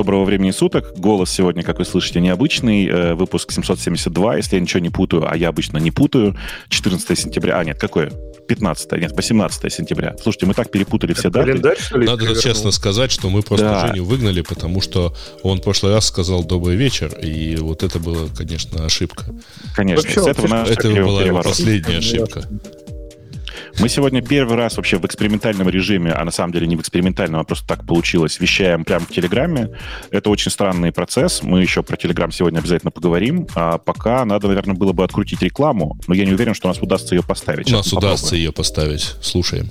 Доброго времени суток. Голос сегодня, как вы слышите, необычный. Э, выпуск 772, если я ничего не путаю, а я обычно не путаю. 14 сентября. А, нет, какое? 15, нет, 18 сентября. Слушайте, мы так перепутали все даты. Надо честно сказать, что мы просто да. Женю выгнали, потому что он в прошлый раз сказал «добрый вечер», и вот это была, конечно, ошибка. Конечно, Вообще, с этого, это была его последняя ошибка. Мы сегодня первый раз вообще в экспериментальном режиме, а на самом деле не в экспериментальном, а просто так получилось, вещаем прямо в Телеграме. Это очень странный процесс. Мы еще про Телеграм сегодня обязательно поговорим. А пока надо, наверное, было бы открутить рекламу, но я не уверен, что у нас удастся ее поставить. У нас удастся ее поставить. Слушаем.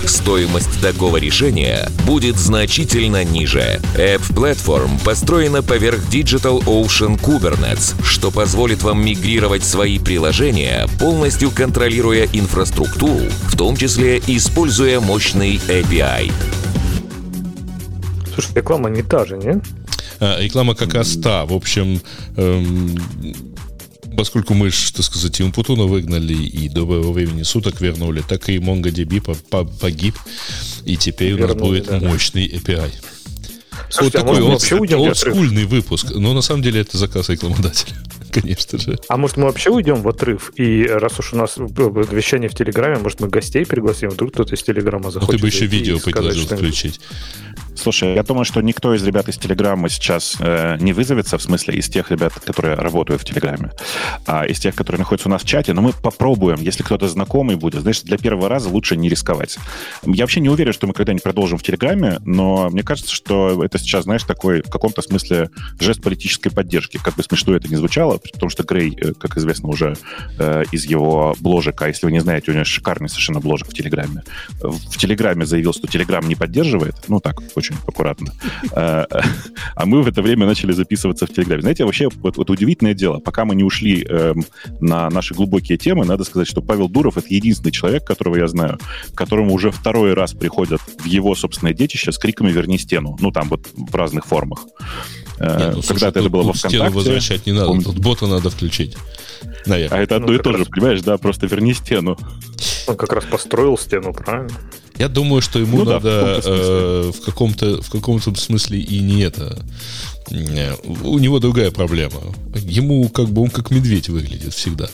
стоимость такого решения будет значительно ниже. App Platform построена поверх Digital Ocean Kubernetes, что позволит вам мигрировать свои приложения, полностью контролируя инфраструктуру, в том числе используя мощный API. Слушай, реклама не та же, не? А, реклама как раз та. В общем, эм, поскольку мы, так сказать, и Умпутуна выгнали, и доброго времени суток вернули, так и MongoDB погиб, и теперь вернули, у нас будет да. мощный API. Слушайте, вот а такой вообще олдскульный выпуск. Но на самом деле это заказ рекламодателя. Конечно же. А может, мы вообще уйдем в отрыв? И раз уж у нас вещание в Телеграме, может, мы гостей пригласим? Вдруг кто-то из Телеграма захочет. Ну, ты бы еще видео предложил включить. Слушай, я думаю, что никто из ребят из Телеграма сейчас э, не вызовется, в смысле из тех ребят, которые работают в Телеграме, а из тех, которые находятся у нас в чате, но мы попробуем, если кто-то знакомый будет. Знаешь, для первого раза лучше не рисковать. Я вообще не уверен, что мы когда-нибудь продолжим в Телеграме, но мне кажется, что это сейчас, знаешь, такой в каком-то смысле жест политической поддержки. Как бы смешно это ни звучало, потому что Грей, э, как известно уже э, из его бложек, а если вы не знаете, у него шикарный совершенно бложек в Телеграме, в Телеграме заявил, что Телеграм не поддерживает, ну так, очень аккуратно. А, а мы в это время начали записываться в Телеграме. Знаете, вообще, вот, вот удивительное дело, пока мы не ушли эм, на наши глубокие темы, надо сказать, что Павел Дуров — это единственный человек, которого я знаю, которому уже второй раз приходят в его собственное детище с криками «Верни стену». Ну, там вот в разных формах. Э, ну, Когда-то это было во ВКонтакте. Стену возвращать не надо, тут бота надо включить. Наверное. А это одно ну, и то же, понимаешь, да, просто верни стену. Он как раз построил стену, правильно? Я думаю, что ему ну, надо да, в, э, каком-то, в каком-то смысле и не это. У него другая проблема. Ему как бы он как медведь выглядит всегда.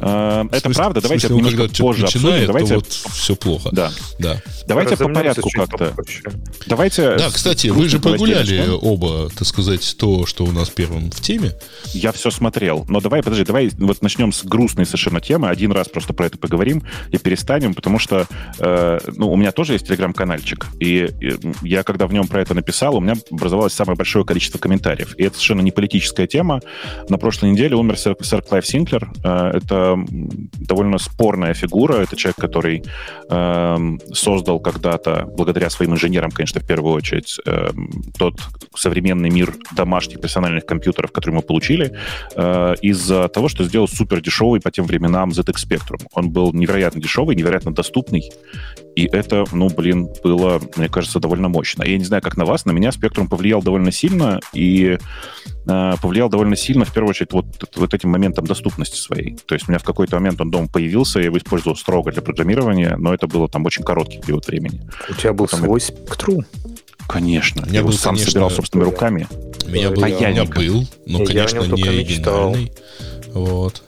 Э, это смысле, правда. Давайте смысле, немножко когда позже начинает, обсудим. Давайте... вот все плохо. Да. да. Давайте по порядку как-то. Давайте. Да, кстати, вы же прогуляли оба, так сказать, то, что у нас первым в теме. Я все смотрел. Но давай, подожди, давай вот начнем с грустной совершенно темы. Один раз просто про это поговорим и перестанем, потому что э, ну, у меня тоже есть телеграм-канальчик. И, и я, когда в нем про это написал, у меня образовалось самое большое количество комментариев. И это совершенно не политическая тема. На прошлой неделе умер сэр, сэр Клайв Синклер. Э, это довольно спорная фигура. Это человек, который э, создал когда-то, благодаря своим инженерам, конечно, в первую очередь, э, тот современный мир домашних персональных компьютеров, который мы получили, э, из-за того, что сделал супер дешевый по тем временам ZX Spectrum. Он был невероятно дешевый, невероятно доступный, и это, ну, блин, было, мне кажется, довольно мощно. Я не знаю, как на вас, на меня Spectrum повлиял довольно сильно, и э, повлиял довольно сильно, в первую очередь, вот, вот этим моментом доступности своей. То есть у меня в какой-то момент он дома появился, я его использовал строго для программирования, но это было там очень короткий период времени. У тебя был Потом свой спектрум? Конечно. Я, был, сам конечно, собирал собственными руками. У меня был, у меня был но, конечно, не оригинальный. Вот.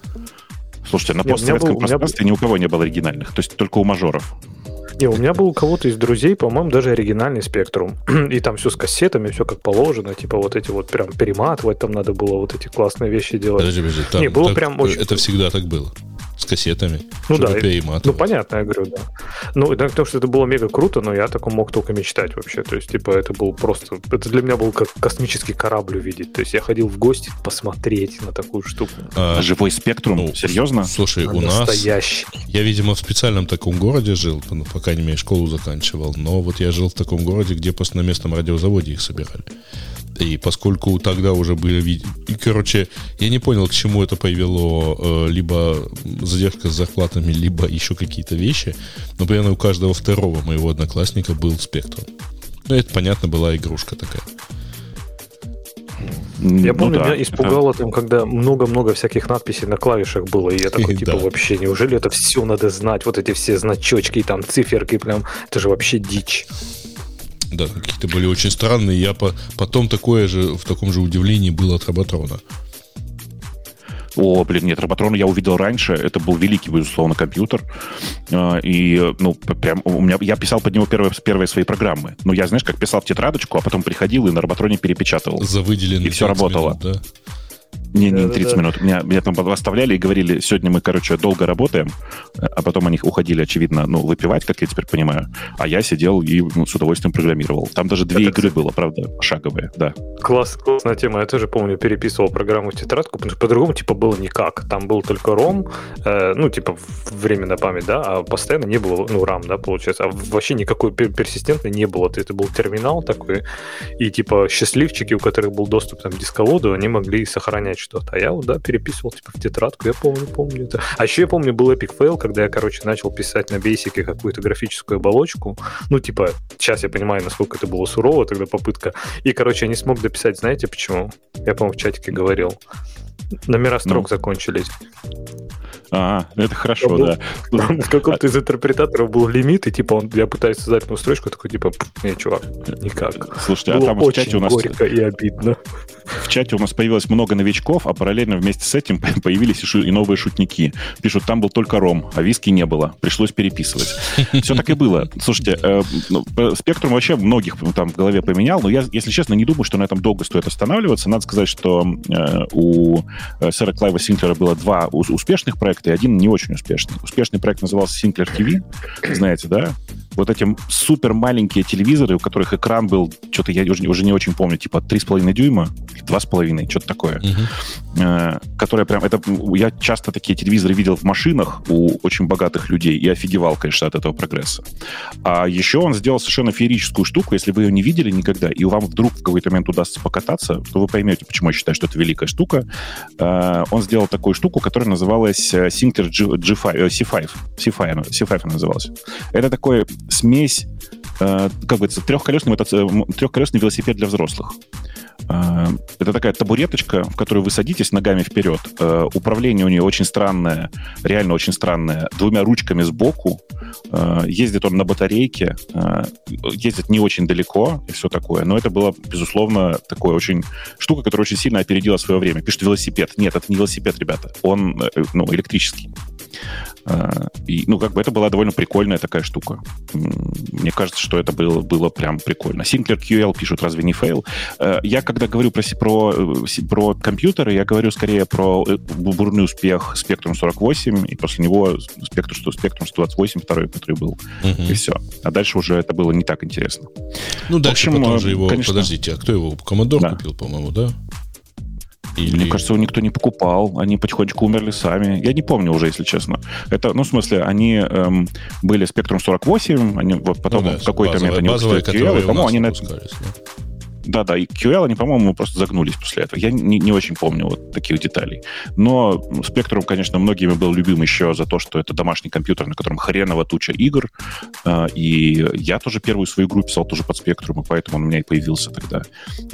Слушайте, на постсоветском пространстве был... ни у кого не было оригинальных, то есть только у мажоров. Не, у меня был у кого-то из друзей, по-моему, даже оригинальный спектрум. И там все с кассетами, все как положено. Типа вот эти вот прям перематывать там надо было, вот эти классные вещи делать. Подожди, подожди. Там, не, было так, прям очень... Это всегда так было. С кассетами. Ну да, и, ну понятно, я говорю, да. Ну, да, потому что это было мега круто, но я таком мог только мечтать вообще. То есть, типа, это был просто... Это для меня был как космический корабль увидеть. То есть, я ходил в гости посмотреть на такую штуку. А, Живой спектрум? Ну, Серьезно? Слушай, у настоящий. нас... Я, видимо, в специальном таком городе жил, ну, пока не имею школу заканчивал, но вот я жил в таком городе, где просто на местном радиозаводе их собирали. И поскольку тогда уже были... И, короче, я не понял, к чему это привело. Э, либо задержка с зарплатами, либо еще какие-то вещи. Но примерно у каждого второго моего одноклассника был спектрум. Ну, это, понятно, была игрушка такая. Я помню, ну, да, меня испугало это... там, когда много-много всяких надписей на клавишах было, и я такой, типа, вообще, неужели это все надо знать? Вот эти все значочки, там, циферки, прям, это же вообще дичь. Да, какие-то были очень странные. Я по, потом такое же, в таком же удивлении был от Роботрона. О, блин, нет, Роботрон я увидел раньше. Это был великий, безусловно, компьютер. А, и, ну, прям у меня я писал под него первые, первые свои программы. Ну, я, знаешь, как писал в тетрадочку, а потом приходил и на Роботроне перепечатывал. За выделенный И все работало. Минут, да? Не, не, 30 минут. Меня, меня там оставляли и говорили, сегодня мы, короче, долго работаем, а потом они уходили, очевидно, ну, выпивать, как я теперь понимаю. А я сидел и ну, с удовольствием программировал. Там даже две Это, игры было, правда, шаговые, да. Класс, классная тема. Я тоже помню, переписывал программу в тетрадку, потому что по-другому, типа, было никак. Там был только ROM, э, ну, типа, временная память, да, а постоянно не было, ну, RAM, да, получается. А вообще никакой персистентной не было. Это был терминал такой, и, типа, счастливчики, у которых был доступ там, к дисководу, они могли сохранять что-то. А я вот, да, переписывал типа в тетрадку, я помню, помню это. А еще я помню, был Epic Fail, когда я, короче, начал писать на бейсике какую-то графическую оболочку. Ну, типа, сейчас я понимаю, насколько это было сурово, тогда попытка. И, короче, я не смог дописать, знаете почему? Я, по-моему, в чатике говорил. Номера строк ну. закончились. А, это хорошо, был, да. В каком-то из интерпретаторов был лимит, и типа он, я пытаюсь создать одну строчку, такой типа, не, чувак, никак. Слушайте, а Было а там в чате у нас... горько и обидно. В чате у нас появилось много новичков, а параллельно вместе с этим появились и новые шутники. Пишут, там был только ром, а виски не было. Пришлось переписывать. Все так и было. Слушайте, э, ну, спектрум вообще многих там в голове поменял, но я, если честно, не думаю, что на этом долго стоит останавливаться. Надо сказать, что э, у э, сэра Клайва Синклера было два успешных проекта, и один не очень успешный. Успешный проект назывался Sinclair TV, знаете, да? Вот эти супер маленькие телевизоры, у которых экран был, что-то я уже, уже не очень помню, типа 3,5 дюйма, 2,5, что-то такое. Uh-huh. Которые прям, это, я часто такие телевизоры видел в машинах у очень богатых людей и офигевал, конечно, от этого прогресса. А еще он сделал совершенно феерическую штуку, если вы ее не видели никогда, и вам вдруг в какой-то момент удастся покататься, то вы поймете, почему я считаю, что это великая штука. А, он сделал такую штуку, которая называлась э, Syncler G, G5, C5, C5, C5 назывался. Это такой смесь, э, как говорится, трехколесный, трехколесный велосипед для взрослых. Э, это такая табуреточка, в которую вы садитесь ногами вперед. Э, управление у нее очень странное, реально очень странное, двумя ручками сбоку. Э, ездит он на батарейке, ездит не очень далеко и все такое. Но это было, безусловно, такое очень штука, которая очень сильно опередила свое время. Пишет велосипед. Нет, это не велосипед, ребята. Он ну, электрический. И, ну, как бы это была довольно прикольная такая штука. Мне кажется, что это было, было прям прикольно. Sinclair QL пишут, разве не fail? Я, когда говорю про, про, э, про компьютеры, я говорю скорее про э, бурный успех Spectrum 48, и после него Spectrum, Spectrum 128, второй, который был, угу. и все. А дальше уже это было не так интересно. Ну, дальше общем, потом же его... Конечно... Подождите, а кто его? Commodore да. купил, по-моему, да? Или... Мне кажется, его никто не покупал. Они потихонечку умерли сами. Я не помню уже, если честно. Это, ну, в смысле, они эм, были Spectrum 48, они вот потом ну, да, в какой-то момент они выпустили QL, по-моему, они на... Да. Да-да, и QL, они, по-моему, просто загнулись после этого. Я не, не очень помню вот таких деталей. Но Spectrum, конечно, многими был любим еще за то, что это домашний компьютер, на котором хреново туча игр. А, и я тоже первую свою игру писал тоже под Spectrum, и поэтому он у меня и появился тогда.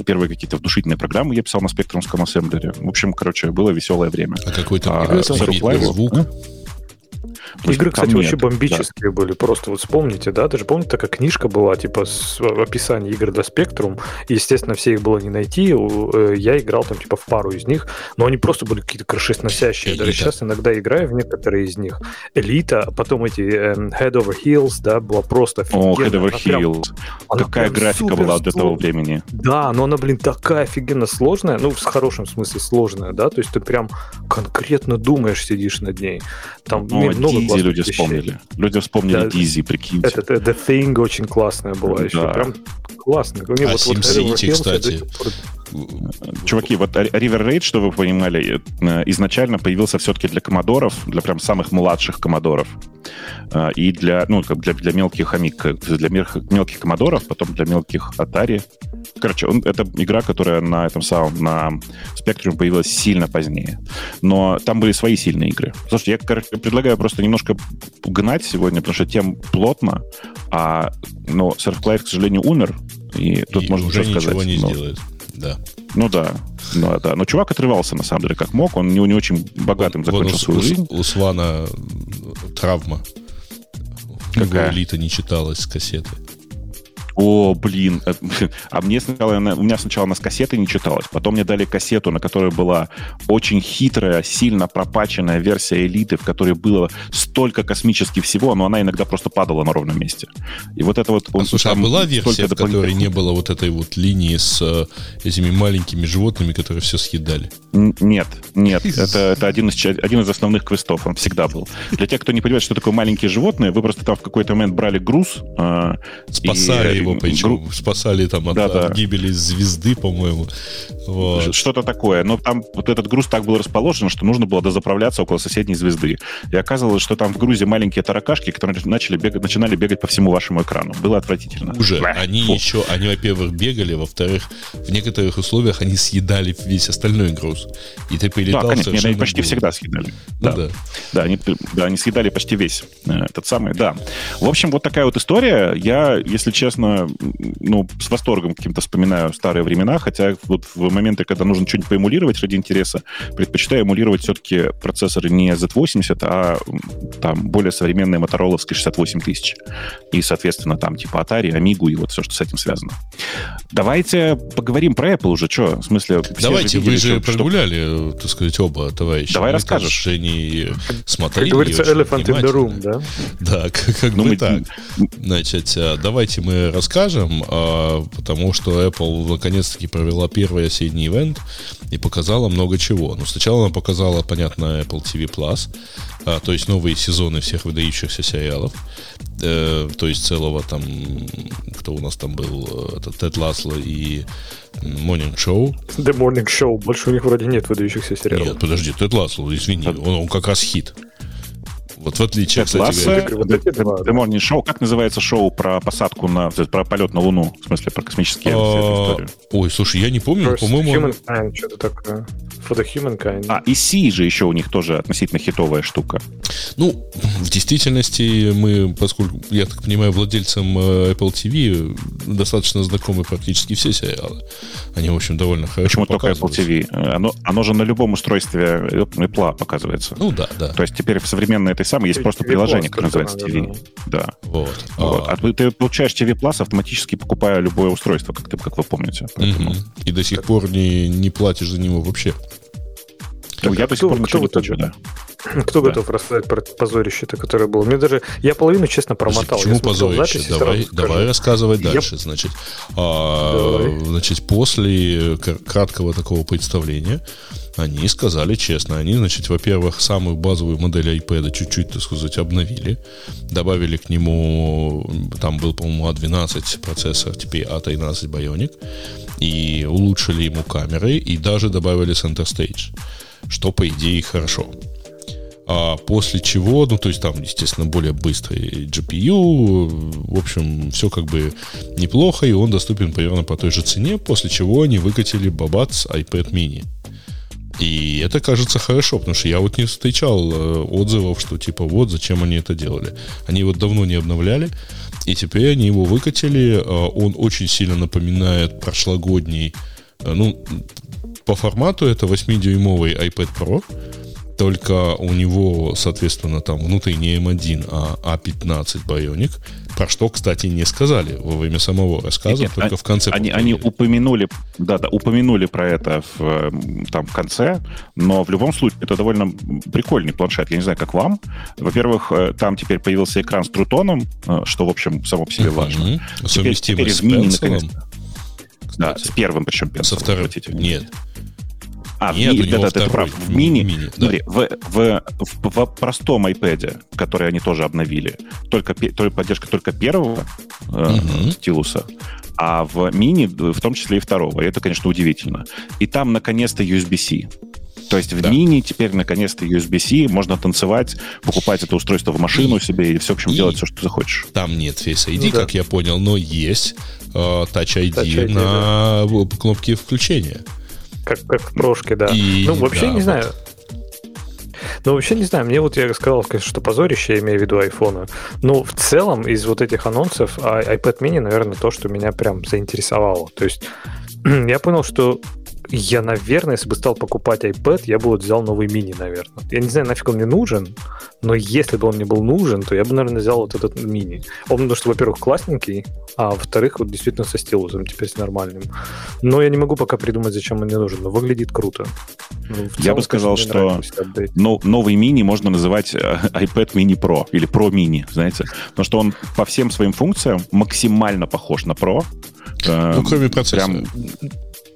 Первые какие-то внушительные программы я писал на спектрумском ассемблере. В общем, короче, было веселое время. А какой там а, звук? То Игры, кстати, вообще бомбические да. были. Просто вот вспомните, да, даже помните, такая книжка была, типа, с описанием игр для Spectrum. Естественно, все их было не найти. Э, я играл там, типа, в пару из них, но они просто были какие-то крышесносящие. Даже сейчас иногда играю в некоторые из них. Элита, а потом эти э, Head Over Heels, да, была просто офигенная. О, Head Over Heels. Какая графика была до того времени. Да, но она, блин, такая офигенно сложная, ну, в хорошем смысле сложная, да, то есть ты прям конкретно думаешь, сидишь над ней. Там ну, много Дизи люди вещей. вспомнили. Люди вспомнили да, Дизи, прикиньте. Это, это The Thing очень классная была да. еще. Прям классно. А вот, SimCity, кстати. Чуваки, вот River Raid, что вы понимали, э, изначально появился все-таки для комодоров, для прям самых младших комодоров. Э, и для, ну, для, для мелких амик, для мелких комодоров, потом для мелких Atari. Короче, он, это игра, которая на этом самом, на Spectrum появилась сильно позднее. Но там были свои сильные игры. Слушайте, я короче, предлагаю просто немножко гнать сегодня, потому что тем плотно, а, но Surf Life, к сожалению, умер, и тут и можно уже сказать. ничего не но... сделает да. Ну да, ну, да. Но чувак отрывался, на самом деле, как мог. Он не, не очень богатым закончил вот свою у, жизнь. У Свана травма. Какая? Элита не читалась с кассеты. О, блин. Э, а мне сначала, у меня сначала на кассеты не читалось, потом мне дали кассету, на которой была очень хитрая, сильно пропаченная версия элиты, в которой было столько космически всего, но она иногда просто падала на ровном месте. И вот это вот... А, слушай, а была версия, в которой не было вот этой вот линии с э, этими маленькими животными, которые все съедали? Нет, нет. Это, это один, из, один из основных квестов, он всегда был. Для тех, кто не понимает, что такое маленькие животные, вы просто там в какой-то момент брали груз... Э, Спасали и, его причем гру... спасали там от, да, от гибели звезды, по-моему. Вот. Что-то такое. Но там вот этот груз так был расположен, что нужно было дозаправляться около соседней звезды. И оказалось, что там в грузе маленькие таракашки, которые начали бегать, начинали бегать по всему вашему экрану. Было отвратительно. Уже. Бля, они фу. еще, они, во-первых, бегали, во-вторых, в некоторых условиях они съедали весь остальной груз. И ты перелетал да, конечно, они почти голый. всегда съедали. Ну, да. да. Да, они, да, они съедали почти весь э, этот самый, да. В общем, вот такая вот история. Я, если честно, ну, с восторгом каким-то вспоминаю старые времена, хотя вот в моменты, когда нужно что-нибудь поэмулировать ради интереса, предпочитаю эмулировать все-таки процессоры не Z80, а там более современные мотороловские 68 тысяч. И, соответственно, там типа Atari, Amiga и вот все, что с этим связано. Давайте поговорим про Apple уже, что? В смысле, Давайте, же видели, вы же что, прогуляли, так сказать, оба товарища. Давай расскажешь. Женей смотрели. Как говорится, elephant in the room, да? Да, как, как ну, бы мы... так. Значит, а, давайте мы расскажем, а, потому что Apple наконец-таки провела первый осенний ивент и показала много чего. Ну, сначала она показала, понятно, Apple TV Plus, а, то есть новые сезоны всех выдающихся сериалов, э, то есть целого там, кто у нас там был, это Тед Ласло и Morning Show. The Morning Show, больше у них вроде нет выдающихся сериалов. Нет, подожди, Тед Ласло, извини, он, он как раз хит. Вот в отличие, от Morning шоу. Как называется шоу про посадку на... про полет на Луну? В смысле, про космические а, Ой, слушай, я не помню, по-моему... что-то такое. For the Humankind. А, и Си же еще у них тоже относительно хитовая штука. Ну, в действительности мы, поскольку, я так понимаю, владельцам э, Apple TV достаточно знакомы практически все сериалы. Они, в общем, довольно хорошо Почему только Apple TV? Оно, оно же на любом устройстве Apple показывается. Ну да, да. То есть теперь в современной этой самой есть просто приложение, которое называется TV. Да. Вот. вот. А, а ты получаешь TV Plus автоматически покупая любое устройство, как, ты, как вы помните. Поэтому... И до сих пор не, не платишь за него вообще. Ну, я до сих пор ничего не плачу, да. Кто да. готов рассказать про позорище-то, которое было? Мне даже... Я половину, честно, промотал. Почему позорище? Давай, давай рассказывать я... дальше. Значит, а, значит, после краткого такого представления они сказали честно. Они, значит, во-первых, самую базовую модель iPad чуть-чуть, так сказать, обновили. Добавили к нему... Там был, по-моему, A12 процессор, теперь A13 Bionic. И улучшили ему камеры. И даже добавили Center Stage. Что, по идее, хорошо. А после чего, ну, то есть там, естественно, более быстрый GPU, в общем, все как бы неплохо, и он доступен примерно по той же цене, после чего они выкатили бабац iPad mini. И это кажется хорошо, потому что я вот не встречал э, отзывов, что типа вот зачем они это делали. Они вот давно не обновляли, и теперь они его выкатили. Э, он очень сильно напоминает прошлогодний, э, ну, по формату это 8-дюймовый iPad Pro, только у него, соответственно, там внутренний M1, а A15 Bionic, про что, кстати, не сказали во время самого рассказа, Нет, только а- в конце. Они, они упомянули, да, да, упомянули про это в, эм, там, в конце, но в любом случае это довольно прикольный планшет. Я не знаю, как вам. Во-первых, э, там теперь появился экран с трутоном, э, что, в общем, само по себе важно. Мгм. Совместимо теперь с в мини, Пенсилом. наконец-то. Да, с первым причем Со пенсилом, вторым. внимание. Нет. А, в Нет, ми- у него да, да, ты прав. В мини, Мини, да. смотри, в, в, в- в простом iPad, который они тоже обновили, только, только поддержка только первого э, Мгм. стилуса, а в мини в том числе и второго. И это, конечно, удивительно. И там, наконец-то, USB-C. То есть в Да. мини теперь, наконец-то, USB-C, можно танцевать, покупать это устройство в машину И- себе и все, в общем, и- делать все, что захочешь. Там нет Face ID, Ну да. как я понял, но есть э, Touch ID, Touch ID, на в- кнопке включения. Как, как в прошке, да. И, ну, вообще да, не вот. знаю. Ну, вообще не знаю. Мне вот я сказал, конечно, что позорище, я имею в виду айфона. Но в целом из вот этих анонсов а- iPad mini, наверное, то, что меня прям заинтересовало. То есть я понял, что я, наверное, если бы стал покупать iPad, я бы вот взял новый мини, наверное. Я не знаю, нафиг он мне нужен, но если бы он мне был нужен, то я бы, наверное, взял вот этот мини. Он, потому что, во-первых, классненький, а во-вторых, вот действительно со стилусом, теперь с нормальным. Но я не могу пока придумать, зачем он мне нужен, но выглядит круто. Ну, Я целом, бы сказал, что-. Но новый мини можно называть э, iPad mini Pro или Pro mini, знаете, потому что он по всем своим функциям максимально похож на Pro. Ну, кроме процессора. прям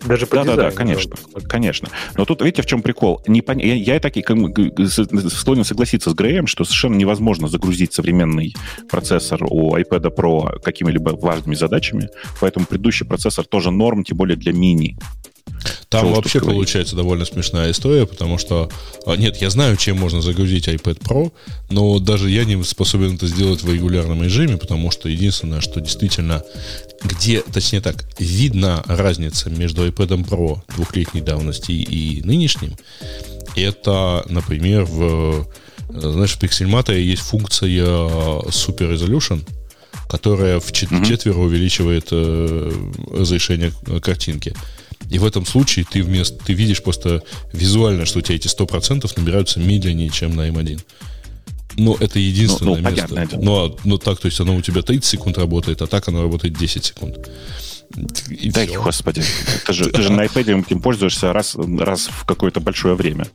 Даже по Да, да, да, дизайну, конечно, конечно. Но тут, видите, в чем прикол? Не пон- Я, я так и как склонен согласиться с Греем, что совершенно невозможно загрузить современный процессор у iPad Pro какими-либо важными задачами, поэтому предыдущий процессор тоже норм, тем более для мини. Там уж вообще получается довольно смешная история, потому что... а, Нет, я знаю, чем можно загрузить iPad Pro, но даже я не способен это сделать в регулярном режиме, потому что единственное, что действительно... Где, точнее так, видна разница между iPad Pro двухлетней давности и нынешним, это, например, в... э, Знаешь, в Pixelmator есть функция Super Resolution, которая в чет- Мгм. четверо увеличивает э, разрешение э, картинки. И в этом случае ты вместо ты видишь просто визуально, что у тебя эти 100% набираются медленнее, чем на M1. Но это единственное Ну, ну, место. понятное дело. Но, но так, то есть оно у тебя 30 секунд работает, а так оно работает 10 секунд. И Да, всё. господи. Ты же, ты же на iPad этим пользуешься раз, раз в какое-то большое время.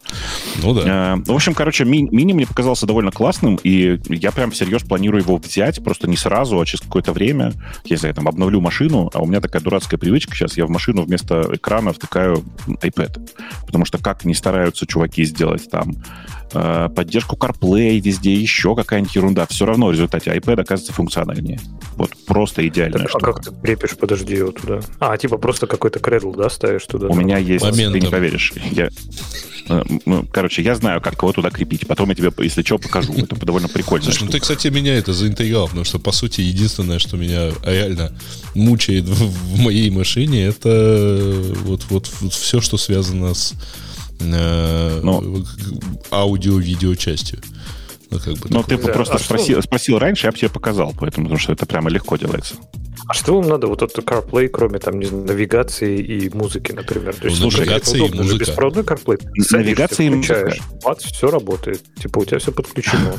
Ну да. Э, В общем, короче, ми- мини мне показался довольно классным, и я прям всерьез планирую его взять, просто не сразу, а через какое-то время. Если я там обновлю машину, а у меня такая дурацкая привычка, сейчас я в машину вместо экрана втыкаю iPad. Потому что как не стараются чуваки сделать там э, поддержку CarPlay везде, еще какая-нибудь ерунда, все равно в результате iPad оказывается функциональнее. Вот просто идеальная Так, а штука. как ты крепишь, подожди, его туда? А, типа просто какой-то кредл, да, ставишь туда? У меня есть, ты не Моментом. поверишь, я, э, ну, короче, я знаю, как его туда крепить. Потом я тебе, если что, покажу. Это довольно прикольно. Слушай, ну ты, кстати, меня это заинтриговал, потому что, по сути, единственное, что меня реально мучает в, в моей машине, это вот, вот, вот все, что связано с э, Ну. аудио-видео частью. Ну, как бы Но такое. ты Да, просто а что- спросил, спросил раньше, я бы тебе показал, поэтому, потому что это прямо легко делается. А что вам надо вот этот CarPlay, кроме там, не знаю, навигации и музыки, например? То есть, слушай, навигация это и музыка. беспроводной CarPlay. Садишься, Навигация и музыка. включаешь, бац, все работает. Типа у тебя все подключено.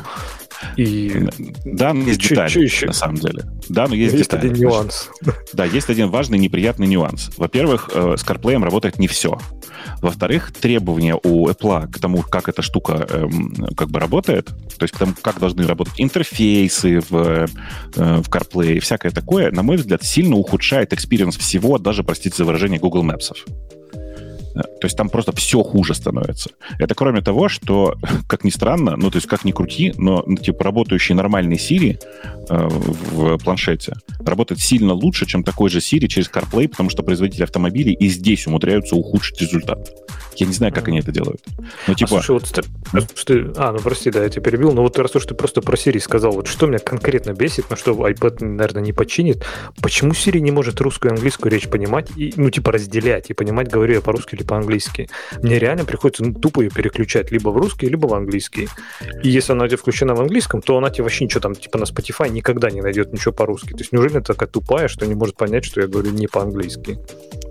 И Да, но есть Чё- детали, чё еще? на самом деле. Да, но есть, есть детали. один нюанс. Да, есть один важный неприятный нюанс. Во-первых, э, с CarPlay работает не все. Во-вторых, требования у Apple к тому, как эта штука эм, как бы работает, то есть к тому, как должны работать интерфейсы в, э, в CarPlay и всякое такое, на мой взгляд, сильно ухудшает experience всего, даже, простите за выражение, Google Maps. Э, То есть там просто все хуже становится. Это кроме того, что, как ни странно, ну, то есть как ни крути, но, ну, типа, работающий нормальный Siri э, в планшете работает сильно лучше, чем такой же Siri через CarPlay, потому что производители автомобилей и здесь умудряются ухудшить результат. Я не знаю, как они это делают. Ну, А, типа, слушай, вот раз уж ты- А, ну прости, да, я тебя перебил. Но вот раз уж ты просто про Siri сказал, вот что меня конкретно бесит, на что iPad, наверное, не починит, почему Siri не может русскую и английскую речь понимать и, ну, типа, разделять и понимать, говорю я по-русски или по-английски? Мне реально приходится ну, тупо ее переключать либо в русский, либо в английский. И если она у тебя включена в английском, то она тебе вообще ничего там, типа, на Spotify никогда не найдет ничего по-русски. То есть неужели она такая тупая, что не может понять, что я говорю не по-английски?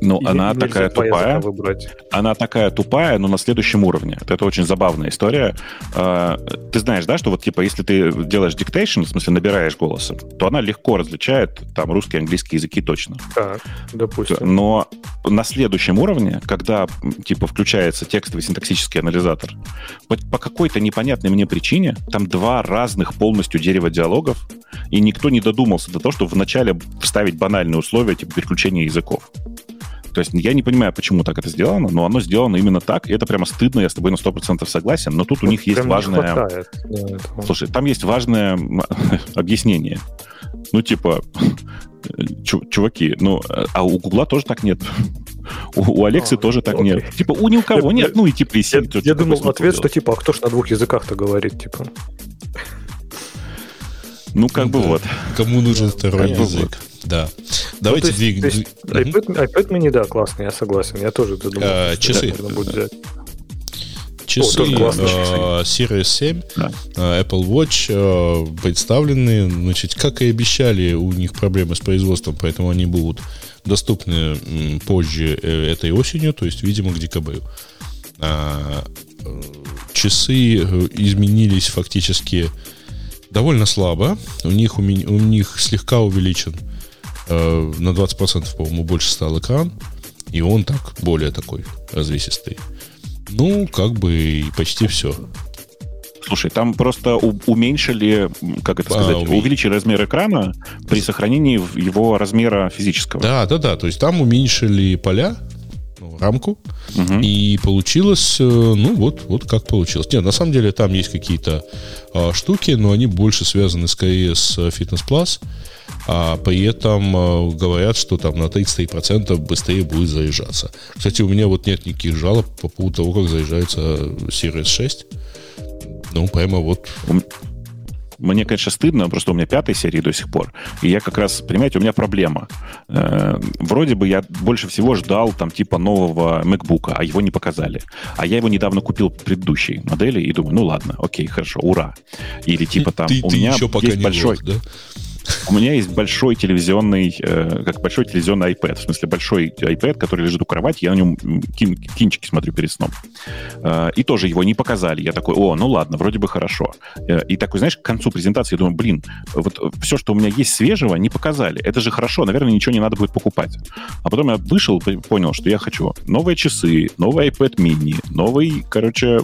Ну, она такая тупая. Выбрать. Она такая тупая, но на следующем уровне. Это очень забавная история. А, ты знаешь, да, что вот типа, если ты делаешь диктейшн, в смысле набираешь голосом, то она легко различает там русский, английский языки точно. Так, допустим. Но на следующем уровне, когда типа включается текстовый синтаксический анализатор, по какой-то непонятной мне причине там два разных полностью дерева диалогов, и никто не додумался до того, чтобы вначале вставить банальные условия типа переключения языков. То есть я не понимаю, почему так это сделано, но оно сделано именно так, и это прямо стыдно, я с тобой на 100% согласен, но тут у них есть важное... Слушай, там есть важное объяснение. Ну, типа, чуваки, ну, а у Гугла тоже так нет. У, у Алексы а, тоже так окей. нет. Типа, у ни у кого нет, ну и типа и Я, я думал, ответ, что типа, а кто ж на двух языках-то говорит, типа. Ну, как бы вот. Кому нужен второй язык? Да. Давайте ну, двигаем. iPad, iPad mini, да, классный, я согласен. Я тоже думал, а, часы. будет взять. Часы О, Series 7, да. Apple Watch представлены, значит, как и обещали, у них проблемы с производством, поэтому они будут доступны позже э, этой осенью, то есть, видимо, к декабрю. Э, часы э, изменились фактически довольно слабо. У них, у, меня, у них слегка увеличен э, на 20%, по-моему, больше стал экран. И он так, более такой развесистый. Ну, как бы и почти все. Слушай, там просто уменьшили, как это сказать, а, увеличили размер экрана при сохранении его размера физического. Да, да, да. То есть там уменьшили поля, рамку, угу. и получилось, э, ну вот, вот как получилось. Нет, на самом деле там есть какие-то а, штуки, но они больше связаны скорее с Fitness Plus, а при этом а, говорят, что там на 33% быстрее будет заряжаться. Кстати, у меня вот нет никаких жалоб по поводу того, как заряжается Series 6. Ну, прямо вот мне, конечно, стыдно, просто у меня пятой серии до сих пор. И я как раз, понимаете, у меня проблема. Э, вроде бы я больше всего ждал там типа нового MacBook, а его не показали. А я его недавно купил предыдущей модели и думаю, ну ладно, окей, хорошо, ура. Или типа там ты, у ты меня еще пока есть большой... Лох, да? У меня есть большой телевизионный, э, как большой телевизионный iPad, в смысле большой iPad, который лежит у кровати, я на нем кин, кинчики смотрю перед сном. Э, и тоже его не показали. Я такой, о, ну ладно, вроде бы хорошо. Э, и такой, знаешь, к концу презентации я думаю, блин, вот все, что у меня есть свежего, не показали. Это же хорошо, наверное, ничего не надо будет покупать. А потом я вышел, понял, что я хочу новые часы, новый iPad mini, новый, короче,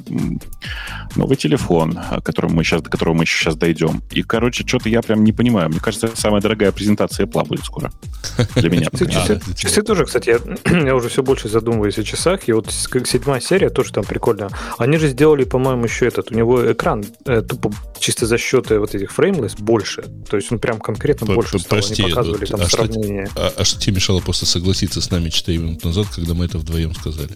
новый телефон, о котором мы сейчас, до которого мы еще сейчас дойдем. И, короче, что-то я прям не понимаю. Мне кажется, самая дорогая презентация Apple будет скоро. Для меня. Часы тоже, кстати, я уже все больше задумываюсь о часах. И вот седьмая серия тоже там прикольно. Они же сделали, по-моему, еще этот. У него экран э, тупо чисто за счет вот этих фреймлес больше. То есть он прям конкретно больше стал. Они показывали там а сравнение. А, а что тебе мешало просто согласиться с нами 4 минуты назад, когда мы это вдвоем сказали?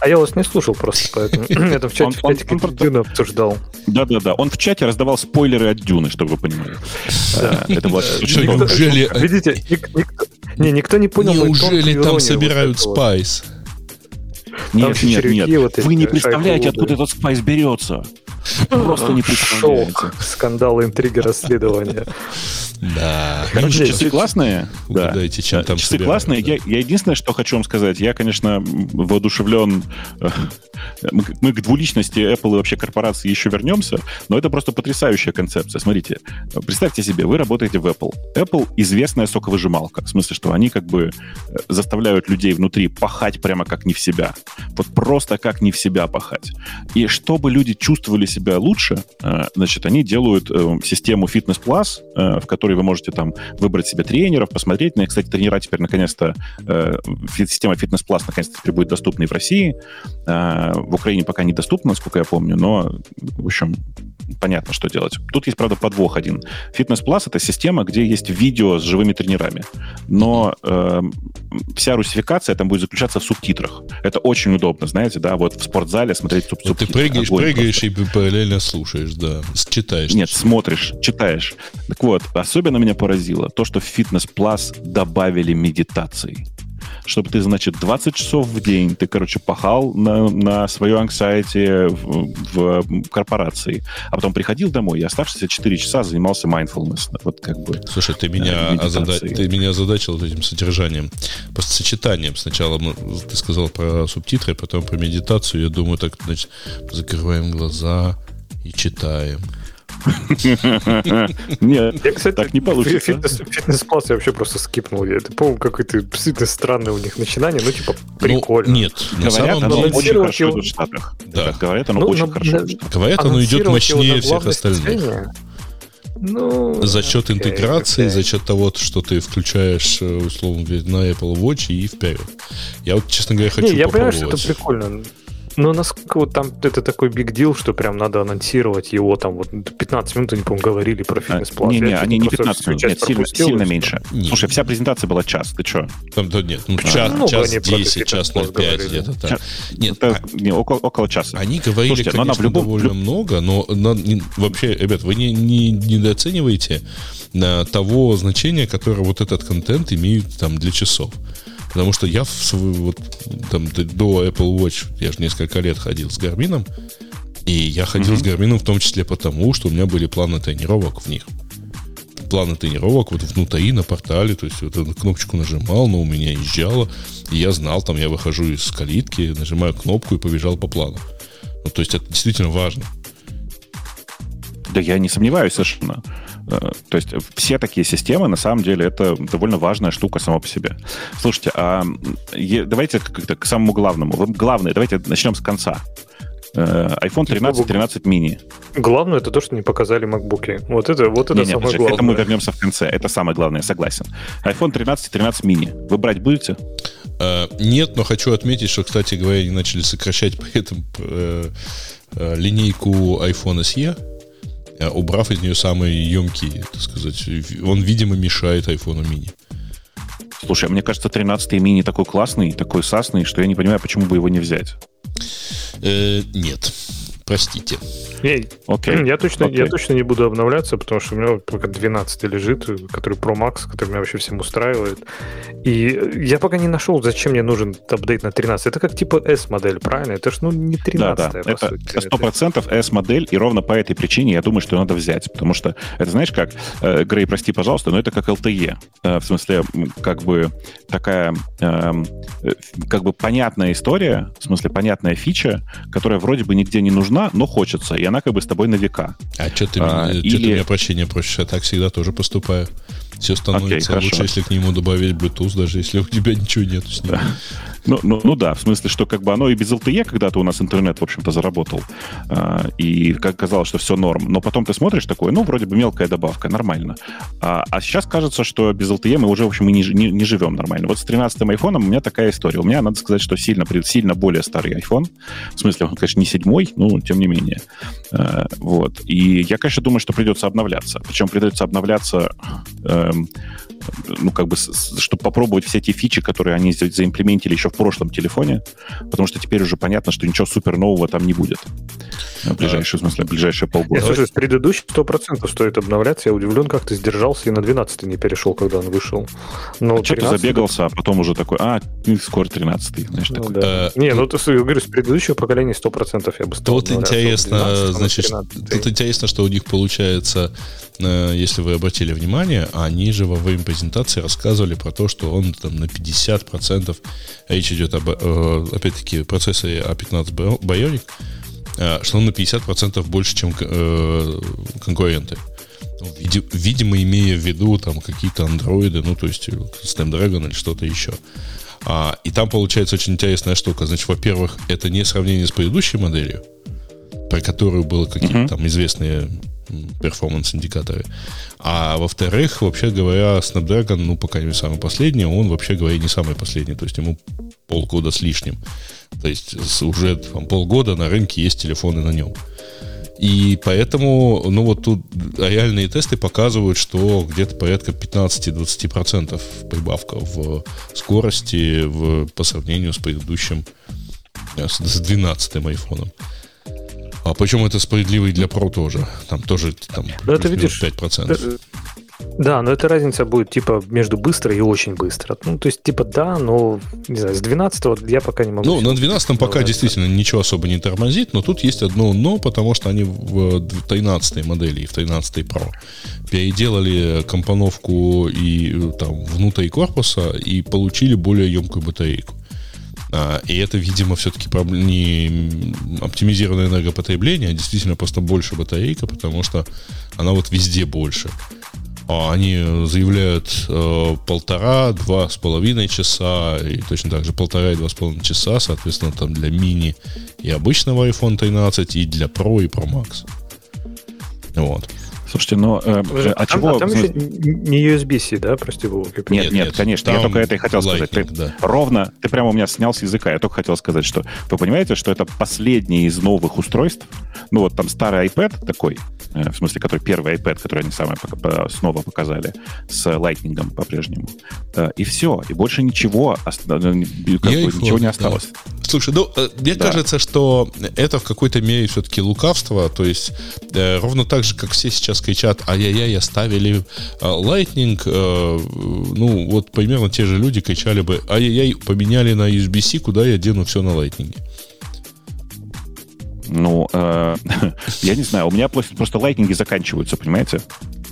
А я вас не слушал просто, поэтому это в чате, он, в чате Дюна обсуждал. Да-да-да, он в чате раздавал спойлеры от Дюны, чтобы вы понимали. Это было... Неужели... Видите, не, никто не понял Неужели там собирают spice? Нет, нет, нет. Вы не представляете, откуда этот spice берется. Просто не представляете. Скандалы, интриги, расследования. Да. Короче, часы классные. Да. Чем там часы классные. Я, я единственное, что хочу вам сказать, я, конечно, воодушевлен. Э, мы, мы к двуличности Apple и вообще корпорации еще вернемся, но это просто потрясающая концепция. Смотрите, представьте себе, вы работаете в Apple. Apple известная соковыжималка. В смысле, что они как бы э, заставляют людей внутри пахать прямо как не в себя. Вот просто как не в себя пахать. И чтобы люди чувствовали себя лучше, э, значит, они делают систему Fitness Plus, в которой вы можете там выбрать себе тренеров, посмотреть на них. Кстати, тренера теперь наконец-то, э, система Plus наконец-то теперь будет и в России. Э, в Украине пока недоступна, насколько я помню, но, в общем, понятно, что делать. Тут есть, правда, подвох один. Fitness Plus — это система, где есть видео с живыми тренерами, но э, вся русификация там будет заключаться в субтитрах. Это очень удобно, знаете, да, вот в спортзале смотреть суб субтитры. Ты прыгаешь, прыгаешь и параллельно слушаешь, да, читаешь. Нет, смотришь, читаешь. Так вот, особенно меня поразило то, что в Fitness Plus добавили медитации чтобы ты, значит, 20 часов в день ты, короче, пахал на, на свою anxiety в, в корпорации, а потом приходил домой и оставшиеся 4 часа занимался mindfulness. Вот как бы... Слушай, ты меня, озада... ты меня озадачил этим содержанием. Просто сочетанием. Сначала мы, ты сказал про субтитры, потом про медитацию. Я думаю, так, значит, закрываем глаза и читаем. Нет, я, кстати, так не получится. Фитнес-класс я вообще просто скипнул. Я помню, какое-то действительно странное у них начинание, ну, типа, ну, прикольно. нет, говорят, оно очень хорошо идет в Штатах. Да. Говорят, оно ну, очень хорошо Говорят, оно идет мощнее всех остальных. Ну, за счет окей, интеграции, окей. за счет того, что ты включаешь, э, условно говоря, на Apple Watch и вперед. Я вот, честно говоря, хочу Не, я понимаю, что это прикольно. Но насколько вот там это такой биг дил, что прям надо анонсировать его там вот 15 минут, они, по-моему, говорили про фитнес-план. Не-не, они не 15 минут, нет, сильно, сильно меньше. Не. Слушай, вся презентация была час, ты что? Там, да, нет, ну, час, ну, час 10, час 05 где-то так. Нет, это, а, не, около, около часа. Они говорили, Слушайте, конечно, но она в любом... довольно много, но, но не, вообще, ребят, вы не, не недооцениваете на того значения, которое вот этот контент имеет там для часов. Потому что я в, вот, там, до Apple Watch, я же несколько лет ходил с Гармином, и я ходил mm-hmm. с Гармином в том числе потому, что у меня были планы тренировок в них. Планы тренировок вот внутри, на портале, то есть вот эту кнопочку нажимал, но у меня езжало, и я знал, там я выхожу из калитки, нажимаю кнопку и побежал по плану. Ну, то есть это действительно важно. Да я не сомневаюсь совершенно. Э, то есть все такие системы, на самом деле, это довольно важная штука сама по себе. Слушайте, а давайте как-то к самому главному. Главное, давайте начнем с конца э, iPhone 13, 13 mini. Главное это то, что не показали MacBook. Вот это, вот это не, не, самое подожди, главное. Это мы вернемся в конце. Это самое главное, согласен. iPhone 13, 13 mini. Вы брать будете? Uh, нет, но хочу отметить, что, кстати говоря, они начали сокращать при этом uh, uh, линейку iPhone SE Э, убрав из нее самые емкие, так сказать. Он, видимо, мешает iPhone mini. Слушай, а мне кажется, 13-й мини такой классный, такой сасный, что я не понимаю, почему бы его не взять. Э, нет простите. Эй, okay. я, точно, okay. я точно не буду обновляться, потому что у меня пока 12 лежит, который Pro Max, который меня вообще всем устраивает. И я пока не нашел, зачем мне нужен апдейт на 13. Это как типа S-модель, правильно? Это же ну, не 13 Да, да. Это сто процентов S-модель, и ровно по этой причине я думаю, что надо взять. Потому что это, знаешь, как, э, Грей, прости, пожалуйста, но это как LTE. Э, в смысле, как бы такая, эм, э, как бы понятная история, в смысле, понятная фича, которая вроде бы нигде не нужна, нужна, но хочется, и она как бы с тобой на века. А что ты, а, или... ты меня прощения просишь? Я так всегда тоже поступаю. Все становится okay, лучше, если к нему добавить Bluetooth, даже если у тебя ничего нет с ним. Ну, ну, ну да, в смысле, что как бы оно и без LTE когда-то у нас интернет, в общем-то, заработал. А, и как казалось, что все норм. Но потом ты смотришь такое, ну, вроде бы мелкая добавка, нормально. А, а сейчас кажется, что без LTE мы уже, в общем, и не, не, не живем нормально. Вот с 13-м айфоном у меня такая история. У меня, надо сказать, что сильно, сильно более старый iPhone. В смысле, он, конечно, не седьмой, но тем не менее. А, вот. И я, конечно, думаю, что придется обновляться. Причем придется обновляться ну, как бы, чтобы попробовать все эти фичи, которые они заимплементили еще в прошлом телефоне, потому что теперь уже понятно, что ничего супер нового там не будет. В ближайшие, в смысле, в ближайшие полгода. Я слушай, с предыдущих 100% стоит обновляться. Я удивлен, как ты сдержался и на 12 не перешел, когда он вышел. Но а 13... что ты забегался, а потом уже такой, а, скоро 13 знаешь, ну, такой. Да. Не, ну, ты, я говорю, с предыдущего поколения 100% я бы стал Тут интересно, 12, значит, тут интересно, что у них получается Э, если вы обратили внимание, они же во время презентации рассказывали про то, что он там на 50%, речь идет об, э, опять-таки, процессоре A15 а Bionic, э, что он на 50% больше, чем конкуренты. Ну, видимо, имея в виду там какие-то андроиды, ну, то есть Snapdragon или что-то еще. А, и там получается очень интересная штука. Значит, во-первых, это не сравнение с предыдущей моделью, про которую было какие-то uh-huh. там известные перформанс-индикаторы. А во-вторых, вообще говоря, Snapdragon, ну, пока не самый последний, он, вообще говоря, не самый последний. То есть ему полгода с лишним. То есть уже там, полгода на рынке есть телефоны на нем. И поэтому, ну вот тут реальные тесты показывают, что где-то порядка 15-20% прибавка в скорости в, по сравнению с предыдущим, с 12-м айфоном. А почему это справедливо и для Pro тоже? Там тоже там, да, ты видишь, 5%. Да, но эта разница будет типа между быстро и очень быстро. Ну, то есть, типа, да, но, не знаю, с 12 я пока не могу... Ну, на 12 пока действительно ничего особо не тормозит, но тут есть одно но, потому что они в 13 модели и в 13 Pro переделали компоновку и там внутри корпуса и получили более емкую батарейку. А, и это, видимо, все-таки не оптимизированное энергопотребление, а действительно просто больше батарейка, потому что она вот везде больше. А они заявляют э, полтора, два с половиной часа, и точно так же полтора и два с половиной часа, соответственно, там для мини и обычного iPhone 13, и для Pro и Pro Max. Вот. Слушайте, но э, Подожди, а, а чего? А там еще не USB-C, да, прости богу? Нет, нет, нет, конечно, я только это и хотел Lightning, сказать. Ты, да. Ровно, ты прямо у меня снял с языка, я только хотел сказать, что вы понимаете, что это последний из новых устройств, ну вот там старый iPad такой, Э, в смысле, который первый iPad, который они самые снова показали, с Lightning по-прежнему. Э, и все, и больше ничего, э, как бы, ничего не осталось. Да. Слушай, ну, мне да. кажется, что это в какой-то мере все-таки лукавство, то есть э, ровно так же, как все сейчас кричат, ай-яй-яй, оставили э, Lightning, э, ну, вот примерно те же люди кричали бы, ай-яй-яй, поменяли на USB-C, куда я дену все на Lightning. Ну, э, я не знаю, у меня просто лайтнинги заканчиваются, понимаете?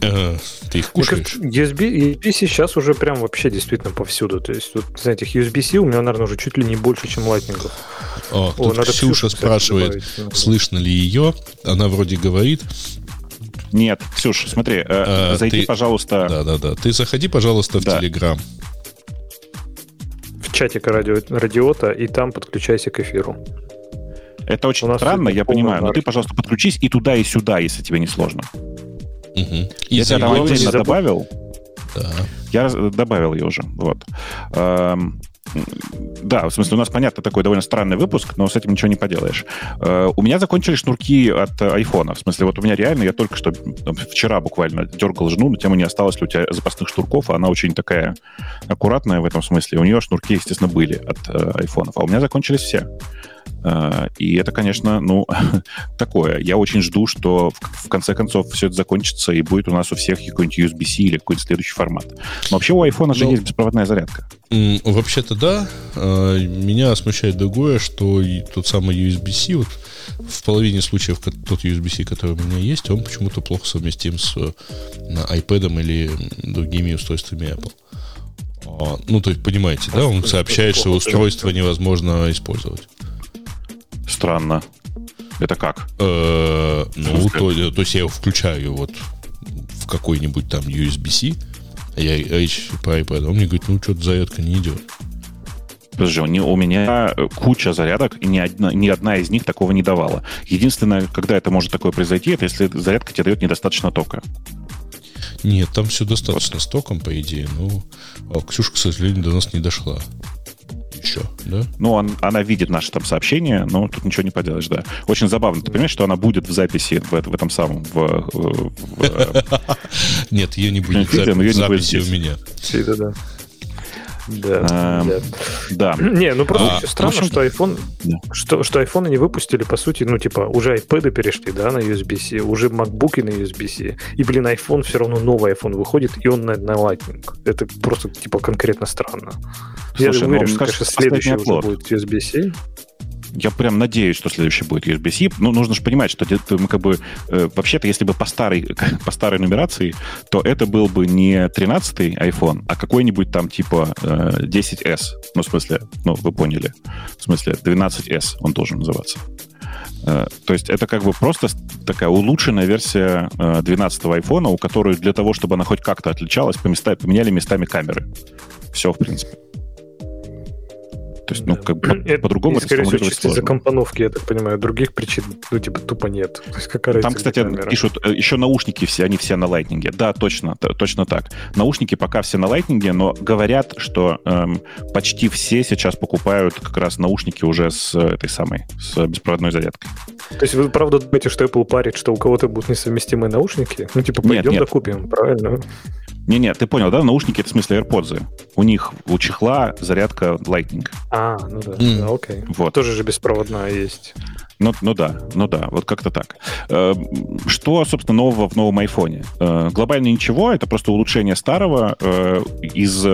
Э, ты их кушаешь? USB, USB сейчас уже прям вообще действительно повсюду. То есть, вот, знаете, USB-C у меня, наверное, уже чуть ли не больше, чем лайтнингов. О, О тут надо Ксюша Ксюшу, спрашивает, добавить. слышно ли ее. Она вроде говорит, нет, Ксюш, смотри, э, а, зайди, ты, пожалуйста. Да, да, да. Ты заходи, пожалуйста, в да. Телеграм. В чатик радио, радиота, и там подключайся к эфиру. Это очень странно, я понимаю, но ты, пожалуйста, подключись и туда, и сюда, если тебе не сложно. Угу. И я тебя там отдельно добавил. Да. Я добавил ее уже. Вот. Эм, да, в смысле, у нас, понятно, такой довольно странный выпуск, но с этим ничего не поделаешь. Э, у меня закончились шнурки от айфона. В смысле, вот у меня реально, я только что вчера буквально дергал жену, но тему не осталось ли у тебя запасных шнурков, а она очень такая аккуратная в этом смысле. У нее шнурки, естественно, были от э, айфонов, а у меня закончились все. Э, и это, конечно, ну, такое. Я очень жду, что в конце концов все это закончится и будет у нас у всех какой-нибудь USB-C или какой-нибудь следующий формат. Но вообще у iPhone же ну, есть беспроводная зарядка. Вообще-то да. Э, меня смущает другое, что тот самый USB-C, вот в половине случаев тот USB-C, который у меня есть, он почему-то плохо совместим с iPad или другими устройствами Apple. А, ну, то есть, понимаете, да, он сообщает, что устройство невозможно использовать. Странно. Это как? Э, ну, то, то есть я его включаю вот в какой-нибудь там USB-C, а я речь по iPad, он мне говорит, ну, что-то зарядка не идет. Подожди, у меня куча зарядок, и ни одна, ни одна из них такого не давала. Единственное, когда это может такое произойти, это если зарядка тебе дает недостаточно тока. Нет, там все достаточно вот. с током, по идее. Ну, а Ксюша, к сожалению, до нас не дошла еще, да? Ну, он, она видит наши там сообщения, но тут ничего не поделаешь, да. Очень забавно. Ты понимаешь, что она будет в записи в, в этом самом... В, в, Нет, ее не будет в записи у меня. Да, да. А, да. Не, ну просто а, странно, общем, что iPhone, да. что, что iPhone не выпустили, по сути, ну, типа, уже iPad перешли, да, на USB-C, уже MacBook на USB-C. И, блин, iPhone все равно новый iPhone выходит, и он на, на Lightning. Это просто, типа, конкретно странно. Слушай, Я уверен, ну, что, конечно, следующий уже будет USB-C я прям надеюсь, что следующий будет USB-C. Ну, нужно же понимать, что мы как бы... Э, вообще-то, если бы по старой, по старой нумерации, то это был бы не 13-й iPhone, а какой-нибудь там типа э, 10S. Ну, в смысле, ну, вы поняли. В смысле, 12S он должен называться. Э, то есть это как бы просто такая улучшенная версия 12-го э, iPhone, у которой для того, чтобы она хоть как-то отличалась, поменяли местами камеры. Все, в принципе. То есть, ну, как бы это, по-другому это скорее всего, чисто из-за компоновки, я так понимаю, других причин, ну, типа, тупо нет. То есть, какая Там, кстати, камера? пишут, э, еще наушники все, они все на лайтнинге. Да, точно, точно так. Наушники пока все на лайтнинге, но говорят, что эм, почти все сейчас покупают как раз наушники уже с этой самой, с беспроводной зарядкой. То есть вы правда думаете, что Apple парит, что у кого-то будут несовместимые наушники? Ну, типа, пойдем нет, нет. докупим, правильно? Не-не, ты понял, да? Наушники это в смысле AirPods. У них у чехла зарядка Lightning. А, ну да, mm. да окей. Вот. Тоже же беспроводная есть. Ну, ну да, ну да, вот как-то так. Э, что, собственно, нового в новом айфоне? Э, глобально ничего, это просто улучшение старого. Э, из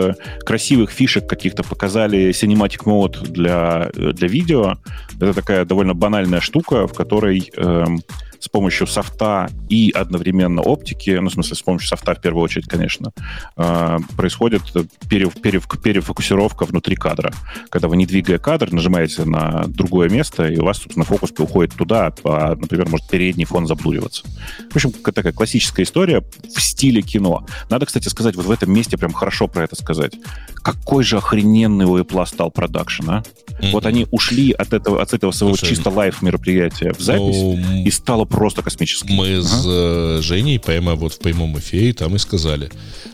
красивых фишек каких-то показали Cinematic Mode для, для видео. Это такая довольно банальная штука, в которой эм, с помощью софта и одновременно оптики, ну, в смысле, с помощью софта в первую очередь, конечно, э, происходит перев, перев, перефокусировка внутри кадра. Когда вы, не двигая кадр, нажимаете на другое место, и у вас, собственно, фокус уходит туда, а, например, может передний фон заблуриваться. В общем, такая классическая история в стиле кино. Надо, кстати, сказать, вот в этом месте прям хорошо про это сказать. Какой же охрененный у Apple стал продакшн, а? Mm-hmm. Вот они ушли от этого, от этого своего Слушай, чисто лайф мероприятия в запись, ну, и стало просто космическим. Мы ага. с э, Женей прямо вот в прямом эфире там и сказали,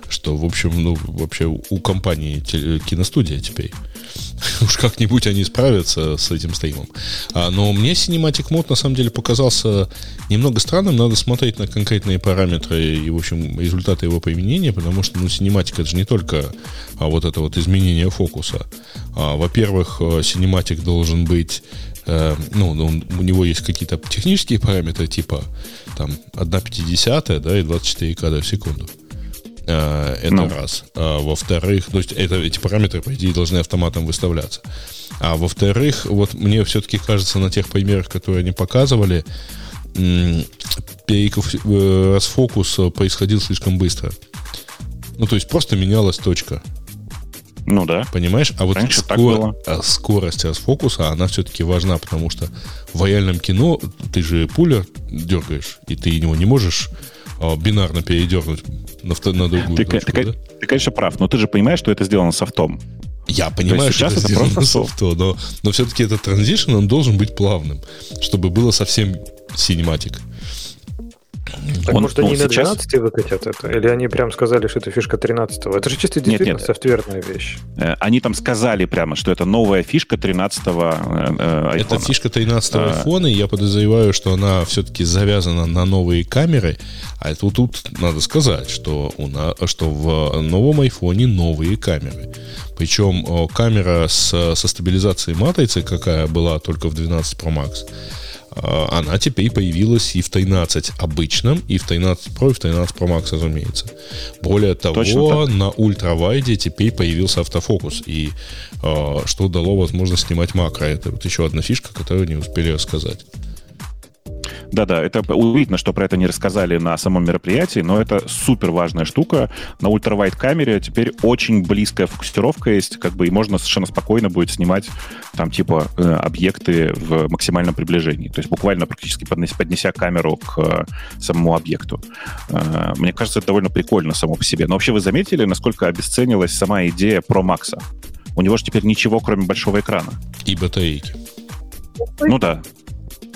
что, в общем, ну, вообще у компании киностудия теперь. Уж как-нибудь они справятся с этим стримом. А, но мне Cinematic Mode на самом деле показался немного странным. Надо смотреть на конкретные параметры и, в общем, результаты его применения, потому что, ну, Cinematic это же не только а, вот это вот изменение фокуса. А, во-первых, э, Cinematic должен быть Э, ну, он, у него есть какие-то технические параметры, типа там 1,50 да, и 24 кадра в секунду. Э, это ну. раз. А, во-вторых, то есть это, эти параметры, по идее, должны автоматом выставляться. А во-вторых, вот мне все-таки кажется, на тех примерах, которые они показывали, э, расфокус происходил слишком быстро. Ну, то есть просто менялась точка. Ну да. Понимаешь? А вот скор... а скорость расфокуса, она все-таки важна, потому что в реальном кино ты же пуля дергаешь, и ты его не можешь а, бинарно передернуть на, на другую ты, точку, ты, да? ты, конечно, прав, но ты же понимаешь, что это сделано софтом. Я понимаю, что это, это сделано софтом, но, но все-таки этот transition, он должен быть плавным, чтобы было совсем cinematic. Так он, может, они на 12 выкатят это? Или они прям сказали, что это фишка 13 -го? Это же чисто действительно нет, нет. софтверная вещь. Э, они там сказали прямо, что это новая фишка 13-го э, э, Это фишка 13-го а... iPhone, и я подозреваю, что она все-таки завязана на новые камеры. А тут, тут надо сказать, что, у на, что в новом iPhone новые камеры. Причем камера с, со стабилизацией матрицы, какая была только в 12 Pro Max, она теперь появилась и в 13 обычном, и в 13 Pro, и в 13 Pro Max, разумеется. Более того, на ультравайде теперь появился автофокус, и э, что дало возможность снимать макро. Это вот еще одна фишка, которую не успели рассказать. Да-да, это удивительно, что про это не рассказали на самом мероприятии, но это супер важная штука. На ультравайт камере теперь очень близкая фокусировка есть, как бы и можно совершенно спокойно будет снимать там типа э, объекты в максимальном приближении. То есть буквально практически поднеся, камеру к э, самому объекту. Э, мне кажется, это довольно прикольно само по себе. Но вообще вы заметили, насколько обесценилась сама идея про Макса? У него же теперь ничего, кроме большого экрана. И батарейки. Ну да,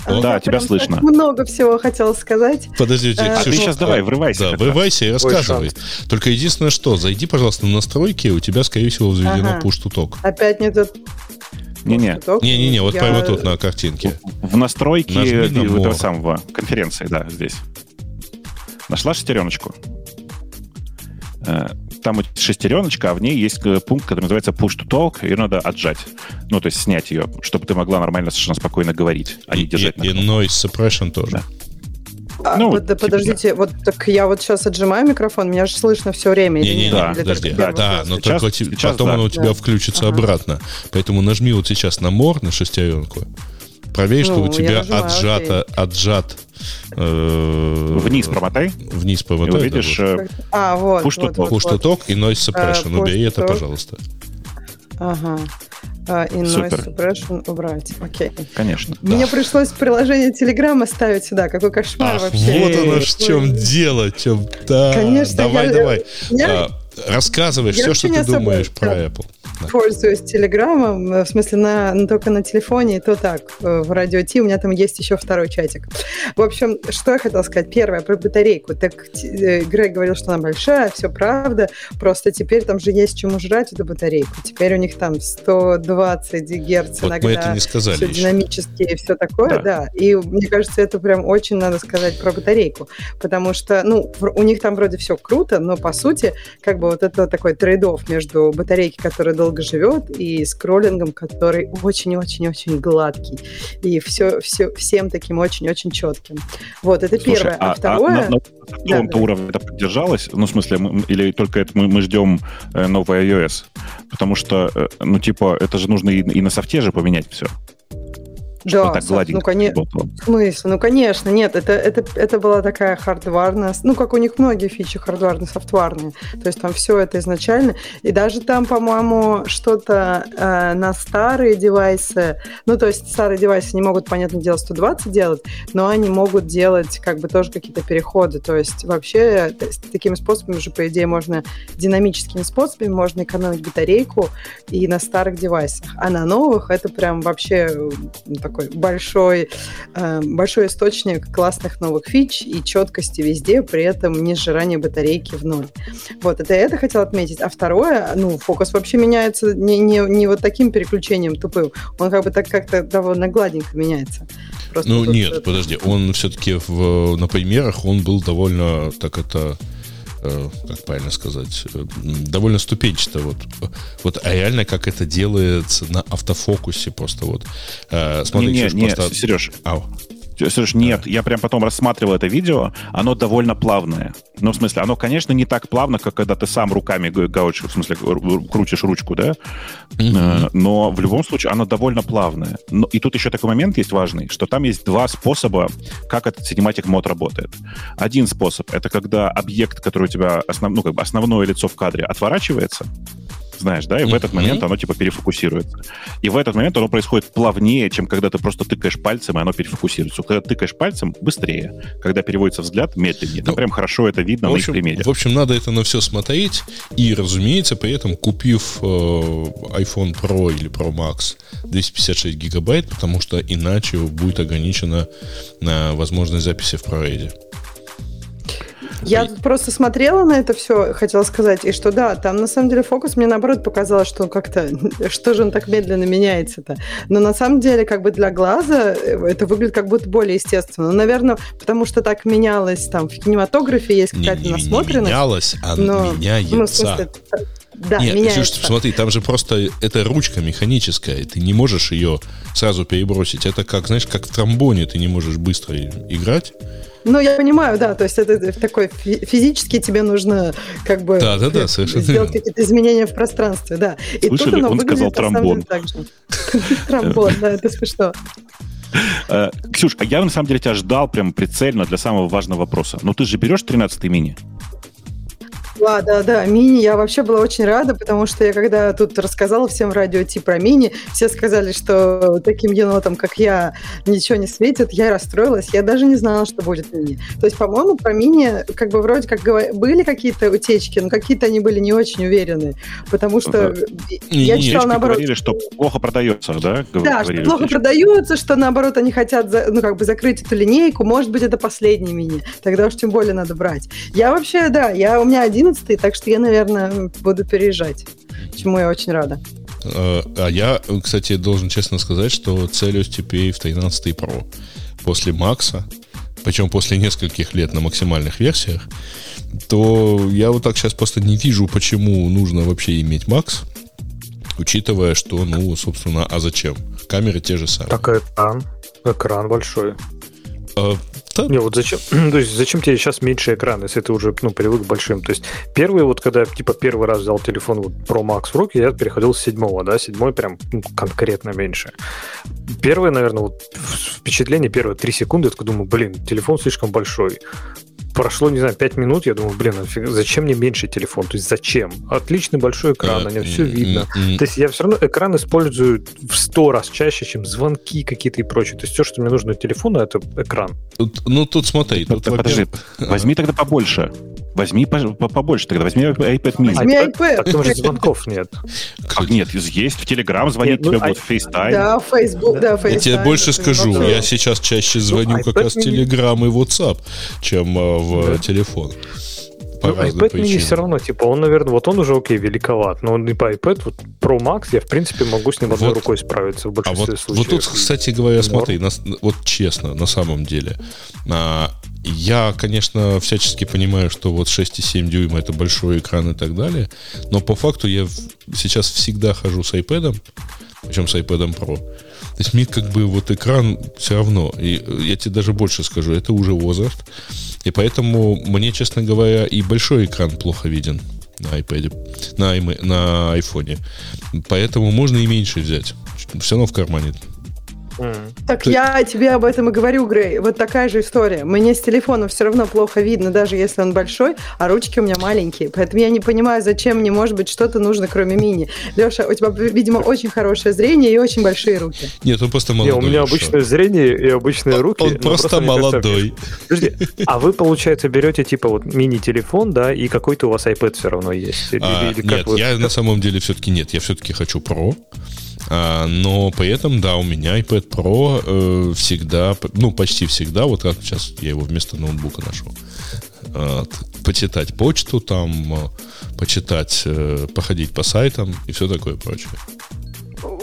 о, да, тебя слышно. Много всего хотела сказать. Подождите, а, Ксюша, ты сейчас давай, врывайся. Да, врывайся и рассказывай. Только единственное, что, зайди, пожалуйста, на настройки, у тебя, скорее всего, взведено ага. push-to-talk. Опять не тут не-не. Не-не-не, вот я... прямо тут на картинке. В настройке этого самого конференции, да, здесь. Нашла шестереночку? Там шестереночка, а в ней есть э, пункт, который называется push to talk, ее надо отжать. Ну, то есть снять ее, чтобы ты могла нормально, совершенно спокойно говорить, а не держать. И, и noise suppression тоже. Да. А, ну, под, типа, подождите, да. вот так я вот сейчас отжимаю микрофон, меня же слышно все время. Не, не, не, да, подожди, да, да, но сейчас, только сейчас, потом да. он у тебя да. включится ага. обратно. Поэтому нажми вот сейчас на мор, на шестеренку, проверь, ну, что у тебя нажимаю, отжато, окей. отжат Э, вниз промотай. Вниз промотай. И увидишь да, вот. а, вот, push вот, to, вот, push talk и noise suppression. А, Убери это, пожалуйста. Ага. А, и noise suppression убрать. Окей. Конечно. Мне да. пришлось приложение Telegram ставить сюда. Какой кошмар Ах, вообще. Вот оно в чем дело. Чем... Да. Конечно. Давай, я, давай. Я... А, рассказывай я все, что ты думаешь про Apple пользуюсь Телеграмом, в смысле на, на, только на телефоне, и то так, в Радио Ти у меня там есть еще второй чатик. В общем, что я хотела сказать? Первое, про батарейку. Так э, Грег говорил, что она большая, все правда, просто теперь там же есть чему жрать эту батарейку. Теперь у них там 120 герц вот иногда. мы это не сказали все еще. динамические и все такое, да. да. И мне кажется, это прям очень надо сказать про батарейку, потому что, ну, у них там вроде все круто, но по сути, как бы вот это такой трейд между батарейки, которая долго живет, и скроллингом, который очень-очень-очень гладкий, и все, все всем таким очень-очень четким. Вот, это Слушай, первое. А, а второе... А на, на каком-то да, уровне это поддержалось? Ну, в смысле, мы, или только это мы, мы ждем э, новый iOS? Потому что, э, ну, типа, это же нужно и, и на софте же поменять все. Да, так гладенько ну, конечно. В смысле? Ну, конечно, нет, это, это, это была такая хардварная, ну, как у них многие фичи хардварные, софтварные. То есть там все это изначально. И даже там, по-моему, что-то э, на старые девайсы, ну, то есть старые девайсы не могут, понятное дело, 120 делать, но они могут делать как бы тоже какие-то переходы. То есть вообще такими способами же, по идее, можно динамическими способами можно экономить батарейку и на старых девайсах. А на новых это прям вообще так такой большой, э, большой источник классных новых фич и четкости везде, при этом не сжирание батарейки в ноль. Вот, это я это хотел отметить. А второе, ну, фокус вообще меняется не, не, не вот таким переключением тупым, он как бы так как-то довольно гладенько меняется. Просто ну, нет, это... подожди, он все-таки в, на примерах он был довольно, так это, как правильно сказать, э, довольно ступенчато. Вот, вот а реально как это делается на автофокусе просто вот. Э, смотри, не, не, не, просто... Сереж, Ау. Сереж, нет, я прям потом рассматривал это видео, оно довольно плавное. Ну, в смысле, оно, конечно, не так плавно, как когда ты сам руками гаучишь, в смысле, крутишь ручку, да? Mm-hmm. Но в любом случае оно довольно плавное. Но, и тут еще такой момент есть важный, что там есть два способа, как этот cinematic мод работает. Один способ — это когда объект, который у тебя, основ, ну, как бы основное лицо в кадре, отворачивается, знаешь, да, и в этот момент оно типа перефокусируется. И в этот момент оно происходит плавнее, чем когда ты просто тыкаешь пальцем, и оно перефокусируется. Когда ты тыкаешь пальцем, быстрее. Когда переводится взгляд, медленнее. Ну, Там прям хорошо это видно в общем, на их примере. В общем, надо это на все смотреть, и, разумеется, при этом купив э, iPhone Pro или Pro Max 256 гигабайт, потому что иначе будет ограничена на возможность записи в ProRes. Я просто смотрела на это все, хотела сказать, и что да, там на самом деле фокус мне наоборот показалось, что он как-то, что же он так медленно меняется-то. Но на самом деле как бы для глаза э, это выглядит как будто более естественно. Ну, наверное, потому что так менялось там в кинематографе, есть какая-то насмотренность. Не менялось, а но, меняется. Ну, в смысле, да, Нет, меняется. Слушай, смотри, там же просто это ручка механическая, ты не можешь ее сразу перебросить. Это как, знаешь, как в тромбоне ты не можешь быстро играть. Ну, я понимаю, да, то есть это такой физически тебе нужно как бы да, да, да, совершенно сделать какие-то изменения в пространстве, да. И Слышали? тут оно Он сказал тромбон. Тромбон, да, это смешно. Э, Ксюш, а я на самом деле тебя ждал прям прицельно для самого важного вопроса. Но ты же берешь 13-й мини? Да, да, да, мини. Я вообще была очень рада, потому что я когда тут рассказала всем в радио Ти про мини, все сказали, что таким енотом, как я, ничего не светит. Я расстроилась. Я даже не знала, что будет мини. То есть, по-моему, про мини как бы вроде как были какие-то утечки, но какие-то они были не очень уверены. Потому что я читала наоборот... говорили, что плохо продается, да? Да, что плохо продается, что наоборот они хотят ну, как бы закрыть эту линейку. Может быть, это последний мини. Тогда уж тем более надо брать. Я вообще, да, я, у меня один 11 так что я, наверное, буду переезжать, чему я очень рада. А, а я, кстати, должен честно сказать, что целюсь теперь в 13 Pro. После Макса, причем после нескольких лет на максимальных версиях, то я вот так сейчас просто не вижу, почему нужно вообще иметь Макс, учитывая, что, ну, собственно, а зачем? Камеры те же самые. Так экран, экран большой. Да. Не, вот зачем, то есть зачем тебе сейчас меньше экран, если ты уже ну, привык к большим? То есть первый, вот когда типа первый раз взял телефон вот, Pro Max в руки, я переходил с седьмого, да, седьмой прям ну, конкретно меньше. Первое, наверное, вот впечатление первые три секунды, я такой думаю, блин, телефон слишком большой прошло, не знаю, 5 минут, я думаю, блин, а зачем мне меньше телефон? То есть зачем? Отличный большой экран, на нем все видно. То есть я все равно экран использую в 100 раз чаще, чем звонки какие-то и прочее. То есть все, что мне нужно телефону, это экран. ну, тут смотри. Тут, Подожди, возьми тогда побольше. Возьми побольше тогда, возьми iPad mini. Возьми iPad. Так там же звонков нет. Как нет, есть в Telegram звонит тебе ну, будет FaceTime. Да, Facebook, да, FaceTime. Я тебе больше скажу, я сейчас чаще звоню как раз Telegram и WhatsApp, чем в телефон. по Ну, разным iPad mini причинам. все равно, типа, он, наверное, вот он уже окей, великоват, но он и по iPad, вот Pro Max, я, в принципе, могу с ним одной Вот. рукой справиться в А большинстве вот, случаев. вот тут, кстати говоря, Норм. смотри, нас- вот честно, на самом деле, а, я, конечно, всячески понимаю, что вот 6,7 дюйма это большой экран и так далее, но по факту я сейчас всегда хожу с iPad, причем с iPad Pro. То есть мне как бы вот экран все равно, и э, я тебе даже больше скажу, это уже возраст, и поэтому мне, честно говоря, и большой экран плохо виден на iPad, на, на iPhone. Поэтому можно и меньше взять. Все равно в кармане. Так Ты- я тебе об этом и говорю, Грей. Вот такая же история. Мне с телефона все равно плохо видно, даже если он большой, а ручки у меня маленькие. Поэтому я не понимаю, зачем мне, может быть, что-то нужно, кроме мини. Леша, у тебя, видимо, очень хорошее зрение и очень большие руки. Нет, он просто Не, молодой. у меня Леша. обычное зрение и обычные руки. Он просто кажется, молодой. Подожди, а вы, получается, берете типа вот мини-телефон, да, и какой-то у вас iPad все равно есть? Или- А, или нет, вы- я на самом деле все-таки нет. Я все-таки хочу Pro. А, но при этом, да, у меня iPad Pro э, всегда, ну, почти всегда, вот как сейчас я его вместо ноутбука нашел. А, почитать почту там, э, почитать, э, походить по сайтам и все такое прочее.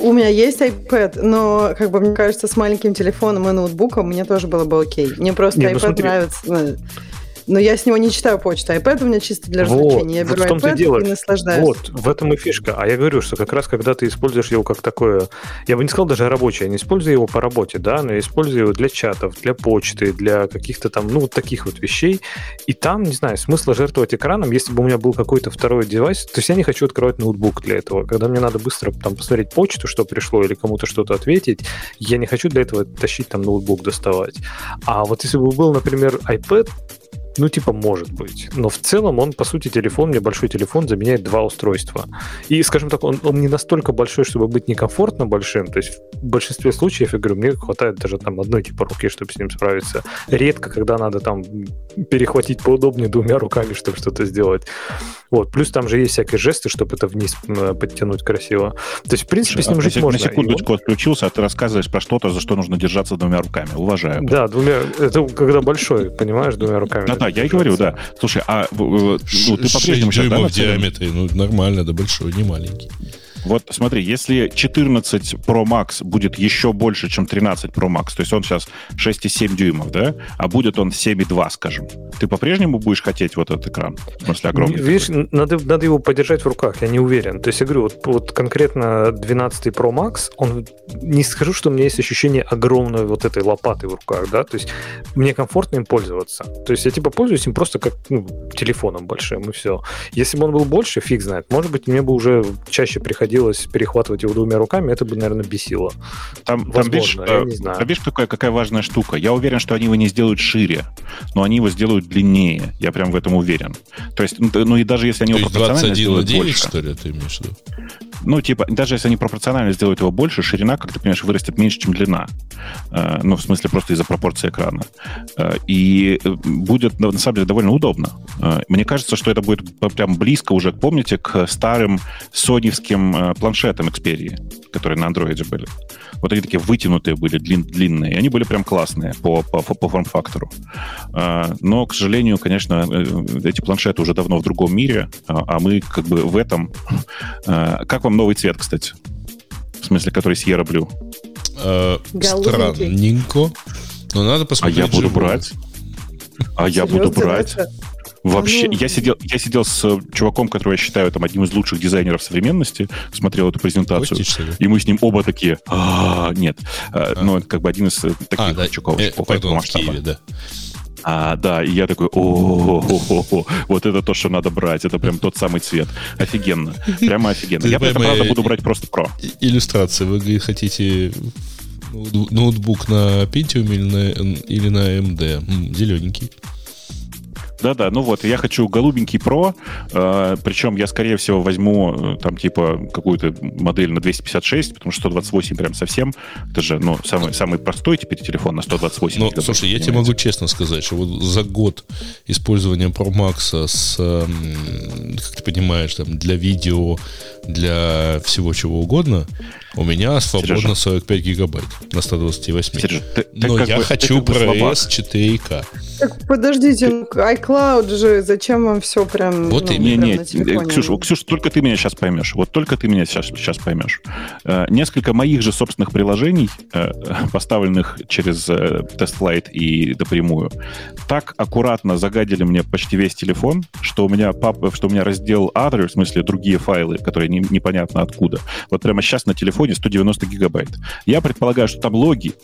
У меня есть iPad, но, как бы, мне кажется, с маленьким телефоном и ноутбуком мне тоже было бы окей. Мне просто Не, ну iPad смотри. нравится. Но я с него не читаю почту. iPad у меня чисто для Вот, развлечения. Я вот беру в том-то и iPad дело. и наслаждаюсь. Вот, в этом и фишка. А я говорю, что как раз когда ты используешь его как такое, я бы не сказал даже рабочее, я не использую его по работе, да, но я использую его для чатов, для почты, для каких-то там, ну, вот таких вот вещей. И там, не знаю, смысла жертвовать экраном, если бы у меня был какой-то второй девайс, то есть я не хочу открывать ноутбук для этого. Когда мне надо быстро там посмотреть почту, что пришло, или кому-то что-то ответить, я не хочу для этого тащить там ноутбук, доставать. А вот если бы был, например, iPad, ну, типа, может быть. Но в целом он, по сути, телефон, мне большой телефон заменяет два устройства. И, скажем так, он, он не настолько большой, чтобы быть некомфортно большим. То есть в большинстве случаев, я говорю, мне хватает даже там одной типа руки, чтобы с ним справиться. Редко, когда надо там перехватить поудобнее двумя руками, чтобы что-то сделать. Вот. Плюс там же есть всякие жесты, чтобы это вниз подтянуть красиво. То есть, в принципе, с ним А, жить на можно. И секундочку отключился, а ты рассказываешь про что-то, за что нужно держаться двумя руками. Уважаю. Да, двумя. Это когда большой, понимаешь, двумя руками. Да, я и говорю, да. Слушай, а в- ну, ты по-прежнему сейчас, да, в диаметре, ну, нормально, да большой, не маленький. Вот смотри, если 14 Pro Max будет еще больше, чем 13 Pro Max, то есть он сейчас 6,7 дюймов, да, а будет он 7,2, скажем, ты по-прежнему будешь хотеть вот этот экран? В смысле, огромный? Видишь, такой? надо, надо его подержать в руках, я не уверен. То есть я говорю, вот, вот конкретно 12 Pro Max, он не скажу, что у меня есть ощущение огромной вот этой лопаты в руках, да, то есть мне комфортно им пользоваться. То есть я типа пользуюсь им просто как ну, телефоном большим, и все. Если бы он был больше, фиг знает, может быть, мне бы уже чаще приходилось перехватывать его двумя руками, это бы, наверное, бесило. Там, там возможно, видишь, я э, не знаю. там видишь, какая, какая важная штука. Я уверен, что они его не сделают шире, но они его сделают длиннее. Я прям в этом уверен. То есть, ну, и даже если они То его есть пропорционально 21 на сделают 9, больше, что ли, ты имеешь в виду? Ну, типа, даже если они пропорционально сделают его больше, ширина, как ты понимаешь, вырастет меньше, чем длина. Э, ну, в смысле, просто из-за пропорции экрана. Э, и э, будет, на самом деле, довольно удобно. Мне кажется, что это будет прям близко уже, помните, к старым соневским планшетам Xperia, которые на андроиде были. Вот они такие вытянутые были, длин, длинные. И они были прям классные по, по, по форм-фактору. Но, к сожалению, конечно, эти планшеты уже давно в другом мире, а а мы как бы в этом... Как вам новый цвет, кстати? В смысле, который Sierra Blue? Э. Странненько. Но надо А посмотреть. я буду живую. брать. А я буду брать. Леша? Вообще, Ну. я сидел, я сидел с э, чуваком, которого я считаю там одним из лучших дизайнеров современности, смотрел эту презентацию. И мы с ним оба такие, «А, нет. Э, Ну, это как бы один из таких А, да, чуваков э, по пардон, этому в масштабу. Киеве, да. А, да, и я такой, о вот это то, что надо брать, это прям тот самый цвет. Офигенно, прямо офигенно. Я, это, правда, буду брать просто про. И- Иллюстрация. Вы хотите ноутбу- ноутбук на Pentium или на, или на AMD? Зелененький. Да-да, ну вот, я хочу голубенький Pro, э, причем я, скорее всего, возьму э, там типа какую-то модель на 256, потому что 128 прям совсем, это же, ну, самый, самый простой теперь телефон на 128 Ну, слушай, я тебе могу честно сказать, что вот за год использования Pro Max с, эм, как ты понимаешь, там, для видео, для всего чего угодно, У меня свободно Сережа. 45 гигабайт на 128. Сережа, ты, Но ты я бы, хочу ProRes 4К. Так подождите, ну, iCloud же, зачем вам все прям Вот ну, и не, не, Ксюша, Ксюша, только ты меня сейчас поймешь. Вот только ты меня сейчас, сейчас поймешь. Э, несколько моих же собственных приложений, э, поставленных через э, TestFlight и напрямую, так аккуратно загадили мне почти весь телефон, что у меня, пап, что у меня раздел Other, в смысле другие файлы, которые не, непонятно откуда. Вот прямо сейчас на телефоне 190 гигабайт. Я предполагаю, что там логи,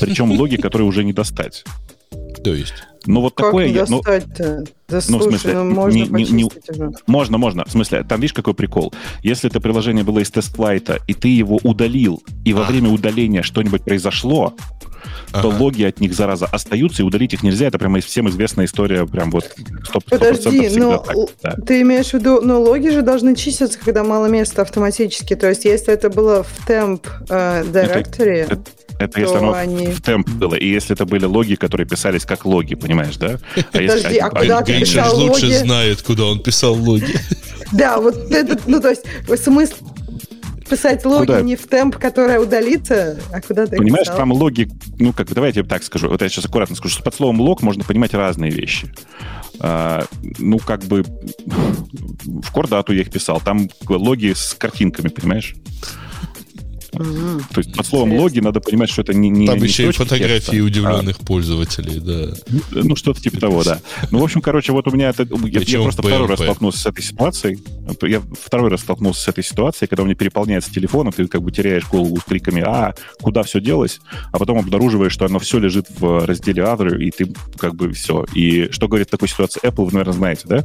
причем логи, которые уже не достать. То есть? Ну, вот как такое... не достать-то? Да, ну, в смысле, ну, можно не, не, не, Можно, можно. В смысле, там видишь, какой прикол? Если это приложение было из тест-флайта, и ты его удалил, и во а. время удаления что-нибудь произошло, ага. то логи от них, зараза, остаются, и удалить их нельзя. Это прямо всем известная история, прям вот 100%, Подожди, но так, да. ты имеешь в виду, но логи же должны чиститься, когда мало места автоматически. То есть, если это было в temp э, directory... Это, это, это если оно они... в темп было, и если это были логи, которые писались как логи, понимаешь, да? А Подожди, если, а, а куда ты писал лучше логи? знает, куда он писал логи. Да, вот это, ну то есть смысл писать логи куда? не в темп, которая удалится, а куда ты Понимаешь, писал? там логи, ну как, давайте я так скажу, вот я сейчас аккуратно скажу, что под словом лог можно понимать разные вещи. А, ну, как бы в Кордату я их писал, там логи с картинками, понимаешь? Mm-hmm. То есть под словом логи надо понимать, что это не не Там не еще и фотографии текста, удивленных а... пользователей, да. Ну, что-то типа того, да. Ну, в общем, короче, вот у меня это... Я, я просто второй раз столкнулся с этой ситуацией. Я второй раз столкнулся с этой ситуацией, когда у меня переполняется телефон, и ты как бы теряешь голову с криками «А, куда все делось?» А потом обнаруживаешь, что оно все лежит в разделе Other, и ты как бы все. И что говорит в такой ситуации Apple, вы, наверное, знаете, да?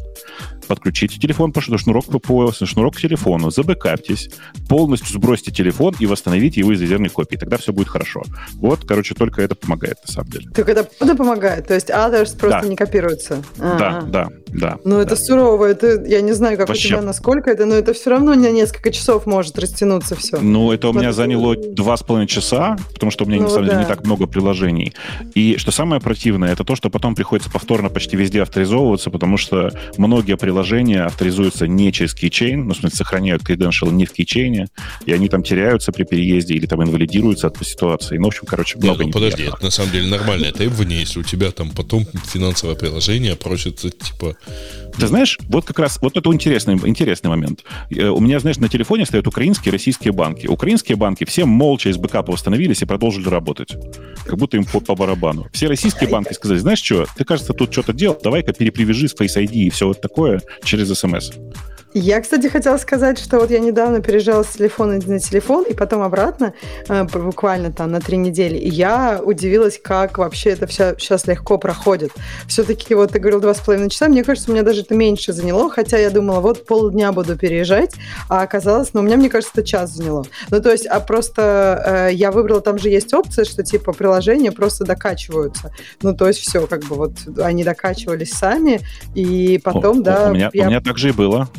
Подключите телефон по шнурок по шнурок к телефону, забэкаптесь, полностью сбросьте телефон и восстановите его из резервной копии. Тогда все будет хорошо. Вот, короче, только это помогает, на самом деле. Только это правда помогает? То есть others просто да. не копируется? Да, да, да. Ну, да. это сурово. Это, я не знаю, как Вообще. у тебя, насколько это, но это все равно на несколько часов может растянуться все. Ну, это у меня заняло два с половиной часа, потому что у меня, ну, на самом да. деле, не так много приложений. И что самое противное, это то, что потом приходится повторно почти везде авторизовываться, потому что многие приложения авторизуются не через Keychain, ну, в смысле, сохраняют credential не в Keychain, и они там теряются при переезде или там инвалидируются от ситуации. Ну, в общем, короче, много ну, подожди, это на самом деле нормальное требование, если у тебя там потом финансовое приложение просит, типа... Ты знаешь, вот как раз, вот это интересный, интересный момент. Э, у меня, знаешь, на телефоне стоят украинские и российские банки. Украинские банки все молча из бэкапа восстановились и продолжили работать. Как будто им по, по барабану. Все российские банки сказали, знаешь что, ты, кажется, тут что-то делал, давай-ка перепривяжи с Face ID и все вот такое через смс. Я, кстати, хотела сказать, что вот я недавно переезжала с телефона на телефон, и потом обратно, э, буквально там на три недели, и я удивилась, как вообще это все сейчас легко проходит. Все-таки вот ты говорил два с половиной часа, мне кажется, у меня даже это меньше заняло, хотя я думала, вот полдня буду переезжать, а оказалось, ну, у меня, мне кажется, это час заняло. Ну, то есть, а просто э, я выбрала, там же есть опция, что типа приложения просто докачиваются. Ну, то есть все, как бы вот они докачивались сами, и потом, О, да... У меня, я... у меня так же и было.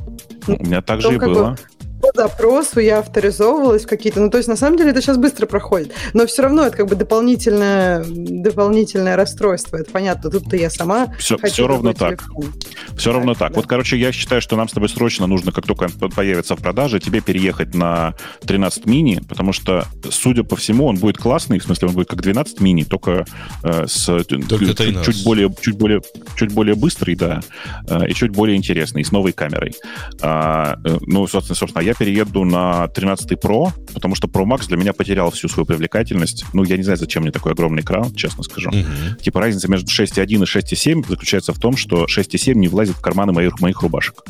У меня так же и было по запросу я авторизовывалась какие-то... Ну, то есть, на самом деле, это сейчас быстро проходит. Но все равно это как бы дополнительное, дополнительное расстройство. Это понятно. Тут-то я сама Все, все ровно так. Телефон. Все так, ровно так. Да. Вот, короче, я считаю, что нам с тобой срочно нужно, как только он появится в продаже, тебе переехать на 13 мини, потому что, судя по всему, он будет классный, в смысле, он будет как 12 мини, только э, с только чуть, чуть, более, чуть, более, чуть более быстрый, да, э, и чуть более интересный, с новой камерой. А, э, ну, собственно, собственно, я перееду на 13 Pro, потому что Pro Max для меня потерял всю свою привлекательность. Ну, я не знаю, зачем мне такой огромный экран, честно скажу. Mm-hmm. Типа разница между 6.1 и 6.7 заключается в том, что 6.7 не влазит в карманы моих, моих рубашек.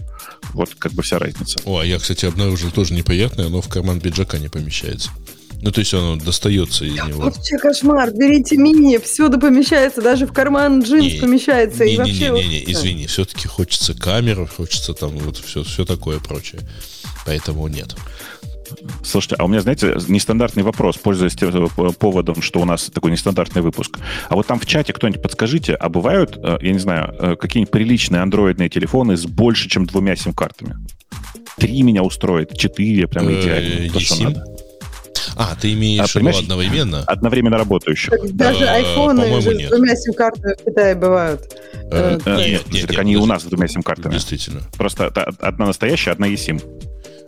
Вот как бы вся разница. О, а я, кстати, обнаружил тоже неприятное, оно в карман пиджака не помещается. Ну, то есть оно достается из него. Вообще кошмар. Берите мини, всюду помещается, даже в карман джинс не, помещается. Не, и не, вообще не, не, не, извини, все-таки хочется камеру, хочется там вот все, все такое прочее. Поэтому нет. Слушайте, а у меня, знаете, нестандартный вопрос, пользуясь тем поводом, что у нас такой нестандартный выпуск. А вот там в чате кто-нибудь подскажите, а бывают, э, я не знаю, э, какие-нибудь приличные андроидные телефоны с больше, чем двумя сим-картами? Три меня устроит, четыре, прям э, идеально. То, что надо. А, ты имеешь а, в виду одновременно? Одновременно работающих. Даже айфоны с двумя сим-картами в Китае бывают. Нет, нет, так они у нас с двумя сим-картами. Действительно. Просто одна настоящая, одна eSIM.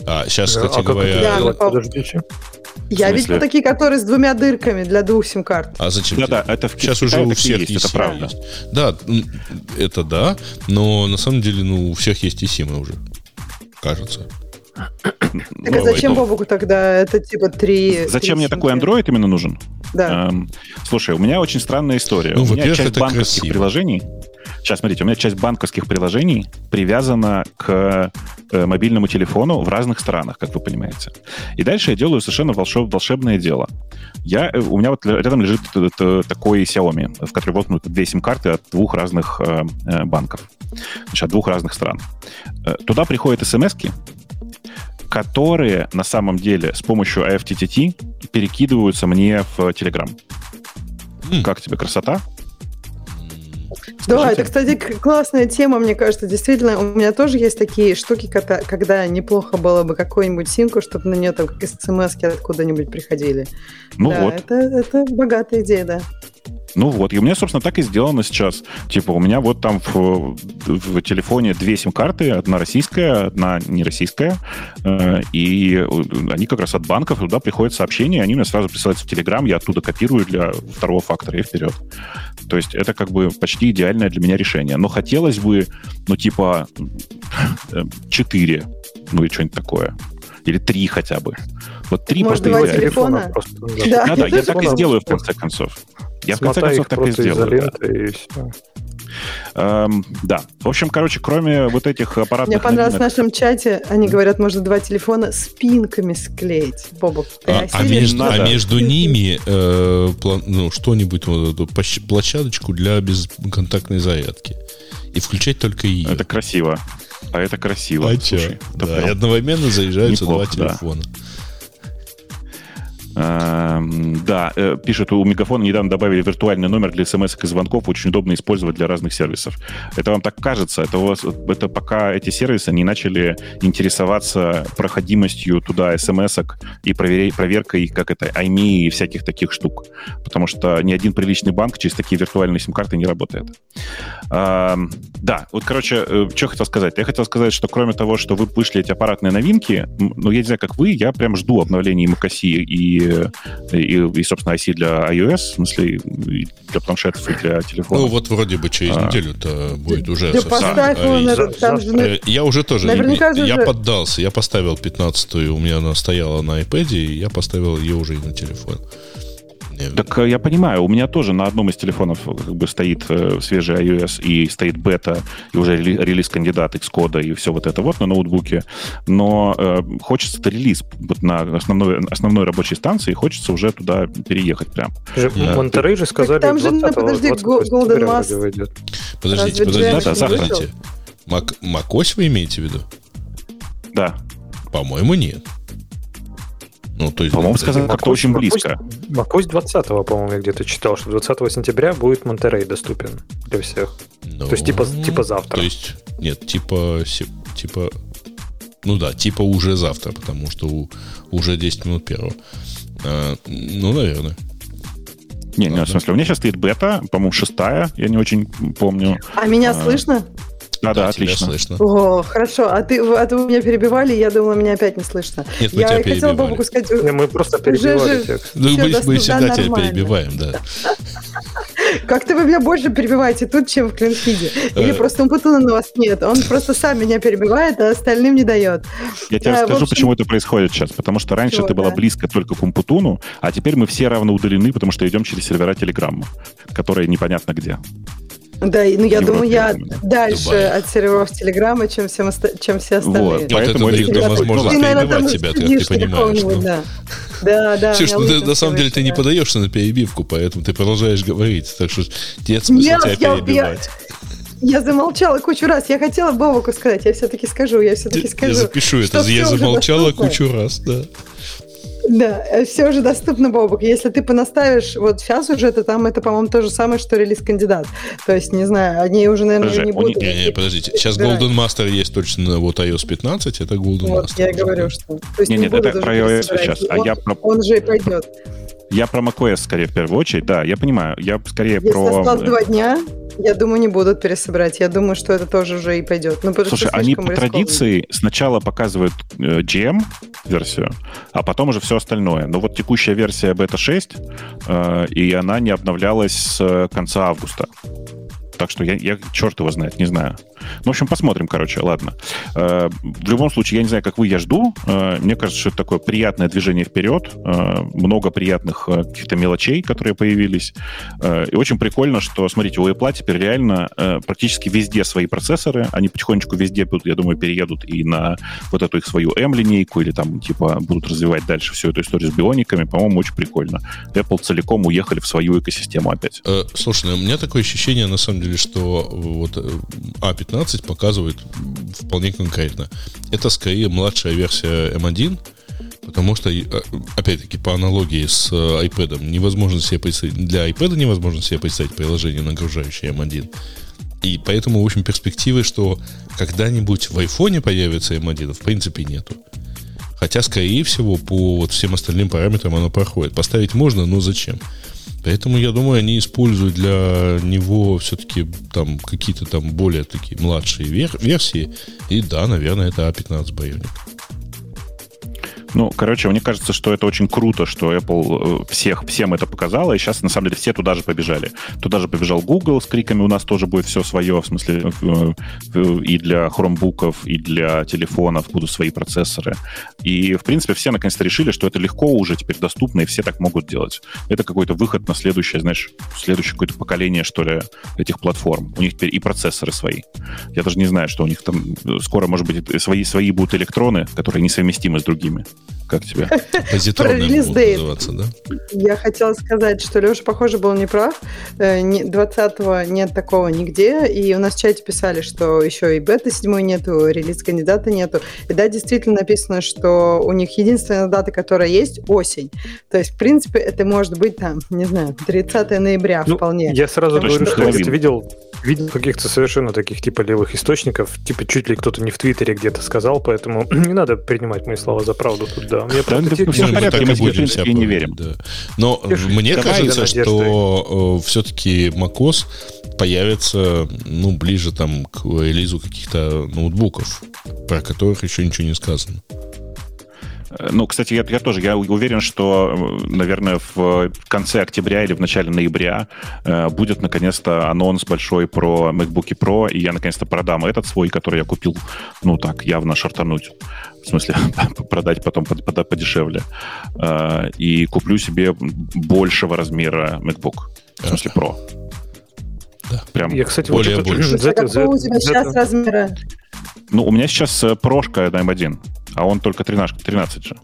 А, сейчас, кстати а говоря... Как это подождите. Я видела такие, которые с двумя дырками для двух сим-карт. А зачем? Да-да, тебе? это в Сейчас уже у всех есть, есть, это правда. есть. Да, это да, но на самом деле, ну, у всех есть и симы уже. Кажется. Так а зачем Бобуку тогда это типа три... Зачем мне такой? Android именно нужен? Да. Эм, слушай, у меня очень странная история. Ну, у меня часть это банковских красиво. приложений. Сейчас, смотрите, у меня часть банковских приложений привязана к э, мобильному телефону в разных странах, как вы понимаете. И дальше я делаю совершенно волшеб- волшебное дело. Я, э, у меня вот рядом лежит э, т- такой Xiaomi, в который воткнуты две сим-карты от двух разных э, э, банков, значит, от двух разных стран. Э, Туда приходят смс которые на самом деле с помощью AFTTT перекидываются мне в Telegram. М. Как тебе красота? Да, Скажите. это, кстати, классная тема, мне кажется. Действительно, у меня тоже есть такие штуки, когда, когда неплохо было бы какую-нибудь симку, чтобы на нее там как смс откуда-нибудь приходили. Ну да, вот. Это, это богатая идея, да. Ну вот, и у меня, собственно, так и сделано сейчас. Типа, у меня вот там в, в телефоне две сим-карты, одна российская, одна не российская, э, и они как раз от банков, туда приходят сообщения, они мне сразу присылаются в Телеграм, я оттуда копирую для второго фактора и вперед. То есть это как бы почти идеальное для меня решение. Но хотелось бы, ну, типа, э, четыре, ну и что-нибудь такое. Или три хотя бы. Вот три Может, просто два идеально. телефона? Просто, Да. Да-да, я так и сделаю в конце концов. Я в конце концов так и сделаю. да. и все. Эм, да. В общем, короче, кроме вот этих аппаратных Мне понравилось в новинок- нашем чате, они говорят, можно два телефона спинками склеить. Бобок, А, а между, а между ними э, план- ну, что-нибудь, вот эту площ- площадочку для бесконтактной зарядки. И включать только ее. Это красиво. А это красиво. а? Слушай, это Да, прям, и одновременно заряжаются неплохо, два да. телефона. эм, да, э, пишет, у Мегафона недавно добавили виртуальный номер для смс и звонков, очень удобно использовать для разных сервисов. Это вам так кажется? Это, у вас, это пока эти сервисы не начали интересоваться проходимостью туда смс и проверя- проверкой, как это, IMEI и всяких таких штук. Потому что ни один приличный банк через такие виртуальные сим-карты не работает. Эм, да, вот, короче, что хотел сказать? Я хотел сказать, что кроме того, что вы вышли эти аппаратные новинки, ну, я не знаю, как вы, я прям жду обновлений macOS и, и, и, собственно, IC для iOS, в смысле, и для планшетов и для Ну, телефонов. вот вроде бы через А. неделю-то будет уже Да совсем- поставь а, и- на- там же... Э, Я уже тоже, Наверняка же я уже- поддался, я поставил 15-ю, у меня она стояла на iPad, и я поставил ее уже и на телефон. Так э, я понимаю, у меня тоже на одном из телефонов э, как бы стоит э, свежий iOS и стоит бета, и уже рели- релиз кандидат Xcode и все вот это вот на ноутбуке. Но э, хочется релиз вот на основной, основной рабочей станции, хочется уже туда переехать прям. Же, Да. Монтерей же сказали, там же, ну, 20 подожди, 20 Go- Golden Mass. Подождите, подождите, не подождите. Мак, macOS вы имеете в виду? Да, По-моему, нет. Ну, то есть, по-моему, сказали как-то очень близко. macOS 20 по-моему, я где-то читал, что 20 сентября будет Монтерей доступен для всех. ну, То есть типа, типа завтра. То есть, нет, типа, типа, ну да, типа уже завтра, потому что у- уже 10 минут первого. А, ну, наверное. Не, не, в смысле, у меня сейчас стоит бета, по-моему, шестая, я не очень помню. А меня А, слышно? Да, да, тебя отлично. слышно. О, хорошо. А ты, а ты вы меня перебивали, я думала, меня опять не слышно. Нет, мы я тебя хотела перебивали. Бобуку сказать... Не, мы просто перебивали же- текст. Ну, мы, мы да, всегда тебя нормально. перебиваем, да. Как-то вы меня больше перебиваете тут, чем в клинфиде. Или Э. просто Умпутуна на вас нет. Он просто сам меня перебивает, а остальным не дает. Я тебе Да, в расскажу, почему это происходит сейчас. Потому что раньше ты была да. близко только к Умпутуну, а теперь мы все равно удалены, потому что идем через сервера Телеграмма, которые непонятно где. Да, ну я думаю, я дальше Дубае. от серверов Телеграма, чем, всем оста- чем все остальные. Вот. Вот это Поэтому дает это нам возможность Ты, перебивать тебя, ты сидишь понимаешь. ну. Да, да. да Слушай, у ну меня ты, на самом деле ты не да. подаешься на перебивку, поэтому ты продолжаешь говорить. Так что нет смысла тебя я- перебивать. Я замолчала кучу раз. Я хотела Бобуку сказать, я все-таки скажу, я все-таки Я, скажу. запишу это. что Я замолчала кучу раз, да. Да, все уже доступно, Бобок. Если ты понаставишь, вот сейчас уже это там, это, по-моему, то же самое, что релиз-кандидат. То есть, не знаю, они уже, наверное, Подожди, не будут. Не, не, подождите. Сейчас. Golden Master есть точно вот iOS 15, это Golden Вот, Master. я говорю, что... То есть Не, нет, будут это про iOS сейчас, а Он- я Он же и пойдет. Я про macOS скорее в первую очередь, да, я понимаю. Я скорее Если про... осталось два дня, я думаю, не будут пересобирать. Я думаю, что это тоже уже и пойдет. Ну, Слушай, они по рискованно. традиции сначала показывают э, GM-версию, а потом уже все остальное. Но вот текущая версия бета 6, э, и она не обновлялась с э, конца августа. Так что я, я черт его знает, не знаю. Ну, в общем, посмотрим, короче, ладно. Э, в любом случае, я не знаю, как вы, я жду. Э, мне кажется, что это такое приятное движение вперед. Э, много приятных каких-то мелочей, которые появились. И очень прикольно, что, смотрите, у Apple теперь реально практически везде свои процессоры. Они потихонечку везде, я думаю, переедут и на вот эту их свою M-линейку, или там, типа, будут развивать дальше всю эту историю с биониками. По-моему, очень прикольно. Apple целиком уехали в свою экосистему опять. Слушай, ну, у меня такое ощущение, на самом деле, что вот А15 15 показывает вполне конкретно. Это скорее младшая версия M1, потому что, опять-таки, по аналогии с iPad, невозможно себе представить, для iPad невозможно себе представить приложение, нагружающее M1. И поэтому, в общем, перспективы, что когда-нибудь в iPhone появится M1, в принципе, нету. Хотя, скорее всего, по вот всем остальным параметрам оно проходит. Поставить можно, но зачем? Поэтому, я думаю, они используют для него все-таки там какие-то там более такие младшие вер- версии. И да, наверное, это А15 Bionic. Ну, короче, мне кажется, что это очень круто, что Apple э, всех, всем это показала, и сейчас, на самом деле, все туда же побежали. Туда же побежал Google с криками «У нас тоже будет все свое», в смысле, э, э, и для хромбуков, и для телефонов будут свои процессоры. И, в принципе, все наконец-то решили, что это легко уже теперь доступно, и все так могут делать. Это какой-то выход на следующее, знаешь, следующее какое-то поколение, что ли, этих платформ. У них теперь и процессоры свои. Я даже не знаю, что у них там скоро, может быть, свои, свои будут электроны, которые несовместимы с другими. Как тебе? Позитронные релиз будут называться, да? Я хотела сказать, что Леша, похоже, был неправ. Э, не- 20-го нет такого нигде. И у нас в чате писали, что еще и бета 7 нету, релиз кандидата нету. И да, действительно написано, что у них единственная дата, которая есть, осень. То есть, в принципе, это может быть там, не знаю, 30 ноября Ну, вполне. Я сразу Точно говорю, что я видел, видел каких-то совершенно таких типа левых источников, типа чуть ли кто-то не в Твиттере где-то сказал, поэтому не надо принимать мои слова за правду тут, да. Мне Да, просто да, те- всё Не, в мы так и будем себя принципе, не верим. да. Но Слушай, мне давай кажется, что все-таки macOS появится ну, ближе там к релизу каких-то ноутбуков, про которых еще ничего не сказано. Э, Ну, кстати, я, я тоже я уверен, что, наверное, в конце октября или в начале ноября э, будет наконец-то анонс большой про MacBook Pro, и я наконец-то продам этот свой, который я купил, ну так, явно шартануть. В смысле, продать потом под- под- подешевле. Э, И куплю себе большего размера MacBook. В смысле, Pro. Да. Прям, Я, кстати, Более вот больше. а какого у это- тебя сейчас это- размера? Ну, у меня сейчас э, прошка на M1, а он только 13, 13 же.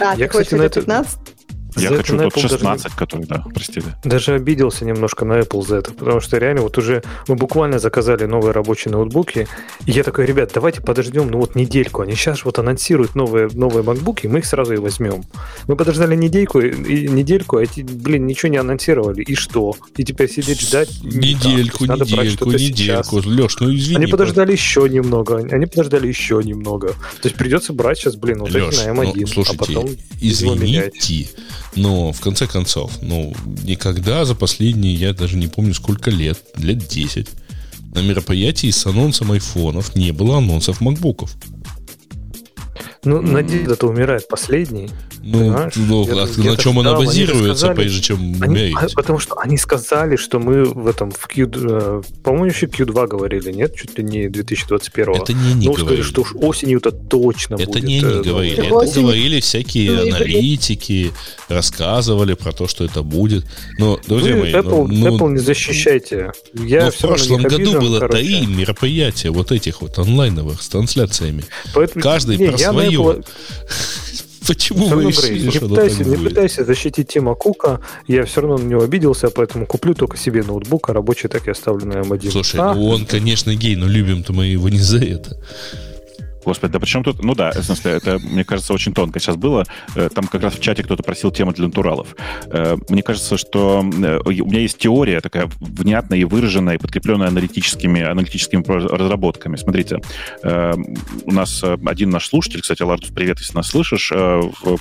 А, Я, ты хочешь кстати, на это это- 15? Я за хочу тот Apple даже не- 16, который, да, простите. Даже обиделся немножко на Apple за это, потому что реально вот уже мы буквально заказали новые рабочие ноутбуки, и я такой, ребят, давайте подождем, ну вот недельку, они сейчас вот анонсируют новые, новые MacBook, и мы их сразу и возьмем. Мы подождали недельку, и недельку, а эти, блин, ничего не анонсировали, и что? И теперь сидеть ждать? Недельку, есть надо брать недельку, недельку. Леш, ну извини. Они подождали еще немного, они подождали еще немного. То есть придется брать сейчас, блин, вот Леш, эти на ну, M1, слушайте, а потом его менять. извините, но в конце концов, ну, никогда за последние, я даже не помню сколько лет, лет 10, на мероприятии с анонсом айфонов не было анонсов макбуков. Ну, надежда-то умирает последний. Ну, ну, а на чем она базируется, сказали- прежде чем Они- а, потому что они сказали, что мы в этом в Q, э, по-моему, еще Q2 говорили, нет, чуть ли не 2021 Это не они ну, сказали, говорили. что уж осенью-то точно Это будет. не э, они говорили, Так это осенью- говорили всякие Ну, аналитики, рассказывали про то, что это будет. Но, друзья Вы мои, Apple, ну, ну, Apple не защищайте. Я но в всё равно прошлом не году обижен, было короче. три мероприятия вот этих вот онлайновых с трансляциями. Поэтому- Каждый Не, про свое. Apple- Почему вы решили, не пытайся, не пытайся защитить Тима Кука. Я все равно на него обиделся, поэтому куплю только себе ноутбук, а рабочий так и оставлю на M1. Слушай, А, ну он, конечно, гей, но любим-то мы его не за это. Господи, да причем тут... Ну да, в смысле, это, мне кажется, очень тонко сейчас было. Э, там как раз в чате кто-то просил тему для натуралов. Э, мне кажется, что э, у меня есть теория такая внятная и выраженная, и подкрепленная аналитическими, аналитическими разработками. Смотрите, у нас один наш слушатель, кстати, Лардус, привет, если нас слышишь,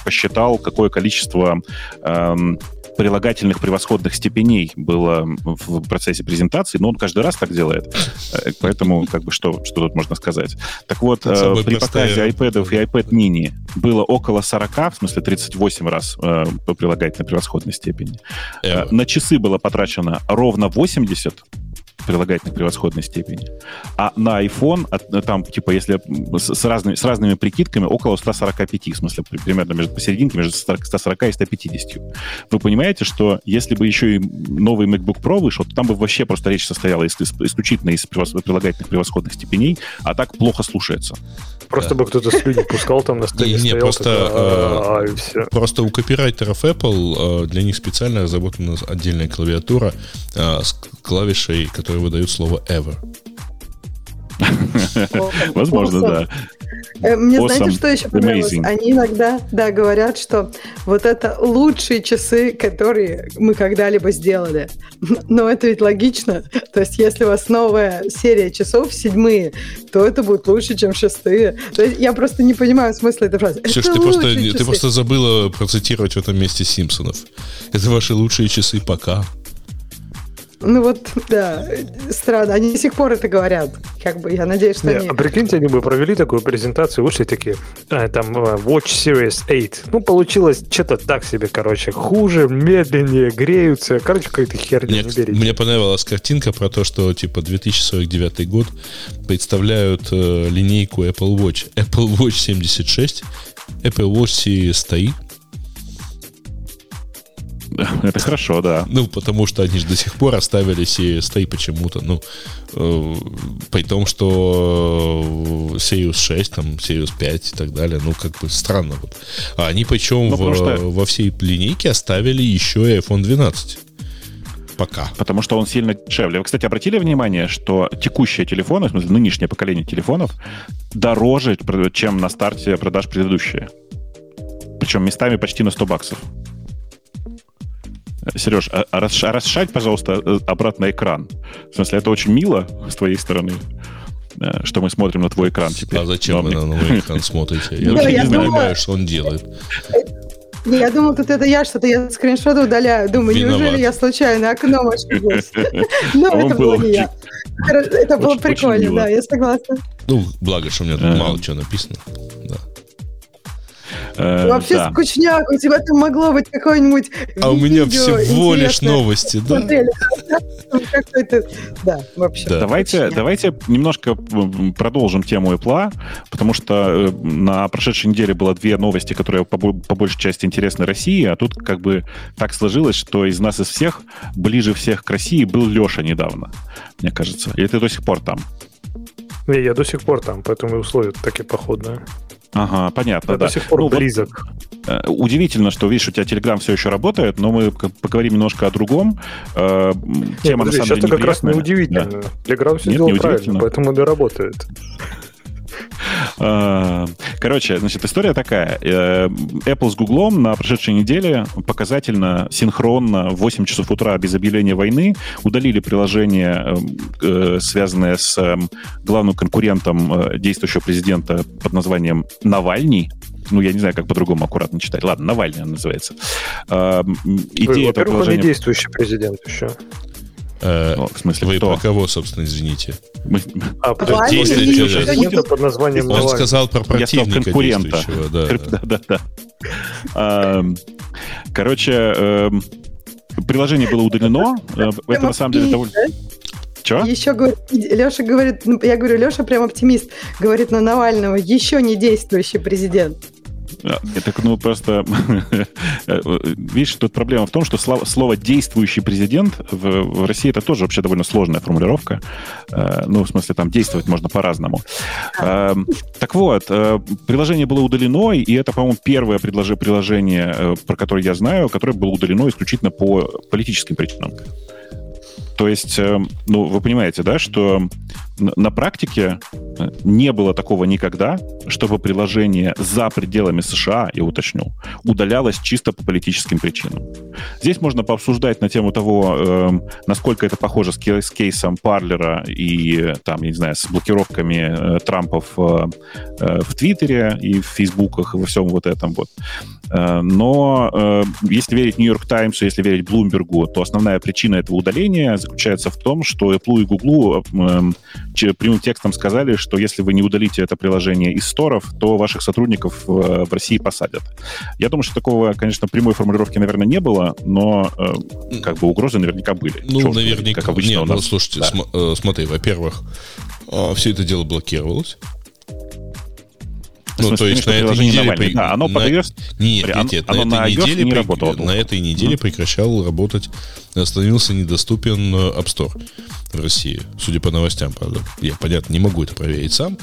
посчитал, какое количество эм, прилагательных превосходных степеней было в процессе презентации, но он каждый раз так делает. Э, поэтому, как бы, что, что тут можно сказать? Так вот, э, при показе iPad и iPad mini было около 40, в смысле 38 раз э, прилагательной превосходной степени. Э, на часы было потрачено ровно 80, прилагательных превосходной степени. А на iPhone, э, там, типа, если с, с, разными, с разными прикидками, около 145, в смысле, примерно между посерединке, между 140 и 150. Вы понимаете, что если бы еще и новый MacBook Pro вышел, то там бы вообще просто речь состояла из, исключительно из прилагательных превосходных степеней, а так плохо слушается. Просто да. бы кто-то слюни пускал там на столе. Не, просто, такой, а, а, все. просто у копирайтеров Apple а, для них специально разработана отдельная клавиатура с клавишей, которая выдает слово ever. Возможно, да. Э, мне awesome. знаете, что еще понравилось? Amazing. Они иногда, да, говорят, что вот это лучшие часы, которые мы когда-либо сделали. Но это ведь логично. То есть, если у вас новая серия часов, седьмые, то это будет лучше, чем шестые. То есть, я просто не понимаю смысла этой фразы. Слушай, ты просто, ты просто забыла процитировать в этом месте Симпсонов. Это ваши лучшие часы пока. Ну вот, да, странно. Они до сих пор это говорят. Как бы, я надеюсь, что не, они... А прикиньте, они бы провели такую презентацию, вышли такие, а, там, э, Watch Series 8. Ну, получилось что-то так себе, короче. Хуже, медленнее, греются. Короче, какая-то херня, мне, не берите. Мне понравилась картинка про то, что, типа, 2049 год представляют э, линейку Apple Watch. Apple Watch 76, Apple Watch Series 3, Это хорошо, да. Ну, потому что они же до сих пор оставили 3 почему-то. Ну, э, при том, что Series 6, там, Series 5 и так далее, ну, как бы странно. Вот. А они причем ну, в, что... во всей линейке оставили еще и iPhone 12 пока. Потому что он сильно дешевле. Вы, кстати, обратили внимание, что текущие телефоны, в смысле, нынешнее поколение телефонов, дороже, чем на старте продаж предыдущие. Причем местами почти на 100 баксов. Сереж, а, а, а расшать, пожалуйста, э, обратно экран. В смысле, это очень мило с твоей стороны э, что мы смотрим на твой экран теперь. А зачем вы на новый экран смотрите? Я вообще не понимаю, что он делает. Я думал, тут это я что-то, я скриншоты удаляю. Думаю, неужели я случайно окно ошиблась? Но это было не я. Это было прикольно, да, я согласна. Ну, благо, что у меня тут э. мало чего написано. Да. Э, Вообще да. скучняк, у тебя там могло быть какое-нибудь А у меня всего лишь новости, да? Да, вообще. Давайте, давайте немножко продолжим тему Apple, потому что э, на прошедшей неделе было две новости, которые по, по большей части интересны России, а тут как бы так сложилось, что из нас из всех ближе всех к России был Леша недавно, мне кажется. Или ты до сих пор там? Не, я до сих пор там, поэтому и условия такие походные. Ага, понятно. Я да. до сих пор ну, близок. Вот, э, удивительно, что, видишь, у тебя Telegram все еще работает, но мы поговорим немножко о другом. Э, тема, Нет, подожди, на самом деле, как раз не удивительно. Да. Telegram все Нет, сделал правильно, поэтому и работает. А, короче, значит, история такая. Э, Apple с Google на прошедшей неделе показательно, синхронно в 8 часов утра без объявления войны удалили приложение, э, связанное с эм, главным конкурентом э, действующего президента под названием Навальный ну, я не знаю, как по-другому аккуратно читать. Ладно, Навальный он называется. Идея этого приложения... не действующий президент еще. Э, в смысле, Вы кто? про кого, собственно, извините? А, действующего под названием Он сказал про противника конкурента. Да, да, да. да. А, короче, эм, приложение было удалено. Э, это на самом деле довольно... Чего? Еще говорит, Леша говорит, ну, я говорю, Леша прям оптимист, говорит на Навального, еще не действующий президент. Так, ну, просто... Видишь, тут проблема в том, что слово «действующий президент» в, России это тоже вообще довольно сложная формулировка. Э, ну, в смысле, там действовать можно по-разному. Э, так вот, э, приложение было удалено, и это, по-моему, первое приложение, про которое я знаю, которое было удалено исключительно по политическим причинам. То есть, ну, вы понимаете, да, что на практике э, не было такого никогда, чтобы приложение за пределами США, я уточню, удалялось чисто по политическим причинам. Здесь можно пообсуждать на тему того, э, насколько это похоже с, с кейсом Парлера и, там, я не знаю, с блокировками э, Трампов э, э, в Твиттере и в Фейсбуках и во всем вот этом вот. Э, но если верить Нью-Йорк Таймсу, если верить Блумбергу, то основная причина этого удаления заключается в том, что Apple и Google прямым текстом сказали, что если вы не удалите это приложение из сторов, то ваших сотрудников в России посадят. Я думаю, что такого, конечно, прямой формулировки, наверное, не было, но как бы угрозы наверняка были. Ну, Черт, наверняка. Как обычно Нет, у ну, нас. ну, слушайте, да. см- смотри, во-первых, все это дело блокировалось. Ну, то есть на этой неделе... При... Да, оно на... Нет, нет, нет, оно на, этой неделе, не при... работало. на этой неделе прекращал работать, становился недоступен э, App Store в России, судя по новостям, правда. Я, понятно, не могу это проверить сам.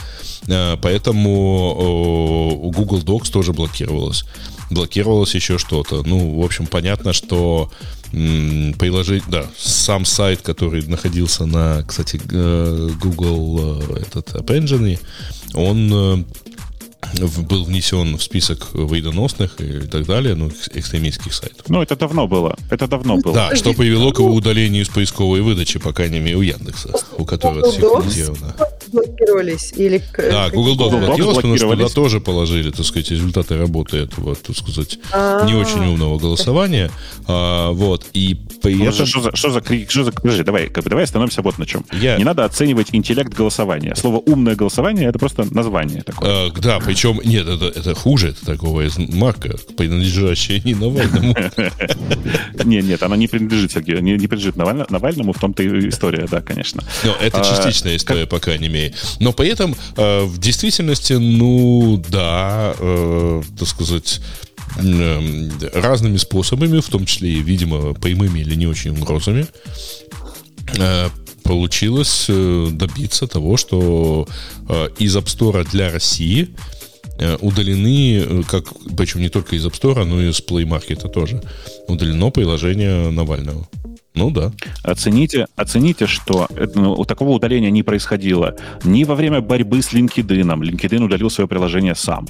Э, поэтому Google Docs тоже блокировалось. Блокировалось еще что-то. Ну, в общем, понятно, что приложить, да, сам сайт, который находился на, кстати, э, Google этот App Engine, он был внесен в список вредоносных и так далее, ну, экстремистских сайтов. Ну, это давно было. Это давно было. Да, что привело к его удалению из поисковой выдачи, по крайней мере, у Яндекса, у которого синхронизировано. блокировались? Или да, Google Docs блокировался, потому что туда тоже положили, так сказать, результаты работы этого, так сказать, не очень умного голосования. А, вот, и при ну, этом... Что за, что за крик? Что за... Подожди, давай, как бы, давай остановимся вот на чем. Я... Не надо оценивать интеллект голосования. Слово «умное голосование» — это просто название такое. А, да, причем, нет, это, это хуже, это такого из марка, принадлежащая не Навальному. Нет, нет, она не принадлежит Сергею, не принадлежит Навальному, в том-то и история, да, конечно. Но это а, частичная история, по крайней мере. Но при этом э, в действительности, ну, да, э, так сказать, разными способами, в том числе видимо, прямыми или не очень угрозами, э, получилось добиться того, что из App Store для России удалены, э, как, причем не только из App Store, но и из Play Market тоже, удалено приложение Навального. Ну да. Оцените, оцените что это, ну, такого удаления не происходило ни во время борьбы с LinkedIn. LinkedIn удалил свое приложение сам.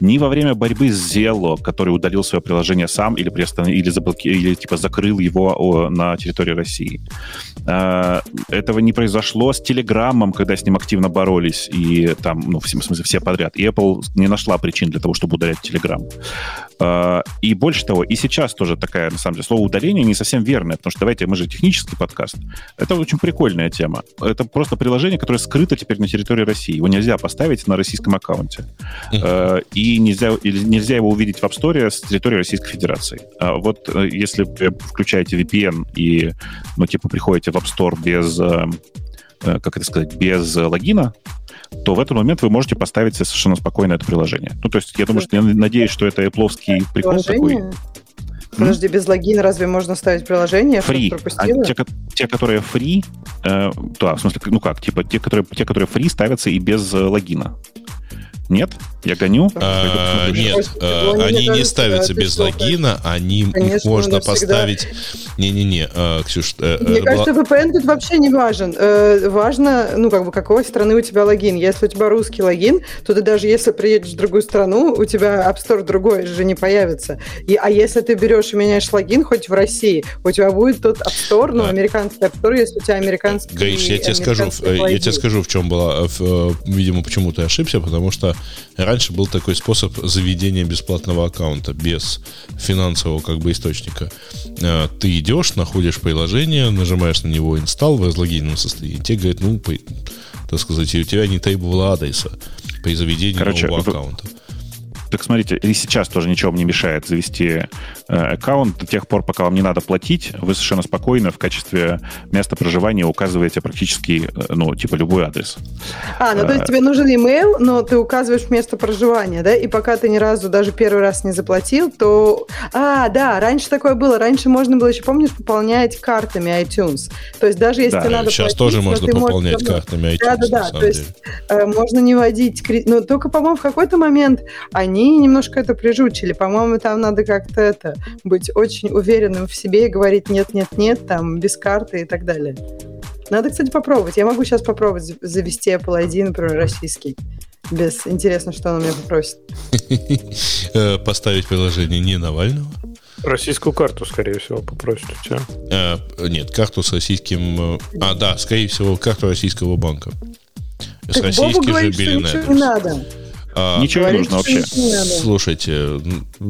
Ни во время борьбы с Zello, который удалил свое приложение сам или, приостанов... или, заблоки... или типа закрыл его на территории России. А, этого не произошло с Телеграмом, когда с ним активно боролись, и там, ну, в смысле, все подряд. И Apple не нашла причин для того, чтобы удалять Telegram. А, и больше того, и сейчас тоже такая, на самом деле, слово удаление не совсем верное, потому что давайте, мы же технический подкаст. Это очень прикольная тема. Это просто приложение, которое скрыто теперь на территории России. Его нельзя поставить на российском аккаунте. Uh-huh. И нельзя, нельзя его увидеть в App Store с территории Российской Федерации. А вот э, если вы включаете VPN и, ну, типа, приходите в App Store без, э, как это сказать, без логина, то в этот момент вы можете поставить совершенно спокойно это приложение. Ну, то есть я думаю, что я надеюсь, что это Apple прикол такой. Подожди, без логина разве можно ставить приложение? Free. А те, те, которые free, э, да, в смысле, ну как, типа те, которые, те, которые free ставятся и без э, логина. Нет? Я гоню? А, нет, а, они не ставятся без логина, они Конечно, можно поставить... Не-не-не, а, Ксюш... Э, Мне кажется, VPN тут вообще не важен. Э, важно, ну, как бы, какой страны у тебя логин. Если у тебя русский логин, то ты даже если приедешь в другую страну, у тебя App Store другой же не появится. И, а если ты берешь и меняешь логин хоть в России, у тебя будет тот App Store, ну, американский App Store, если у тебя американский Гаиш, я тебе скажу, я тебе скажу, в чем была, видимо, почему ты ошибся, потому что раньше был такой способ заведения бесплатного аккаунта без финансового как бы источника. Э, ты идешь, находишь приложение, нажимаешь на него install в разлогиненном состоянии, тебе говорит, ну, так сказать, у тебя не требовало адреса при заведении Короче, нового аккаунта. Так смотрите, и сейчас тоже ничего вам не мешает завести э, аккаунт до тех пор, пока вам не надо платить. Вы совершенно спокойно в качестве места проживания указываете практически, э, ну, типа любой адрес. А, ну то есть тебе нужен email, но ты указываешь место проживания, да? И пока ты ни разу даже первый раз не заплатил, то... А, да, раньше такое было. Раньше можно было еще, помнишь, пополнять картами iTunes. То есть даже если да, тебе надо сейчас платить, тоже можно пополнять можешь... картами iTunes. Да, да, да. То есть э, можно не вводить... Но только, по-моему, в какой-то момент они они немножко это прижучили. По-моему, там надо как-то это быть очень уверенным в себе и говорить нет, нет, нет, там без карты и так далее. Надо, кстати, попробовать. Я могу сейчас попробовать завести Apple ID, например, российский. Без интересно, что он у меня попросит. Э, поставить приложение не Навального? Российскую карту, скорее всего, попросит у тебя. А, нет, карту с российским... Э, а, да, скорее всего, карту российского банка. С так российский же Белин не надо. А, Ничего не нужно вообще. Слушайте,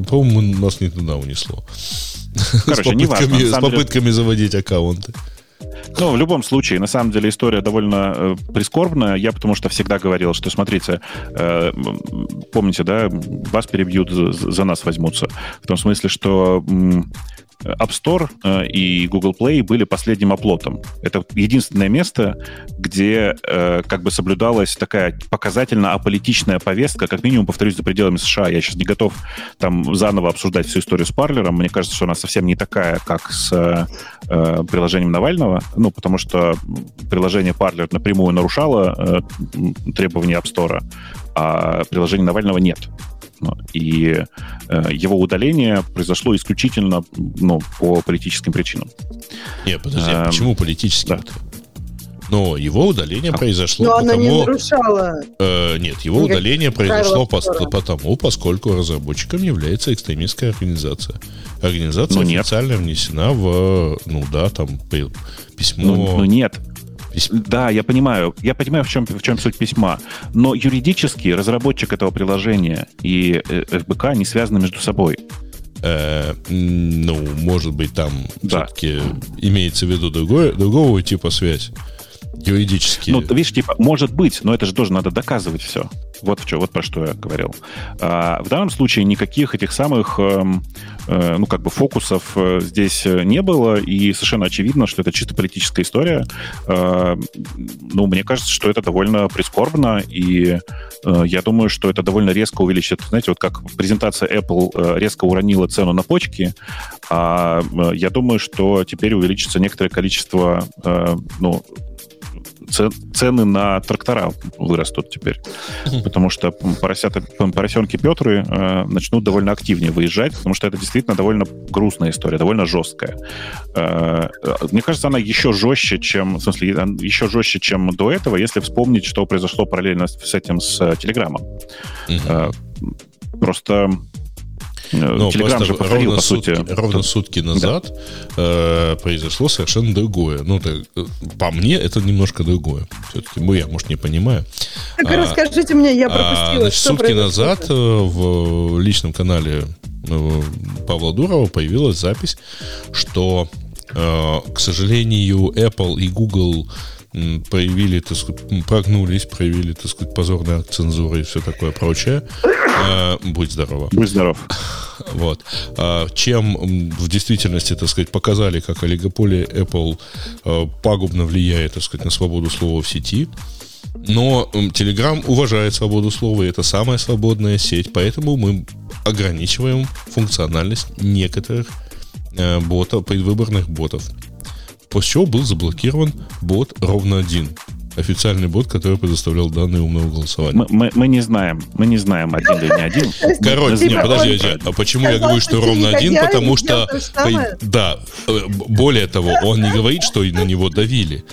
по-моему, нас не туда унесло. Короче, с попытками, важно, с попытками заводить аккаунты. Ну, в любом случае, на самом деле история довольно э, прискорбная. Я потому что всегда говорил, что, смотрите, э, помните, да, вас перебьют, за, за нас возьмутся. В том смысле, что App Store э, и Google Play были последним оплотом. Это единственное место, где э, как бы соблюдалась такая показательно аполитичная повестка, как минимум, повторюсь, за пределами США. Я сейчас не готов там заново обсуждать всю историю с Парлером. Мне кажется, что она совсем не такая, как с э, приложением Навального, ну, потому что приложение Parler напрямую нарушало э, требования App Store, а приложение Навального нет. И э, его удаление произошло исключительно ну, по политическим причинам. Нет, подожди, а, почему политическим? Да. Но его удаление а. произошло Но потому... оно не нарушало... Э, нет, его Никак удаление произошло пос... потому, поскольку разработчиком является экстремистская организация. Организация ну, официально нет. внесена в, ну да, там письмо... Ну, ну нет, да, я понимаю. Я понимаю, в чем, в чем суть письма. Но юридически разработчик этого приложения и э, ФБК не связаны между собой. Э, ну, может быть, там да. все-таки имеется в виду другое, другого типа связь юридически. Ну, видишь, типа, может быть, но это же тоже надо доказывать все. Вот, в что, вот про что я говорил. А, в данном случае никаких этих самых, э, э, ну, как бы фокусов э, здесь не было, и совершенно очевидно, что это чисто политическая история. Э, ну, мне кажется, что это довольно прискорбно, и э, я думаю, что это довольно резко увеличит, знаете, вот как презентация Apple э, резко уронила цену на почки, а э, я думаю, что теперь увеличится некоторое количество, э, ну, цены на трактора вырастут теперь. Потому что поросята, поросенки Петры э, начнут довольно активнее выезжать, потому что это действительно довольно грустная история, довольно жесткая. Э, мне кажется, она еще жестче, чем, в смысле, еще жестче, чем до этого, если вспомнить, что произошло параллельно с этим с Телеграмом. Э, просто но Telegram же повторил, ровно по сути. Сутки, ровно сутки назад да. э, произошло совершенно другое. Ну, так, по мне, это немножко другое. Все-таки, ну, я, может, не понимаю. Так а, расскажите мне, я пропустила. А, значит, что сутки произошло? назад э, в личном канале э, Павла Дурова появилась запись, что, э, к сожалению, Apple и Google проявили, так сказать, прогнулись, проявили, так сказать, позорный акт цензуры и все такое прочее. А, будь здорова. Будь здоров. Вот. А, чем в действительности, так сказать, показали, как олигополия Apple а, пагубно влияет, так сказать, на свободу слова в сети. Но Telegram уважает свободу слова, и это самая свободная сеть, поэтому мы ограничиваем функциональность некоторых э, ботов, предвыборных ботов после чего был заблокирован бот ровно один. Официальный бот, который предоставлял данные умного голосования. Мы, мы, мы не знаем, мы не знаем, один или не один. Короче, не, подожди, а почему я говорю, что ровно один? Потому что, да, э, более того, он не говорит, что на него давили.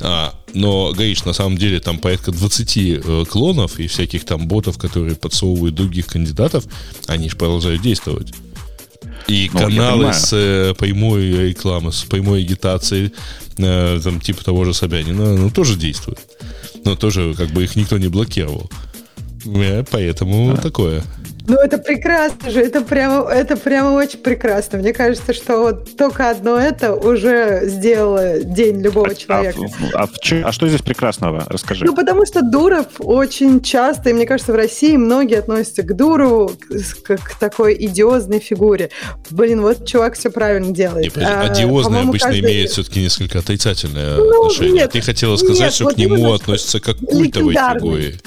А, но, говоришь, на самом деле там порядка 20 э, клонов и всяких там ботов, которые подсовывают других кандидатов, они же продолжают действовать. И ну, каналы с э, прямой рекламой, с прямой агитацией, э, там, типа того же Собянина, ну, тоже действуют. Но тоже, как бы, их никто не блокировал. Э, поэтому да. такое. Ну, это прекрасно же, это прямо, это прямо очень прекрасно. Мне кажется, что вот только одно это уже сделало день любого а, человека. А, а, а что здесь прекрасного? Расскажи. Ну, потому что Дуров очень часто, и мне кажется, в России многие относятся к Дурову как к такой идиозной фигуре. Блин, вот чувак все правильно делает. Не, а, одиозный обычно каждый... имеет все-таки несколько отрицательное ну, отношение. Нет, Ты хотела сказать, нет, что вот к нему относятся как к культовой фигуре.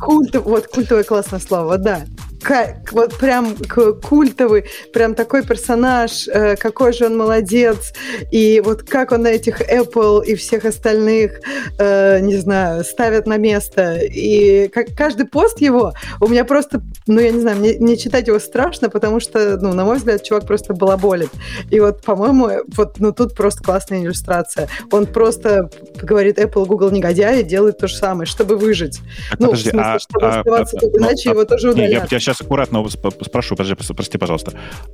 Культ, вот культовое классное слово, да. Как, вот прям культовый, прям такой персонаж, э, какой же он молодец, и вот как он этих Apple и всех остальных, э, не знаю, ставят на место. И как, каждый пост его, у меня просто, ну, я не знаю, мне, мне читать его страшно, потому что, ну, на мой взгляд, чувак просто балаболит. И вот, по-моему, вот, ну, тут просто классная иллюстрация. Он просто говорит, Apple, Google негодяи, делает то же самое, чтобы выжить. Так, ну, подожди, в смысле, а, чтобы а, оставаться, а, иначе ну, его тоже Не, я удалят. тебя сейчас аккуратно сп- спрошу, подожди, прости, пожалуйста.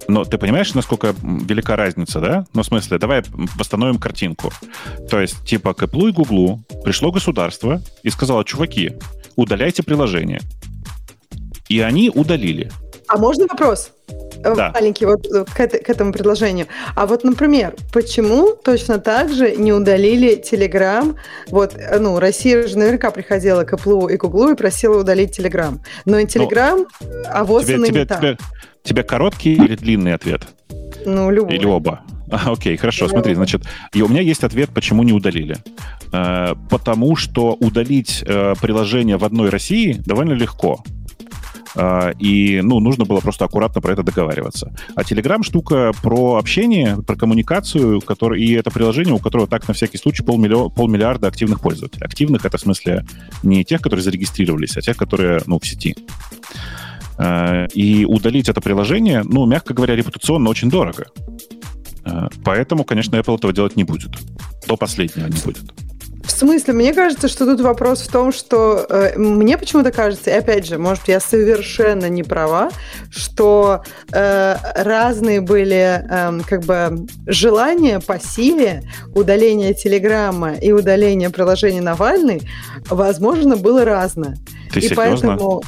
Но ты понимаешь, насколько велика разница, да? Ну, в смысле, давай восстановим картинку. То есть, типа, к Apple и Google пришло государство и сказало, чуваки, удаляйте приложение. И они удалили. А можно вопрос? Э, Да. Маленький вот э, к, к этому предложению. А вот, например, почему точно так же не удалили Telegram? Вот, э, ну, Россия же наверняка приходила к Apple и Google и просила удалить Telegram. Но и Telegram, а вот Тебе, тебе, тебе, тебе короткий или длинный ответ? Ну, любой. Или оба? А, Окей, хорошо, смотри, значит, и у меня есть ответ, почему не удалили. Э, потому что удалить э, приложение в одной России довольно легко. Э, и, ну, нужно было просто аккуратно про это договариваться. А Telegram штука про общение, про коммуникацию, который, и это приложение, у которого так на всякий случай полмиллио- полмиллиарда активных пользователей. Активных это в смысле не тех, которые зарегистрировались, а тех, которые, ну, в сети. Э, И удалить это приложение, ну, мягко говоря, репутационно очень дорого. Э, Поэтому, конечно, Apple этого делать не будет. До последнего не будет. В смысле? Мне кажется, что тут вопрос в том, что э, мне почему-то кажется, и опять же, может, я совершенно не права, что э, разные были эм, как бы желания по силе удаления Телеграма и удаления приложения Навальный, возможно, было разное. Ты и серьезно? поэтому...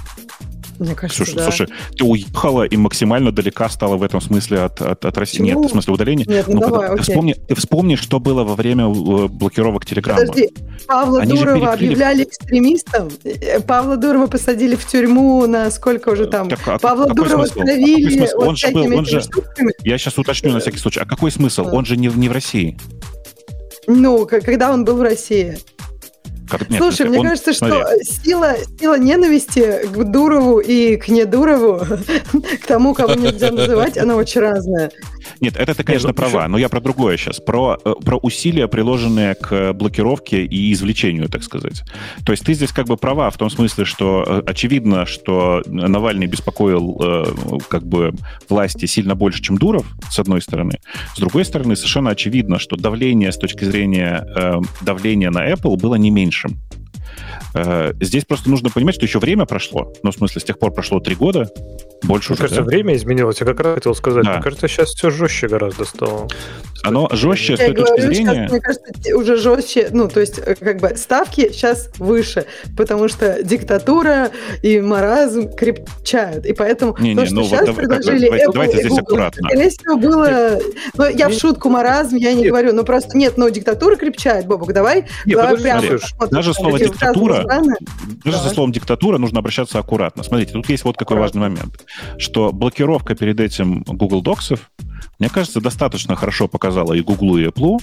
Мне кажется, Слушай, да. слушай, ты уехала и максимально далека стала в этом смысле от, от, от России. Почему? Нет, в смысле удаления. Нет, ну давай, ты, окей. вспомни, ты вспомни, что было во время э, блокировок Телеграма. Подожди, Павла Они Дурова перекрыли- объявляли экстремистом. Э, Павла Дурова посадили в тюрьму на сколько уже там. Так, а Павла какой Дурова смысл? А какой смысл? Он же был, он же- штуками. Я сейчас уточню на всякий случай. А какой смысл? Да. Он же не, в- не в России. Ну, когда он был в России. Как- нет, Слушай, мне он- кажется, смотри, что сила, сила ненависти к Дурову и к недурову, к тому, кого нельзя называть, она очень разная. Нет, это ты, конечно, ну, права, еще- но я про другое сейчас. Про, э, про усилия, приложенные к блокировке и извлечению, так сказать. То есть ты здесь как бы права в том смысле, что э, очевидно, что Навальный беспокоил э, как бы власти сильно больше, чем Дуров, с одной стороны. С другой стороны, совершенно очевидно, что давление с точки зрения э, давления на Apple было не меньшим. Э, Здесь просто нужно понимать, что еще время прошло. Ну, в смысле, с тех пор прошло три года, больше Мне уже, кажется, да? время изменилось. Я как раз хотел сказать. Да. Мне кажется, сейчас все жестче гораздо стало. Оно жестче с точки зрения... сейчас, мне кажется, уже жестче, ну, то есть, э, как бы, ставки сейчас выше, потому что диктатура и маразм крепчают, и поэтому Не-не, то, что ну вот сейчас дав- предложили давайте- Apple давайте и здесь Google, аккуратно. скорее всего, было... Ну, я в шутку маразм, я не Нет. говорю, ну, просто нет, ну, диктатура крепчает, Бобок, давай, Нет, давай подожди, прямо даже слово эти «диктатура». Даже Да. со словом диктатура нужно обращаться аккуратно. Смотрите, тут есть вот какой Аккуратно. важный момент, что блокировка перед этим Google Docs, мне кажется, достаточно хорошо показала и Google, и Apple,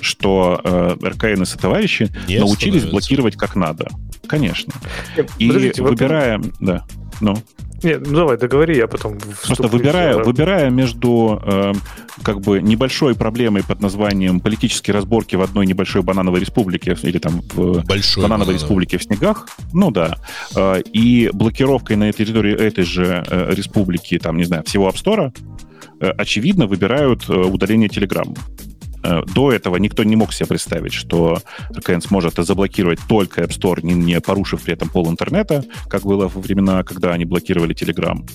что э, РКН и товарищи Не научились становится. блокировать как надо. Конечно. Нет, И подождите, вы- выбирая... Да, ну. Нет, ну давай, договори, я потом Просто выбирая, выбирая между э, как бы небольшой проблемой под названием политические разборки в одной небольшой банановой республике или там в Большой банановой банановый. республике в снегах, ну да, э, и блокировкой на территории этой же э, республики, там, не знаю, всего App Store, э, очевидно, выбирают э, удаление Telegram. Э, До этого никто не мог себе представить, что РКН сможет заблокировать только App Store, не, не порушив при этом пол интернета, как было во времена, когда они блокировали Telegram.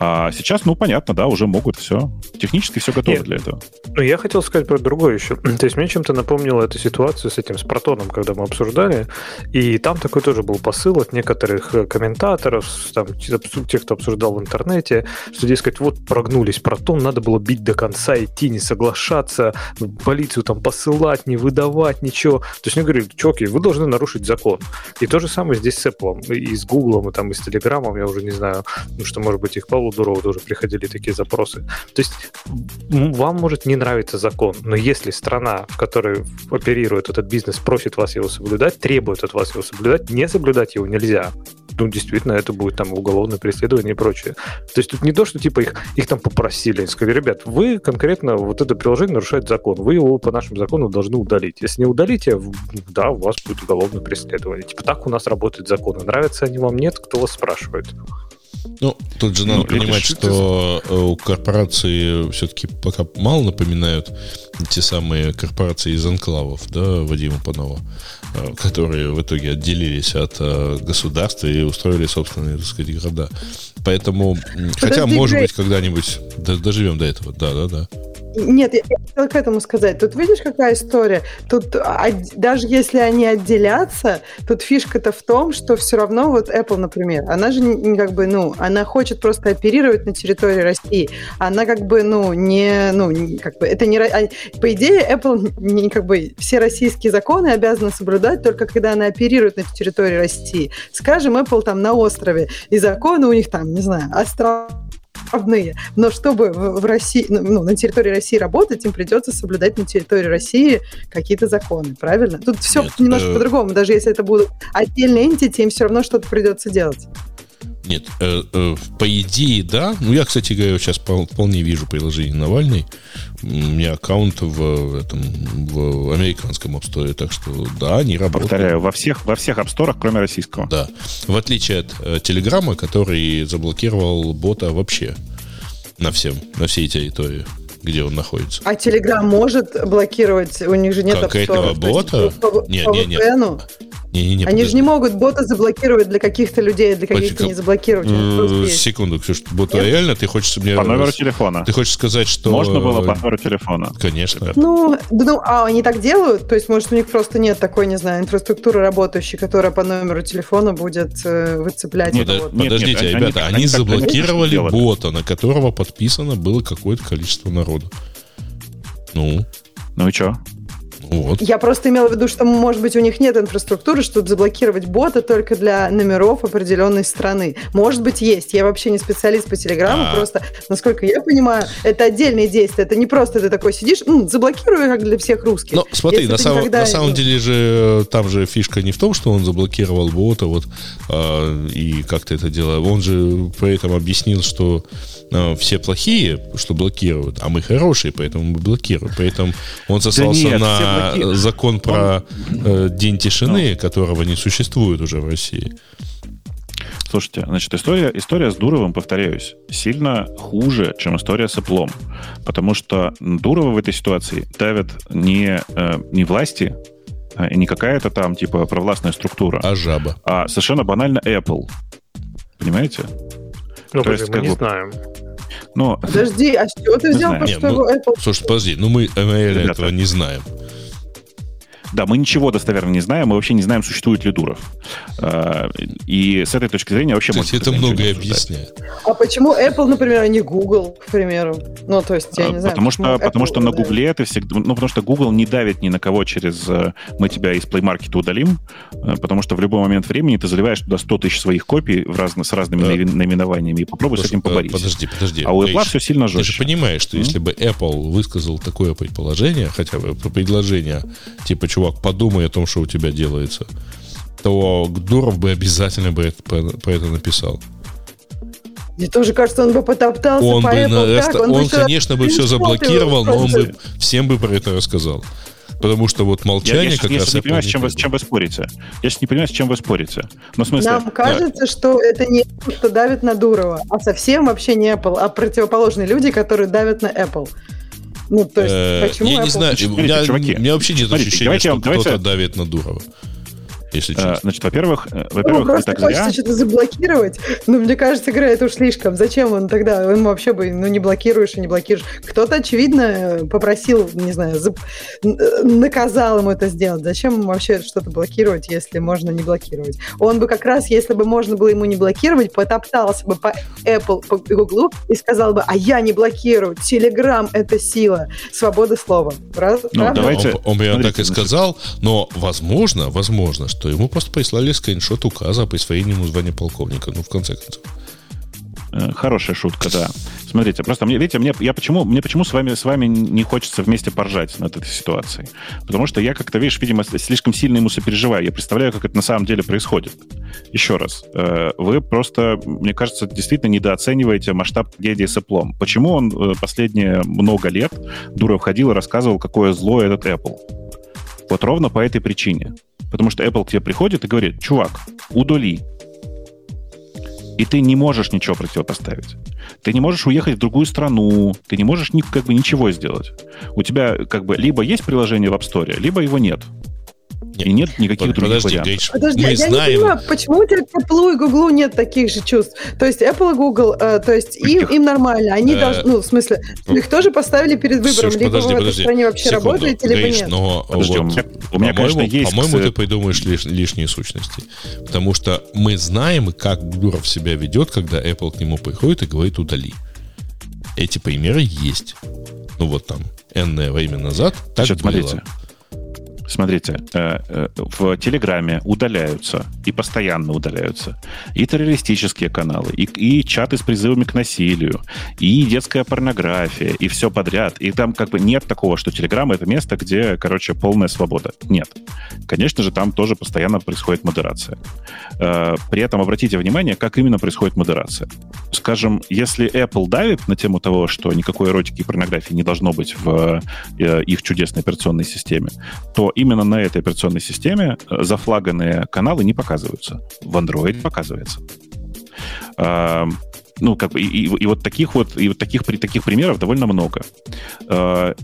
А сейчас, ну, понятно, да, уже могут все. Технически все готово Нет. для этого. Ну, я хотел сказать про другое еще. То есть мне чем-то напомнило эту ситуацию с этим, с Протоном, когда мы обсуждали. И там такой тоже был посыл от некоторых э, комментаторов, там, тех, кто обсуждал в интернете, что, дескать, вот прогнулись Протон, надо было бить до конца, идти, не соглашаться, полицию там посылать, не выдавать, ничего. То есть мне говорили, чуваки, вы должны нарушить закон. И то же самое здесь с Apple, и с Google, и там, и с Telegram, я уже не знаю, ну, что, может быть, их Павлу Дурову тоже приходили такие запросы. То есть вам может не нравиться закон, но если страна, в которой оперирует этот бизнес, просит вас его соблюдать, требует от вас его соблюдать, не соблюдать его нельзя. Ну, действительно, это будет там уголовное преследование и прочее. То есть тут не то, что типа их, их там попросили, они сказали, ребят, вы конкретно, вот это приложение нарушает закон, вы его по нашим законам должны удалить. Если не удалите, да, у вас будет уголовное преследование. Типа так у нас работают законы. Нравятся они вам, нет, кто вас спрашивает? Ну, тут же надо ну, понимать, что э, у корпорации все-таки пока мало напоминают те самые корпорации из анклавов, да, Вадима Панова, э, которые в итоге отделились от э, государства и устроили собственные, так сказать, города. Поэтому, Подожди, хотя, может быть, когда-нибудь доживем до этого. Да, да, да. Нет, я, хотела к этому сказать. Тут видишь, какая история? Тут даже если они отделятся, тут фишка-то в том, что все равно вот Apple, например, она же как бы, ну, она хочет просто оперировать на территории России. Она как бы, ну, не, ну, как бы, это не... По идее, Apple не, как бы, все российские законы обязаны соблюдать только когда она оперирует на территории России. Скажем, Apple там на острове, и законы у них там, не знаю, острова равны. Но чтобы в, в России, ну, ну, на территории России работать, им придется соблюдать на территории России какие-то законы, правильно? Тут все Нет, немножко э... по-другому. Даже если это будут отдельные entity, им все равно что-то придется делать. Нет, э, э, по идее, да. Ну, я, кстати говоря, сейчас вполне вижу приложение Навальный. У меня аккаунт в, этом, в американском App Store, так что да, они работают. Повторяю, во всех, во всех App Store, кроме российского. Да. В отличие от э, Телеграма, который заблокировал бота вообще на всем, на всей территории где он находится. А Telegram может блокировать? У них же нет Как этого бота? Нет, нет, нет. Не, не, не, Они подожди. же не могут бота заблокировать для каких-то людей, для каких-то не заблокировать. Э, секунду, Ксюш, бот реально ты хочешь мне... По номеру телефона. Ты хочешь сказать, что... Можно было по номеру телефона. Конечно. Ну, ну, а они так делают? То есть, может, у них просто нет такой, не знаю, инфраструктуры работающей, которая по номеру телефона будет э, выцеплять нет, это Подождите, нет, ребята, они, они, они заблокировали бота, на которого подписано было какое-то количество народу. Ну? Ну и что? Вот. Я просто имела в виду, что, может быть, у них нет инфраструктуры, чтобы заблокировать бота только для номеров определенной страны. Может быть, есть. Я вообще не специалист по Телеграму, А-а-а. просто, насколько я понимаю, это отдельные действия. Это не просто ты такой сидишь, заблокирую, как для всех русских. Ну, смотри, на, сам, никогда... на самом деле же там же фишка не в том, что он заблокировал бота, вот, э, и как-то это дело. Он же при этом объяснил, что э, все плохие, что блокируют, а мы хорошие, поэтому мы блокируем. Поэтому он сослался да нет, на закон про э, День тишины, ну. которого не существует уже в России. Слушайте, значит, история, история с Дуровым, повторяюсь, сильно хуже, чем история с Apple. Потому что Дурова в этой ситуации давят не, э, не власти, э, и не какая-то там, типа, провластная структура. А жаба. А совершенно банально Apple. Понимаете? Ну, То есть, мы не бы, знаем. Но... Подожди, а что ты взял, про что ну, Apple? Слушай, подожди, ну мы ML этого не знаем. Да, мы ничего достоверно не знаем, мы вообще не знаем, существует ли Дуров. А, и с этой точки зрения вообще... То есть это многое объясняет. А почему Apple, например, а не Google, к примеру? Ну, то есть, я не знаю. Потому что, потому что на Google это всегда... Ну, потому что Google не давит ни на кого через э, «мы тебя из Play Market удалим», э, потому что в любой момент времени ты заливаешь туда 100 тысяч своих копий в раз, с разными да. наименованиями и попробуй Слушай, с этим побориться. Подожди, подожди. А у Apple все сильно жестче. Ты же понимаешь, что mm-hmm. если бы Apple высказал такое предположение, хотя бы предложение, типа, чувак, подумай о том, что у тебя делается, то Дуров бы обязательно бы это, про это написал. Мне тоже кажется, он бы потоптался он по бы Apple, на, так, он, он бы конечно, бы все заблокировал, но он бы всем бы про это рассказал. Потому что вот молчание я, я, как я раз... не понимаю, с чем, вы, с чем вы спорите. Я сейчас не понимаю, с чем вы спорите. Ну, в смысле, Нам кажется, да. что это не Apple, что давит на Дурова, а совсем вообще не Apple, а противоположные люди, которые давят на Apple. Ну, то есть, э, почему Я Apple? не знаю, у меня, у меня вообще нет ощущения, что кто-то давит на Дурова если э, честно. Значит, во-первых, э, во-первых, ну, просто так хочется зря. что-то заблокировать. Но мне кажется, игра это уж слишком. Зачем он тогда? Он вообще бы, ну, не блокируешь и не блокируешь. Кто-то, очевидно, попросил, не знаю, зап... наказал ему это сделать. Зачем ему вообще что-то блокировать, если можно не блокировать? Он бы как раз, если бы можно было ему не блокировать, потоптался бы по Apple, по Google и сказал бы, а я не блокирую. Telegram — это сила. Свобода слова. Раз, ну, давайте... Он, он бы так и сказал, но возможно, возможно, что что ему просто прислали скриншот указа о присвоении ему звания полковника. Ну, в конце концов. Э, хорошая шутка, да. Смотрите, просто мне, видите, мне, я почему, мне почему с вами, с вами не хочется вместе поржать над этой ситуацией? Потому что я как-то, видишь, видимо, слишком сильно ему сопереживаю. Я представляю, как это на самом деле происходит. Еще раз, э, вы просто, мне кажется, действительно недооцениваете масштаб трагедии с Apple. Почему он э, последние много лет Дуров ходил и рассказывал, какое зло этот Apple? Вот ровно по этой причине. Потому что Apple к тебе приходит и говорит, чувак, удали. И ты не можешь ничего противопоставить. Ты не можешь уехать в другую страну, ты не можешь как бы ничего сделать. У тебя как бы либо есть приложение в App Store, либо его нет. Нет. И нет никаких Под, других подожди, вариантов. Подожди, мы а я знаем... не понимаю, почему у тебя к Apple и Google нет таких же чувств? То есть Apple и Google, э, то есть им, Каких? им нормально, они Э, должны, ну, в смысле, их тоже поставили перед выбором, Ксюш, либо подожди, вы в этой стране вообще Секунду. работаете, либо Гриш, нет. но Подожди, вот, у меня- по-моему, конечно, есть, По-моему, ты придумаешь лиш- лишние сущности. Потому что мы знаем, как Дуров себя ведет, когда Apple к нему приходит и говорит «удали». Эти примеры есть. Ну вот там, энное время назад так Значит, было. смотрите. Смотрите, э, э, в Телеграме удаляются и постоянно удаляются и террористические каналы, и, и чаты с призывами к насилию, и детская порнография, и все подряд. И там как бы нет такого, что Телеграм это место, где, короче, полная свобода. Нет. Конечно же, там тоже постоянно происходит модерация. Э, При этом обратите внимание, как именно происходит модерация. Скажем, если Apple давит на тему того, что никакой эротики и порнографии не должно быть в их чудесной операционной системе, то именно на этой операционной системе э, зафлаганные каналы не показываются. В Android показывается. А, ну, как бы, и, и- и вот таких вот, и вот таких, при- таких примеров довольно много. А,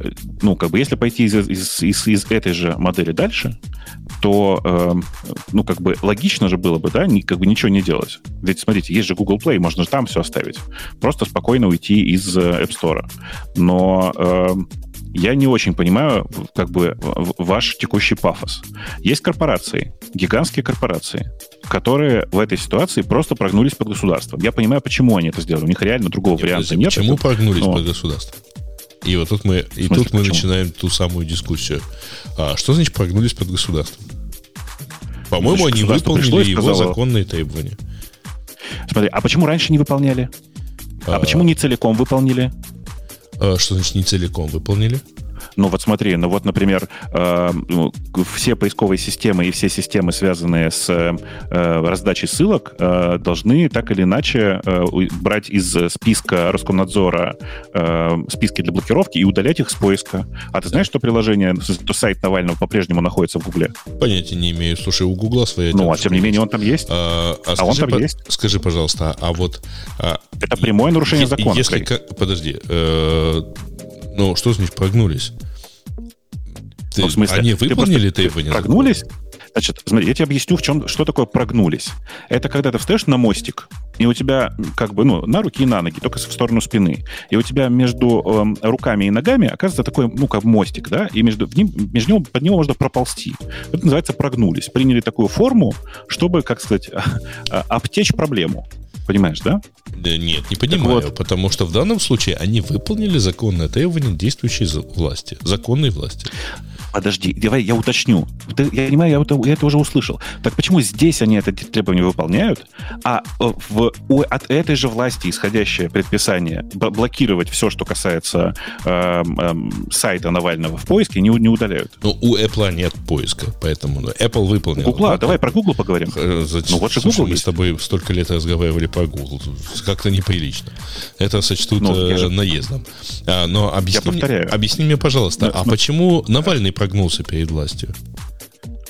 ну, как бы, если пойти из, из, из- из этой же модели дальше, то, эм, ну, как бы, логично же было бы, да, ни- как бы ничего не делать. Ведь, смотрите, есть же Google Play, можно же там все оставить. Просто спокойно уйти из э, App Store. Но эм, я не очень понимаю, как бы, ваш текущий пафос. Есть корпорации, гигантские корпорации, которые в этой ситуации просто прогнулись под государством. Я понимаю, почему они это сделали. У них реально другого Нет, варианта нет. Почему Это- прогнулись ну, под государство? И вот тут мы, и смысле, тут мы почему? начинаем ту самую дискуссию. А, что значит прогнулись под государство? По-моему, Значит, они государство выполнили его сказало- законные требования. Смотри, а почему раньше не выполняли? А, А. почему не целиком выполнили? А, что значит не целиком выполнили? Ну вот смотри, ну вот, например, э, ну, все поисковые системы и все системы, связанные с э, раздачей ссылок, э, должны так или иначе э, брать из списка Роскомнадзора э, списки для блокировки и удалять их с поиска. А ты знаешь, что приложение, что сайт Навального по-прежнему находится в Гугле? Понятия не имею. Слушай, у Гугла своя... Ну, а тем не менее он там есть. А, а А он скажи, там по- есть. Скажи, пожалуйста, а вот... а, Это прямое нарушение закона. Если, подожди, э, ну что значит прогнулись? Ты- Ну, в смысле, они ты выполнили просто требования? Прогнулись? Значит, смотри, я тебе объясню, в чем, что такое прогнулись. Это когда ты встаешь на мостик, и у тебя как бы, ну, на руки и на ноги, только в сторону спины. И у тебя между эм, руками и ногами оказывается такой, ну, как мостик, да, и между, в ним, между него, под него можно проползти. Это называется прогнулись. Приняли такую форму, чтобы, как сказать, обтечь проблему. Понимаешь, да? Да нет, не понимаю, вот. потому что в данном случае они выполнили законное требование действующей власти, законной власти. Подожди, давай я уточню. Ты- я понимаю, я это, я это уже услышал. Так почему здесь они это требование выполняют, а э, в, у- от этой же власти исходящее предписание блокировать все, что касается эм, эм, сайта Навального в поиске, не, не удаляют? Но у Apple нет поиска, поэтому ну, Apple выполнил. Да, давай про Google поговорим. Э, за- Ну, вот же слушай, Google мы есть. с тобой столько лет разговаривали про Google. Как-то неприлично. Это сочтут Ну, я э, же- наездом. А, но объясни, мне, повторяю. объясни мне, пожалуйста, Ну, а см- почему Навальный прогнулся перед властью?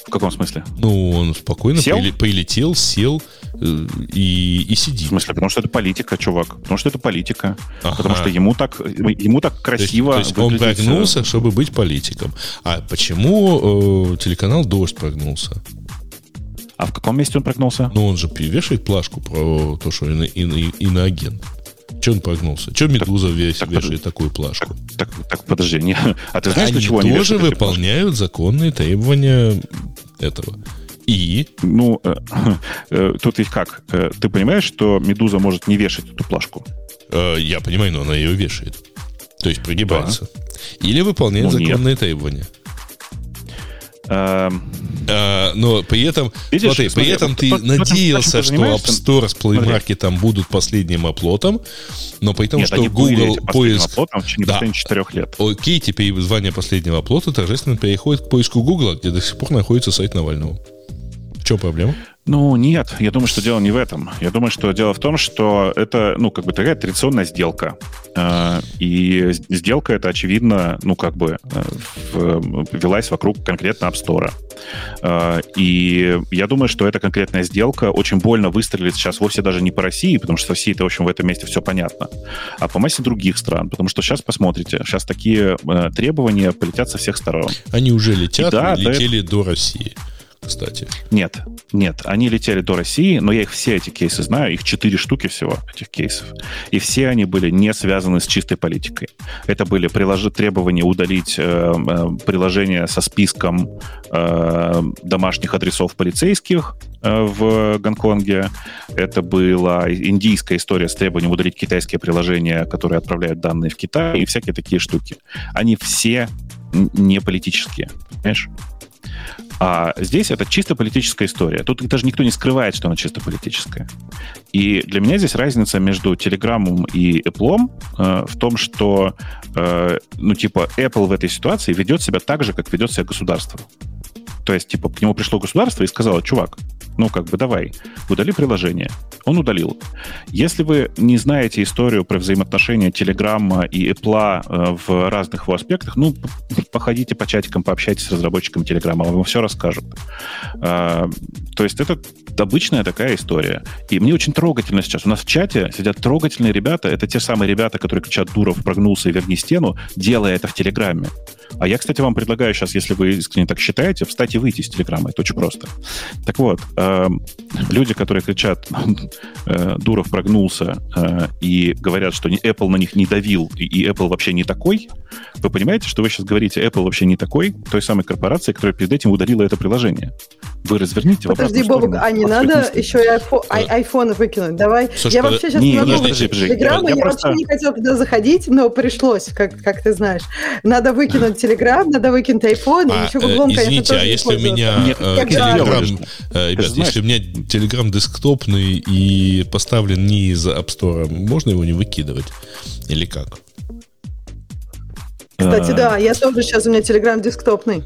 В каком смысле? Ну, он спокойно Сел? прилетел, сел э, и, и В сидит. смысле? Потому что это политика, чувак. Потому что это политика. Ага. Потому что ему так, ему так То есть, красиво то есть он э, прогнулся, чтобы быть политиком. А почему э, телеканал Дождь прогнулся? А в каком месте он прогнулся? Ну, он же вешает плашку про то, что ино- ино- иноагент. Че он прогнулся? Че Медуза веш- так, вешает такую плашку? Так, так, подожди. Не, а ты знаешь, они чего они тоже выполняют законные требования этого. И Ну, э, э, тут ведь как? Э, ты понимаешь, что Медуза может не вешать эту плашку? э, я понимаю, но она ее вешает. То есть прогибается. Или выполняет Ну, нет. законные требования. Эм, А, но при этом, Видишь, смотри, смотри, при этом вот ты тот, надеялся, что App Store с Play Market будут последним оплотом, но при том, Нет, что Google поиск... оплотом в течение Да. последних четырех лет. Окей, теперь звание последнего оплота торжественно переходит к поиску Google, где до сих пор находится сайт Навального. Чем проблема? Ну, нет, я думаю, что дело не в этом. Я думаю, что дело в том, что это, ну, как бы такая традиционная сделка. Э, И сделка эта, очевидно, ну, как бы э, велась вокруг конкретно App Store. Э, И я думаю, что эта конкретная сделка очень больно выстрелит сейчас вовсе даже не по России, потому что в России, это, в общем, в этом месте все понятно, а по массе других стран. Потому что сейчас посмотрите, сейчас такие э, требования полетят со всех сторон. Они уже летят Да, и да, летели до России, кстати. Нет, нет, они летели до России, но я их все эти кейсы знаю, их четыре штуки всего, этих кейсов. И все они были не связаны с чистой политикой. Это были прилож... требования удалить э, э, приложение со списком э, домашних адресов полицейских э, в Гонконге. Это была индийская история с требованием удалить китайские приложения, которые отправляют данные в Китай, и всякие такие штуки. Они все не политические, понимаешь? А здесь это чисто политическая история. Тут даже никто не скрывает, что она чисто политическая. И для меня здесь разница между Телеграмом и Apple э, в том, что, э, ну, типа, Apple в этой ситуации ведет себя так же, как ведет себя государство. То есть, типа, к нему пришло государство и сказало, чувак, ну, как бы, давай, удали приложение. Он удалил. Если вы не знаете историю про взаимоотношения Телеграма и Apple э, в разных его аспектах, ну, походите по чатикам, пообщайтесь с разработчиками Телеграма, вам все расскажут. А, То есть это обычная такая история. И мне очень трогательно сейчас. У нас в чате сидят трогательные ребята. Это те самые ребята, которые кричат «Дуров, прогнулся и верни стену», делая это в Телеграме. А я, кстати, вам предлагаю сейчас, если вы искренне так считаете, встать и выйти из Телеграма. Это очень просто. Так вот, эм, люди, которые кричат э, «Дуров прогнулся» э, и говорят, что ни- Apple на них не давил, и- и Apple вообще не такой, вы понимаете, что вы сейчас говорите «Apple вообще не такой» той самой корпорации, которая перед этим удалила это приложение. Вы разверните Подожди, Бобок, а не надо еще и айфо- ай- айфоны выкинуть? Давай. Саш, я под- вообще сейчас Не, не могу не, подожди, подожди. Телеграма, Я я, просто- вообще не хотел туда заходить, но пришлось, как, как ты знаешь. Надо выкинуть Телеграм, надо выкинуть и А, еще э, гуглом, конечно, извините, тоже а не если у меня э, Telegram, э, ребят, если у меня Telegram десктопный и поставлен не из App Store, можно его не выкидывать? Или как? Кстати, А, да, я тоже сейчас, у меня Телеграм десктопный.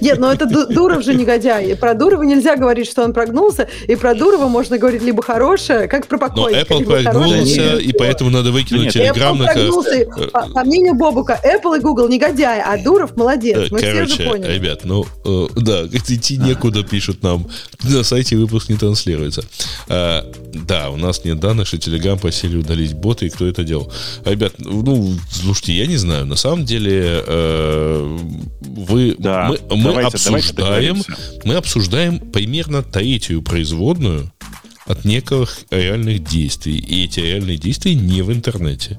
Нет, но это Ду- Дуров же негодяй. И про Дурова нельзя говорить, что он прогнулся, и про Дурова можно говорить либо хорошее, как про Но покойника, Apple либо хорошее, прогнулся, и поэтому надо выкинуть Нет, Apple прогнулся, и, по, по мнению Бобука, Apple и Google негодяй, а Дуров молодец. Мы все поняли. ребят, ну, э, да, идти некуда, пишут нам. На сайте выпуск не транслируется. А, да, у нас нет данных, что Telegram просили удалить боты, и кто это делал. Ребят, ну, слушайте, я не знаю. На самом деле, э, вы, Да, мы, мы давайте- давайте обсуждаем, договоримся. мы обсуждаем примерно третью производную от неких реальных действий. И эти реальные действия не в интернете.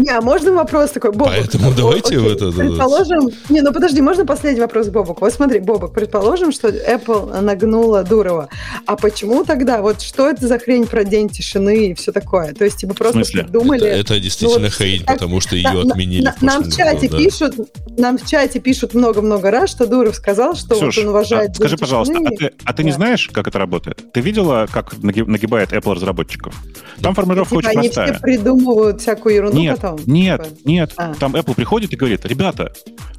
Не, а можно вопрос такой, Бобок? Поэтому давайте окей, в это- Предположим... Не, ну подожди, можно последний вопрос, Бобок? Вот смотри, Бобок, предположим, что Apple нагнула Дурова. А почему тогда? Вот что это за хрень про день тишины и все такое? То есть, типа, просто придумали... Это, это действительно Ну, вот хрень, так- потому что ее На- отменили. на- в нам в чате году, да. пишут, нам в чате пишут много-много раз, что Дуров сказал, что Ксюш, вот он уважает. а скажи, день пожалуйста, а тишины. ты, а ты не Да. знаешь, как это работает? Ты видела, как наги- нагибает Apple разработчиков? Там формулировка Типа, очень они простая. все придумывают всякую ерунду Нет, потом. Нет, Типа. нет. А. Там Apple приходит и говорит, ребята,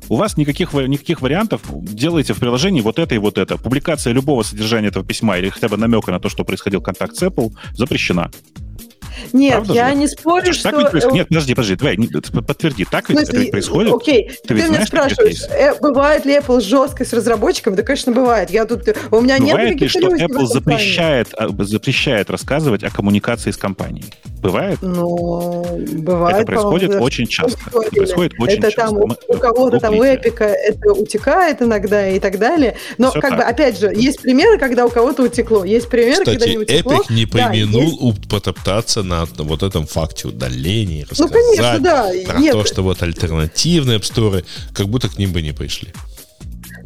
у вас никаких, никаких вариантов, делайте в приложении вот это и вот это. Публикация любого содержания этого письма или хотя бы намека на то, что происходил контакт с Apple, запрещена. Нет, Правда я же? не спорю, что... так ведь происходит? э, Нет, подожди, подожди, давай, подтверди, так ведь это смысле, ведь происходит? Окей, ты, ведь меня знаешь спрашиваешь, э, бывает ли Apple жесткой с разработчиками? Да, конечно, бывает. Я тут, у меня нет Бывает ли, никаких что Apple запрещает, а, запрещает рассказывать о коммуникации с компанией? Бывает? Ну, бывает. это происходит очень да, часто. Это происходит очень это часто. там у, Мы- у кого-то там у. Эпика это утекает иногда и так далее. Но Всё как так. бы, опять же, есть примеры, когда у кого-то утекло. Есть примеры, когда Кстати, не утекло. Эпик не Да, применул есть- уп- потоптаться на вот этом факте удаления, Ну, конечно, да. про Нет, то, что вот альтернативные Store, как будто к ним бы не пришли.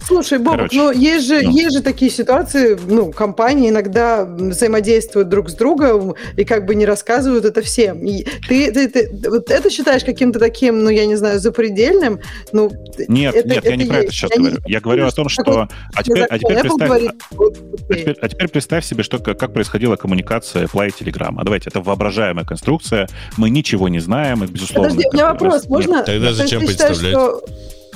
Слушай, Бобок, Короче, ну есть же, ну. есть же такие ситуации, ну, компании иногда взаимодействуют друг с другом и как бы не рассказывают это всем. И ты, ты, ты вот это считаешь каким-то таким, ну, я не знаю, запредельным? Ну, Нет, это- нет, я это не про это сейчас Я не говорю. Я говорю о том, что... А теперь, а теперь Apple представь... говорит, вот, А теперь, а теперь представь себе, что, как, происходила коммуникация Apple и Telegram. А давайте, это воображаемая конструкция, мы ничего не знаем, и, безусловно... Подожди, у меня вопрос. раз- Можно? Тогда То есть зачем представлять? что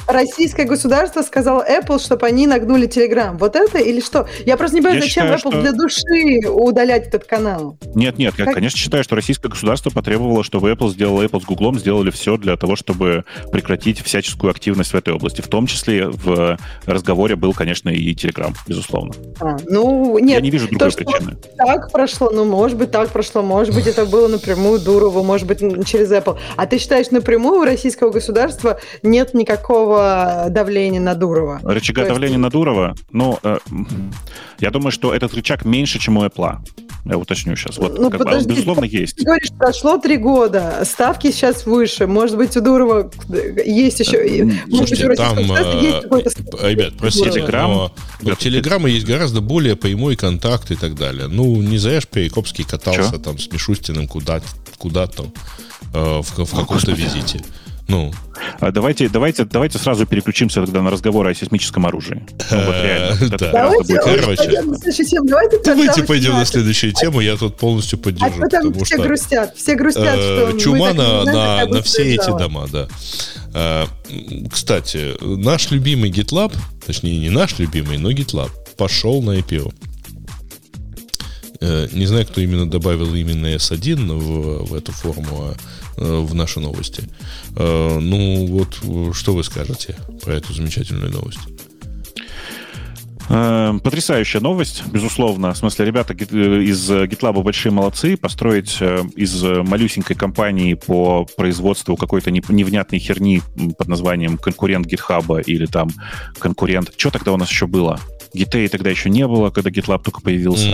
Российское государство сказало Apple, чтобы они нагнули Telegram. Вот это или что? Я просто не понимаю, Я зачем считаю, Apple что- для души удалять этот канал. Нет, нет, я, Как- конечно, считаю, что российское государство потребовало, чтобы Apple сделала, Apple с Google сделали все для того, чтобы прекратить всяческую активность в этой области. В том числе в разговоре был, конечно, и Telegram, безусловно. А, ну, нет, я не вижу другой то, причины. так прошло, ну, может быть, так прошло, может быть, это было напрямую Дурову, может быть, через Apple. А ты считаешь, напрямую у российского государства нет никакого давления на Дурова? Рычага То есть- давления на Дурова, ну, э, я думаю, что этот рычаг меньше, чем у Apple. Я уточню сейчас. Вот, Ну, как бы, он, подожди, безусловно, есть. Ты говоришь, прошло три года, ставки сейчас выше, может быть, у Дурова есть еще... может быть, Слушайте, у российского там, государства есть э, ребят, простите, Телеграм? но но у Телеграма есть гораздо более прямой контакт и так далее. Ну, не ж Перекопский катался Чё? там с Мишустиным куда, куда там э, в, в каком-то Господи. визите. Ну, А Давайте, давайте, давайте сразу переключимся тогда на разговор о сейсмическом оружии. Ну, вот реально. Э, Давайте, будет- Короче. пойдем на следующую тему. Давайте пойдем на следующую тему. Я тут полностью А поддержу, потом потому все что грустят, все грустят, э, что чума на, все эти дома, да. Э, Кстати, наш любимый GitLab, точнее не наш любимый, но GitLab, пошел на IPO. Не знаю, кто именно добавил именно S1 в, в эту форму, а, в наши новости. Э, Ну, вот э, что вы скажете про эту замечательную новость? Э, Потрясающая новость, безусловно. В смысле, ребята э, из э, GitLab большие молодцы. Построить э, из э, малюсенькой компании по производству какой-то не- невнятной херни под названием конкурент GitHub или там конкурент... Что тогда у нас еще было? Гитей тогда еще не было, когда GitLab только появился.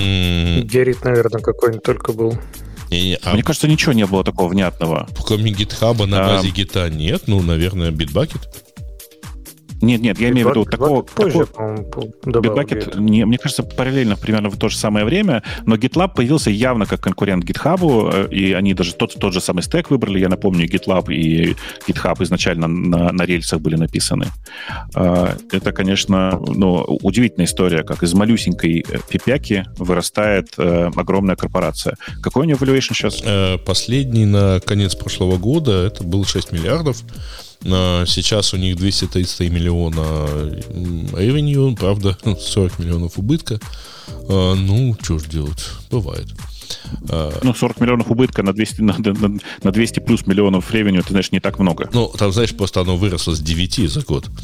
Герит, наверное, какой-нибудь только был. Не-не, а Мне кажется, ничего не было такого внятного. кроме GitHub на А. базе гита нет? Ну, наверное, Bitbucket? Нет, нет, я имею в виду такого... позже, такого- Bitbucket, не, мне кажется, параллельно примерно в то же самое время, но GitLab появился явно как конкурент GitHub, э, и они даже тот, тот же самый стек выбрали. Я напомню, GitLab и GitHub изначально на, на рельсах были написаны. А, Это, конечно, ну, удивительная история, как из малюсенькой э, пипяки вырастает э, огромная корпорация. Какой у нее valuation сейчас? Последний на конец прошлого года это был 6 миллиардов. А Сейчас у них 233 миллиона revenue, правда, 40 миллионов убытка. А, Ну, что ж делать, бывает. А, Ну, 40 миллионов убытка на 200, на, на- на 200 плюс миллионов ревеню, ты знаешь, не так много. Ну, там, знаешь, просто оно выросло с 9 за год.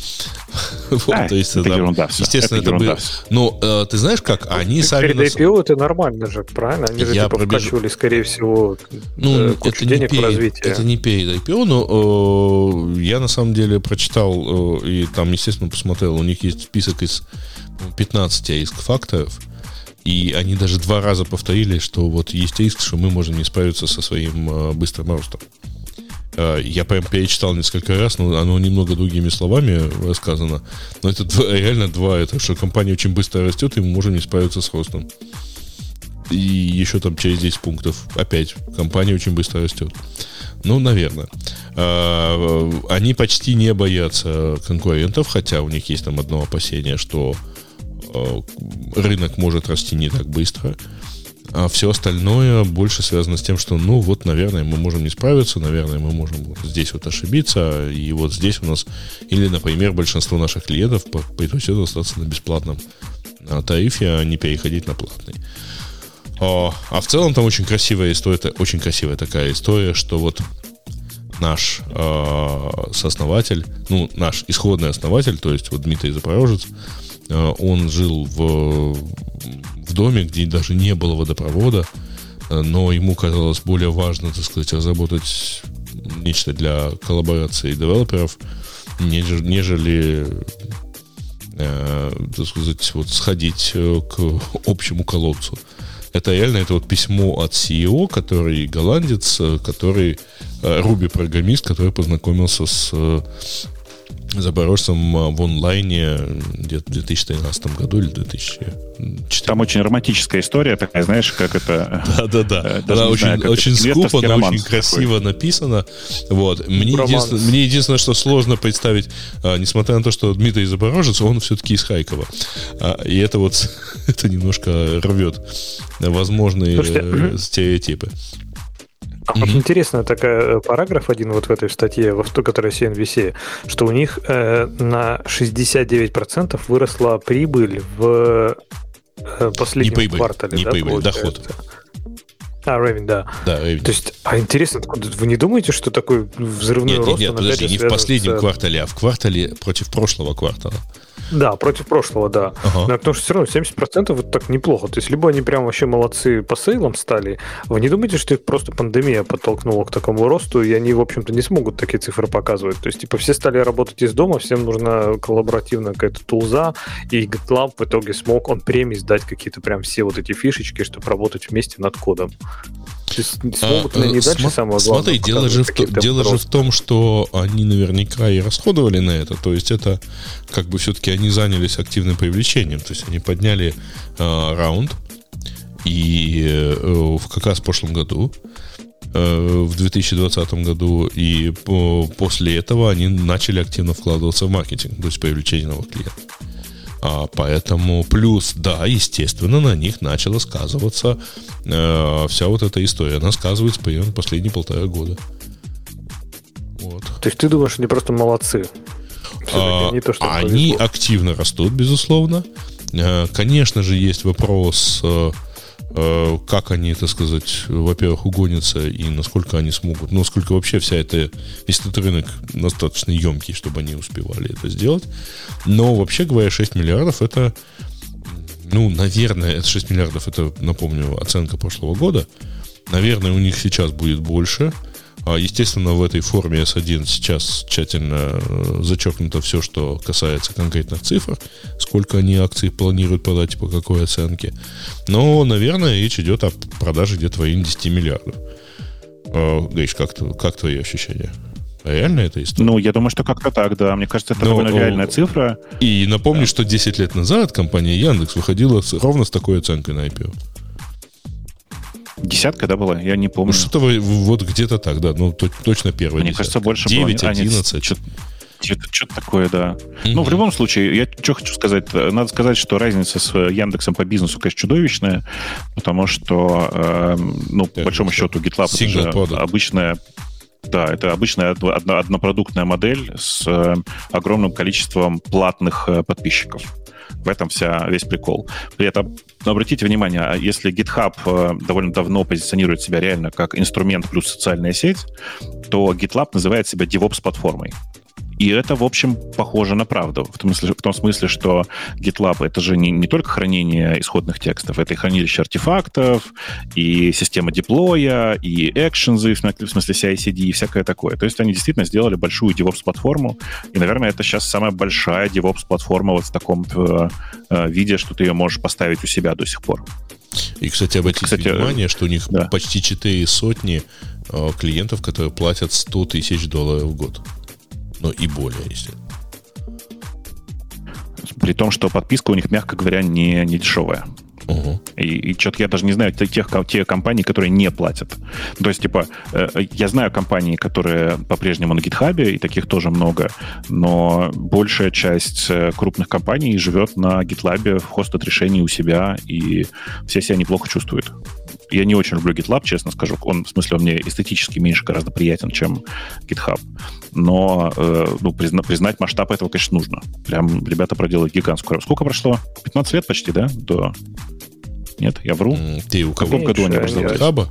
Вот, А, то есть, это там, ерунда всё, естественно, это это было... Ну, э, ты знаешь как, они сами... Перед IPO это нормально же, правильно? Они же Я типа вкачивали, скорее всего, Ну, э, это кучу денег в перед, развитие. это не перед IPO, но э, я на самом деле прочитал э, и там, естественно, посмотрел. У них есть список из по-моему, 15 риск-факторов, и они даже два раза повторили, что вот есть риск, что мы можем не справиться со своим э, быстрым ростом. Э, Я прям перечитал несколько раз, но оно немного другими словами рассказано. Но это два- реально два. Это что компания очень быстро растет, и мы можем не справиться с ростом. И еще там через 10 пунктов. Опять, компания очень быстро растет. Ну, наверное. А, Они почти не боятся конкурентов, хотя у них есть там одно опасение, что э, рынок может расти не так быстро. А все остальное больше связано с тем, что, ну, вот, наверное, мы можем не справиться, наверное, мы можем вот здесь вот ошибиться, и вот здесь у нас, или, например, большинство наших клиентов по- предпочтет остаться на бесплатном а, тарифе, а не переходить на платный. А, а в целом там очень красивая история, очень красивая такая история, что вот наш э, сооснователь, ну, наш исходный основатель, то есть вот Дмитрий Запорожец, э, он жил в, в доме, где даже не было водопровода, э, но ему казалось более важно, так сказать, разработать нечто для коллаборации девелоперов, неж- нежели э, так сказать, вот сходить э, к общему колодцу. Это реально это вот письмо от CEO, который голландец, э, который Руби программист, который познакомился с э, запорожцем а, в онлайне где-то в 2013 году или 2014. Там очень романтическая история такая, знаешь, как это... Да-да-да. Она очень, знаю, очень скупо, но очень красиво такой. написана. Вот. Мне, единственное, мне единственное, что сложно представить, а, несмотря на то, что Дмитрий Запорожец, он все-таки из Хайкова. А, и это вот это немножко рвет возможные Слушайте, э, стереотипы. А интересно, такая э, параграф один вот в этой статье, в той, которая CNBC, что у них э, на 69% выросла прибыль в э, последнем не прибыль, квартале. Не да, прибыль, доход. А, ревень, да. Да, revenue. То есть, а интересно, вы не думаете, что такой взрывной нет, рост? Нет, нет, подожди, не в последнем с... квартале, а в квартале против прошлого квартала. Да, против прошлого, да. Ага. Но, потому что все равно 70% это так неплохо. То есть, либо они прям вообще молодцы по сейлам стали. Вы не думаете, что их просто пандемия подтолкнула к такому росту, и они, в общем-то, не смогут такие цифры показывать? То есть, типа, все стали работать из дома, всем нужна коллаборативная какая-то тулза, и GitLab в итоге смог он премии сдать какие-то прям все вот эти фишечки, чтобы работать вместе над кодом. Смогут ли они а, дальше самое главное? Смотри, дело, же в, дело же в том, что они наверняка и расходовали на это. То есть это как бы все-таки они занялись активным привлечением. То есть они подняли э, раунд и э, как раз в прошлом году э, в 2020 году, и по, после этого они начали активно вкладываться в маркетинг, то есть привлечение новых клиентов. А, поэтому плюс, да, естественно, на них начала сказываться э, вся вот эта история. Она сказывается примерно последние полтора года. Вот. То есть ты думаешь, они просто молодцы? А, не то, что они активно растут, безусловно. Э, конечно же, есть вопрос Э, как они, так сказать, во-первых, угонятся и насколько они смогут, насколько вообще вся эта, весь этот рынок достаточно емкий, чтобы они успевали это сделать. Но вообще говоря, 6 миллиардов это, ну, наверное, это 6 миллиардов, это, напомню, оценка прошлого года. Наверное, у них сейчас будет больше – естественно, в этой форме S1 сейчас тщательно э, зачеркнуто все, что касается конкретных цифр, сколько они акций планируют продать, по какой оценке. Но, наверное, речь идет о продаже где-то в районе 10 миллиардов. А, Гриш, как, как твои ощущения? Реально это история? Ну, я думаю, что как-то так, да. Мне кажется, это Но, довольно реальная цифра. И напомню, да. что 10 лет назад компания Яндекс выходила с, ровно с такой оценкой на IPO. Десятка, да, была? Я не помню. Ну, что-то вот где-то так, да. Ну, точно первая Мне десятка. кажется, больше 9, было. 11. Что-то, что-то такое, да. Mm-hmm. Ну, в любом случае, я что хочу сказать. Надо сказать, что разница с Яндексом по бизнесу, конечно, чудовищная, потому что, э, ну, по большому счету, GitLab это же обычная да, это обычная однопродуктная модель с э, огромным количеством платных э, подписчиков. В этом вся, весь прикол. При этом, ну, обратите внимание, если GitHub э, довольно давно позиционирует себя реально как инструмент плюс социальная сеть, то GitLab называет себя DevOps-платформой. И это, в общем, похоже на правду. В том смысле, в том смысле что GitLab — это же не, не только хранение исходных текстов, это и хранилище артефактов, и система деплоя, и экшензы, в смысле CI-CD, и всякое такое. То есть они действительно сделали большую DevOps-платформу, и, наверное, это сейчас самая большая DevOps-платформа вот в таком э, э, виде, что ты ее можешь поставить у себя до сих пор. И, кстати, обратите кстати, внимание, что у них да. почти 4 сотни э, клиентов, которые платят 100 тысяч долларов в год но и более, если. При том, что подписка у них, мягко говоря, не, не дешевая. Угу. И, и что-то я даже не знаю тех, те компании, которые не платят. То есть, типа, э, я знаю компании, которые по-прежнему на гитхабе, и таких тоже много, но большая часть э, крупных компаний живет на гитлабе в хостед решении у себя, и все себя неплохо чувствуют. Я не очень люблю GitLab, честно скажу. Он, в смысле, он мне эстетически меньше гораздо приятен, чем GitHub. Но э, ну, призна, признать масштаб этого, конечно, нужно. Прям ребята проделали гигантскую... Сколько прошло? 15 лет почти, да? До... Нет, я вру. Ты у кого? В каком году они образовались? У GitLab?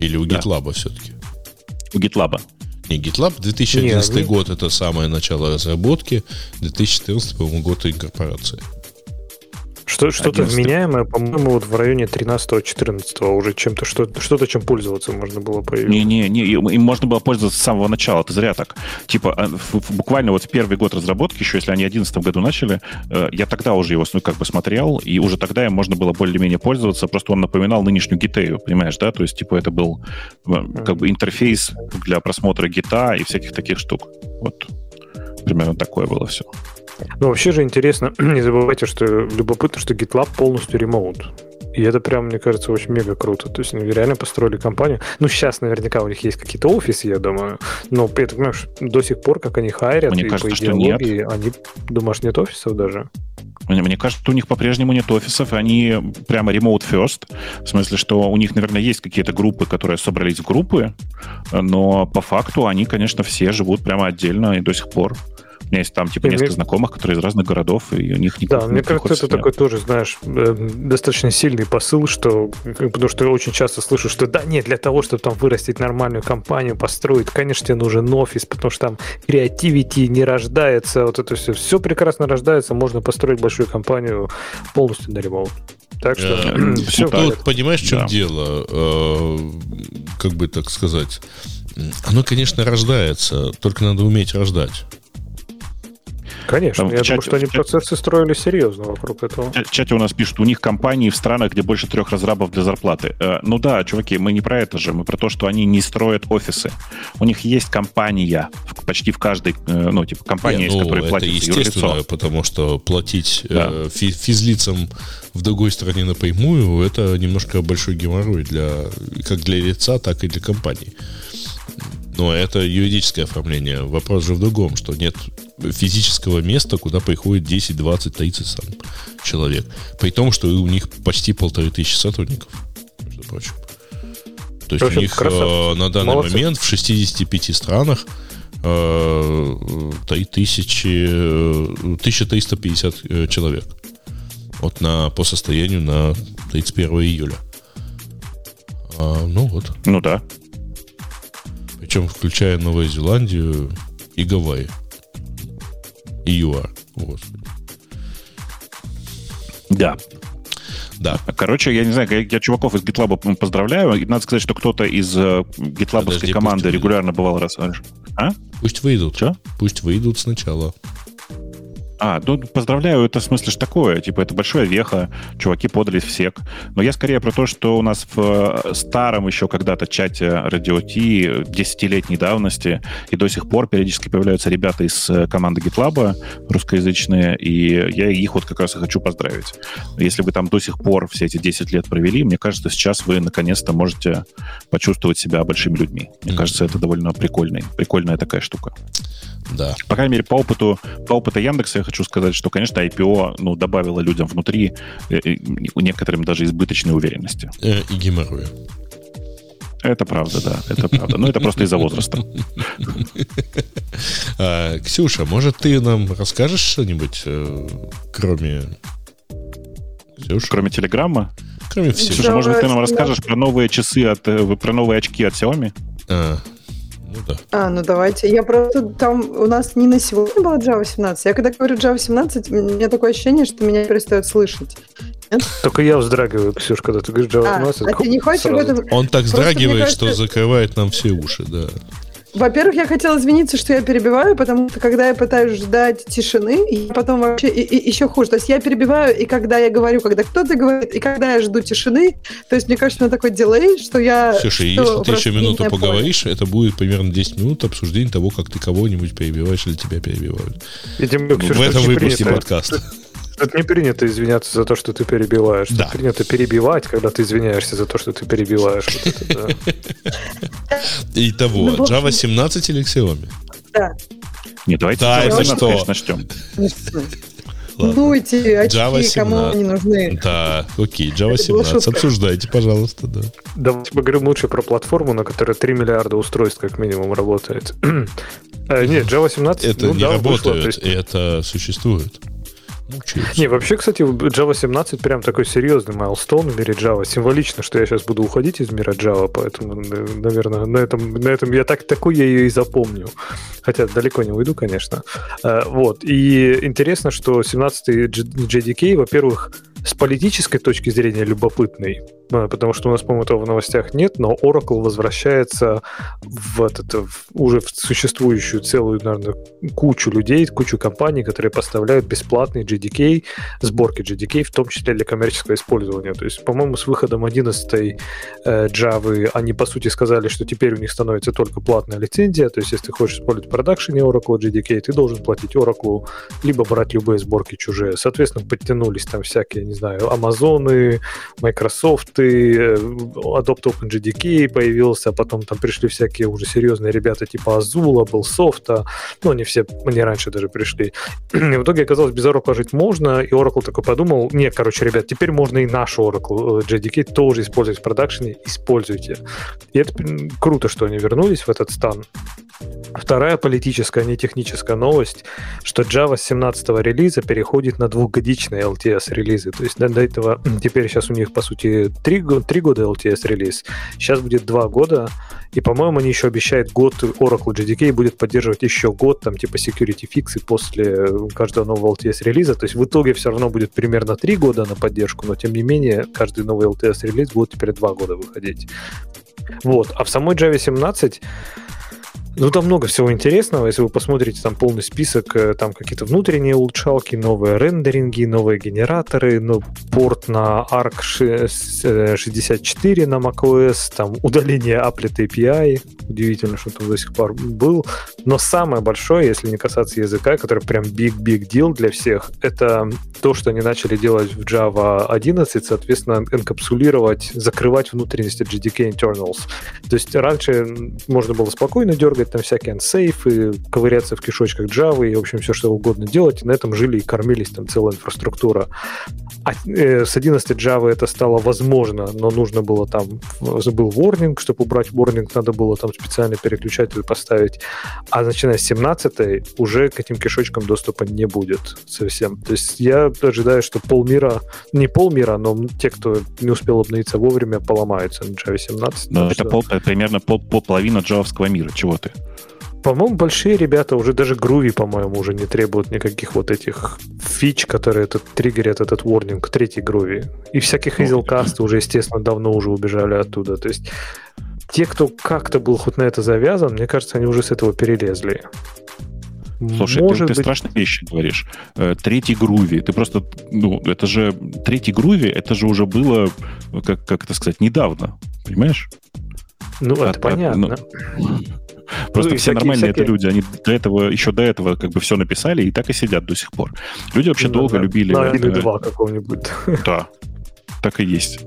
Или у GitLab да. все-таки? У GitLab. Не, GitLab 2011 не, год это самое начало разработки, 2014, по-моему, год инкорпорации. Что, что-то вменяемое, по-моему, вот в районе 13-14 уже чем-то, что, что-то, чем пользоваться можно было появиться. Не-не-не, им можно было пользоваться с самого начала, ты зря так. Типа, а, буквально вот в первый год разработки, еще если они в 2011 году начали, э, я тогда уже его, ну, как бы смотрел, и уже тогда им можно было более-менее пользоваться, просто он напоминал нынешнюю гитею, понимаешь, да? То есть, типа, это был э, как бы интерфейс для просмотра гита и всяких таких штук. Вот. Примерно такое было все. Ну, вообще же интересно, не забывайте, что любопытно, что GitLab полностью ремоут. И это прям, мне кажется, очень мега круто. То есть они реально построили компанию. Ну, сейчас наверняка у них есть какие-то офисы, я думаю. Но при этом, понимаешь, до сих пор, как они хайрят, Мне и кажется, по что нет. они, думаешь, нет офисов даже? Мне, мне кажется, у них по-прежнему нет офисов, и они прямо remote first, в смысле, что у них, наверное, есть какие-то группы, которые собрались в группы, но по факту они, конечно, все живут прямо отдельно и до сих пор. У меня есть там типа Не, несколько мне- знакомых, которые из разных городов, и у них Да, никаких- мне кажется, это нет. такой тоже, знаешь, э, достаточно сильный посыл, что, потому что я очень часто слышу, что да, нет, для того, чтобы там вырастить нормальную компанию, построить, конечно, тебе нужен офис, потому что там креативити не рождается, вот это все, все прекрасно рождается, можно построить большую компанию полностью на ремоут. Так что Э, все так. Тут понимаешь, в чем Да. дело? Э, Как бы так сказать? Оно, конечно, рождается, только надо уметь рождать. Конечно, Там я думаю, чате- что они чате- процессы строили серьезно вокруг этого. В чате у нас пишут, у них компании в странах, где больше трех разрабов для зарплаты. Э, ну да, чуваки, мы не про это же, мы про то, что они не строят офисы. У них есть компания в- почти в каждой, э, ну, типа, компания, Не, из ну, которой это платится естественно, юрлицо. потому что платить Да. э, фи- физлицам в другой стране напрямую, это немножко большой геморрой для как для лица, так и для компаний. Но это юридическое оформление. Вопрос же в другом, что нет физического места, куда приходит 10, 20, 30 сам человек. При том, что у них почти полторы тысячи сотрудников, между прочим. То есть общем, у них красавцы. э, на данный Молодцы. момент в 65 странах э, 3000, э, 1350 э, человек. Вот на, по состоянию на 31 июля. А, ну вот. Ну да. Причем включая Новую Зеландию и Гавайи. И ЮАР. Господи. Да. Да. Короче, я не знаю, я, я чуваков из GitLab поздравляю. И надо сказать, что кто-то из э, Подожди, команды регулярно бывал раз. А? Пусть выйдут. Чё? Пусть выйдут сначала. А, ну, поздравляю, это в смысле ж такое. Типа, это большое веха, чуваки подались в сек. Но я скорее про то, что у нас в э, старом еще когда-то чате Radio T десятилетней давности и до сих пор периодически появляются ребята из э, команды GitLab русскоязычные, и я их вот как раз и хочу поздравить. Если вы там до сих пор все эти 10 лет провели, мне кажется, сейчас вы наконец-то можете почувствовать себя большими людьми. Мне Мгм. кажется, это довольно прикольный, прикольная такая штука. Да. По крайней мере, по опыту, по опыту Яндекса я хочу сказать, что, конечно, IPO ну, добавило людям внутри э, э, некоторым даже избыточной уверенности. Э, и геморроя. Это правда, да, это правда. Но это просто из-за возраста. А, Ксюша, может, ты нам расскажешь что-нибудь, кроме... Ксюша? Кроме Телеграмма. Кроме всего. Слушай, может ты нам расскажешь про новые часы от, про новые очки от Xiaomi? А, ну да. А, ну давайте. Я просто там у нас не на сегодня была Java 17. Я когда говорю Java 17, у меня такое ощущение, что меня перестают слышать. Только я вздрагиваю, Ксюш, когда ты говоришь Java А, 17. а ты не хочешь об сразу. этом? Он так вздрагивает, мне что кажется- закрывает нам все уши, да. Во-первых, я хотела извиниться, что я перебиваю, потому что когда я пытаюсь ждать тишины, и потом вообще и- и- еще хуже. То есть я перебиваю, и когда я говорю, когда кто-то говорит, и когда я жду тишины, то есть мне кажется, меня такой дилей, что я... Слушай, что если ты еще минуту меня понял. поговоришь, это будет примерно 10 минут обсуждения того, как ты кого-нибудь перебиваешь или тебя перебивают. Видимо, в этом выпуске принято- подкаста. Тут не принято извиняться за то, что ты перебиваешь. Тут Да. принято перебивать, когда ты извиняешься за то, что ты перебиваешь. Это. Итого, Ну, Java 17 или Xiaomi? Да. Не, давайте Java это 17, что? конечно, начнем. Ну, эти очки, Java кому 17. они нужны? Да, окей, Java Это была 17. шутка. Обсуждайте, пожалуйста, да. Давайте поговорим лучше про платформу, на которой 3 миллиарда устройств как минимум работает. Э, Нет, Java 17, Это ну не да, вышло, работает, есть- это существует. Мучаются. Не, вообще, кстати, Java 17 прям такой серьезный майлстоун в мире Java. Символично, что я сейчас буду уходить из мира Java, поэтому, наверное, на этом, на этом я так такой я ее и запомню. Хотя далеко не уйду, конечно. Э, Вот. И интересно, что 17-й J- JDK, во-первых, с политической точки зрения любопытный, э, потому что у нас, по-моему, этого в новостях нет, но Oracle возвращается в этот, в, уже в существующую целую, наверное, кучу людей, кучу компаний, которые поставляют бесплатный GDK, сборки GDK, в том числе для коммерческого использования. То есть, по-моему, с выходом 11 э, Java они, по сути, сказали, что теперь у них становится только платная лицензия, то есть, если ты хочешь использовать в продакшене Oracle GDK, ты должен платить Oracle, либо брать любые сборки чужие. Соответственно, подтянулись там всякие, не знаю, Амазоны, Microsoft, э, Adopt OpenJDK появился, а потом там пришли всякие уже серьезные ребята типа Azula, был Софта, ну, они все, они раньше даже пришли. И в итоге оказалось, без Oracle жить можно, и Oracle такой подумал, нет, короче, ребят, теперь можно и наш Oracle э, JDK тоже использовать в продакшене, используйте. И это круто, что они вернулись в этот стан. Вторая политическая, не техническая новость, что Java с 17 релиза переходит на двухгодичные LTS релизы. То есть до этого, теперь сейчас у них, по сути, 3, 3 года LTS релиз, сейчас будет 2 года, и, по-моему, они еще обещают год Oracle JDK будет поддерживать еще год, там, типа, security фиксы после каждого нового LTS релиза. То есть в итоге все равно будет примерно 3 года на поддержку, но, тем не менее, каждый новый LTS релиз будет теперь 2 года выходить. Вот. А в самой Java 17 ну, там много всего интересного. Если вы посмотрите там полный список, э, там какие-то внутренние улучшалки, новые рендеринги, новые генераторы, ну, порт на ARC 64 на macOS, там удаление Applet API. Удивительно, что там до сих пор был. Но самое большое, если не касаться языка, который прям big-big deal для всех, это то, что они начали делать в Java 11, соответственно, энкапсулировать, закрывать внутренности GDK internals. То есть раньше можно было спокойно дергать там всякие ансейфы, ковыряться в кишочках Java и, в общем, все что угодно делать. И на этом жили и кормились там целая инфраструктура. А э, с 11 Java это стало возможно, но нужно было там, забыл warning, чтобы убрать warning, надо было там специально переключатель поставить. А начиная с 17 уже к этим кишочкам доступа не будет совсем. То есть я ожидаю, что полмира, не полмира, но те, кто не успел обновиться вовремя, поломаются на Java 17. Но это что... пол, примерно пол, половина джавовского мира. Чего ты? По-моему, большие ребята, уже даже Groovy, по-моему, уже не требуют никаких вот этих фич, которые этот, триггерят этот warning, третий Groovy. И всяких Hazelcast уже, естественно, давно уже убежали оттуда. То есть те, кто как-то был хоть на это завязан, мне кажется, они уже с этого перелезли. Слушай, Может ты, ты быть... страшные вещи говоришь. Э, третий груви. Ты просто, ну, это же третий груви, это же уже было, как, как это сказать, недавно. Понимаешь? Ну, это от, понятно. От, ну, Просто ну, все нормальные всякие... это люди, они до этого, еще до этого как бы все написали и так и сидят до сих пор. Люди вообще ну, долго да, любили... На 1.2 какого-нибудь. Да, так и есть.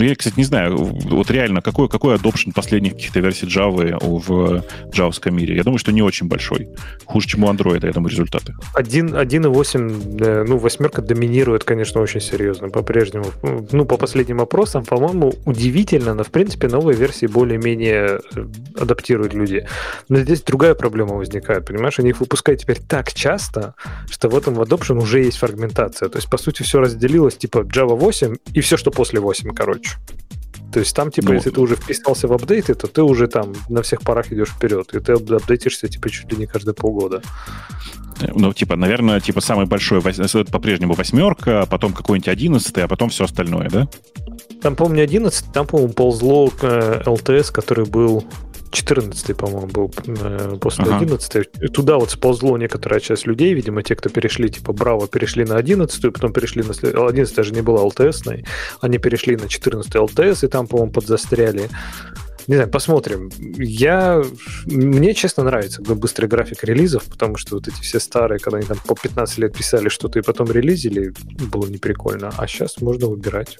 Ну, я, кстати, не знаю, вот реально, какой, какой adoption последних каких-то версий Java в джавском мире? Я думаю, что не очень большой. Хуже, чем у Android, я думаю, результаты. 1.8, ну, восьмерка доминирует, конечно, очень серьезно по-прежнему. Ну, по последним опросам, по-моему, удивительно, но, в принципе, новые версии более-менее э, адаптируют люди. Но здесь другая проблема возникает, понимаешь? Они их выпускают теперь так часто, что в этом в adoption уже есть фрагментация. То есть, по сути, все разделилось, типа, Java 8 и все, что после 8, короче. То есть там, типа, ну, если ты уже вписался в апдейты, то ты уже там на всех парах идешь вперед, и ты апдейтишься, типа, чуть ли не каждые полгода. Ну, типа, наверное, типа, самый большой по-прежнему восьмерка, а потом какой-нибудь одиннадцатый, а потом все остальное, да? Там, помню, 11, там, по-моему, ползло э, LTS, который был 14 по-моему, был э, после ага. 11 Туда вот сползло некоторая часть людей, видимо, те, кто перешли, типа, Браво, перешли на 11 потом перешли на... 11 даже не была LTS, они перешли на 14 LTS, и там, по-моему, подзастряли. Не знаю, посмотрим. Я... Мне, честно, нравится быстрый график релизов, потому что вот эти все старые, когда они там по 15 лет писали что-то и потом релизили, было неприкольно. А сейчас можно выбирать.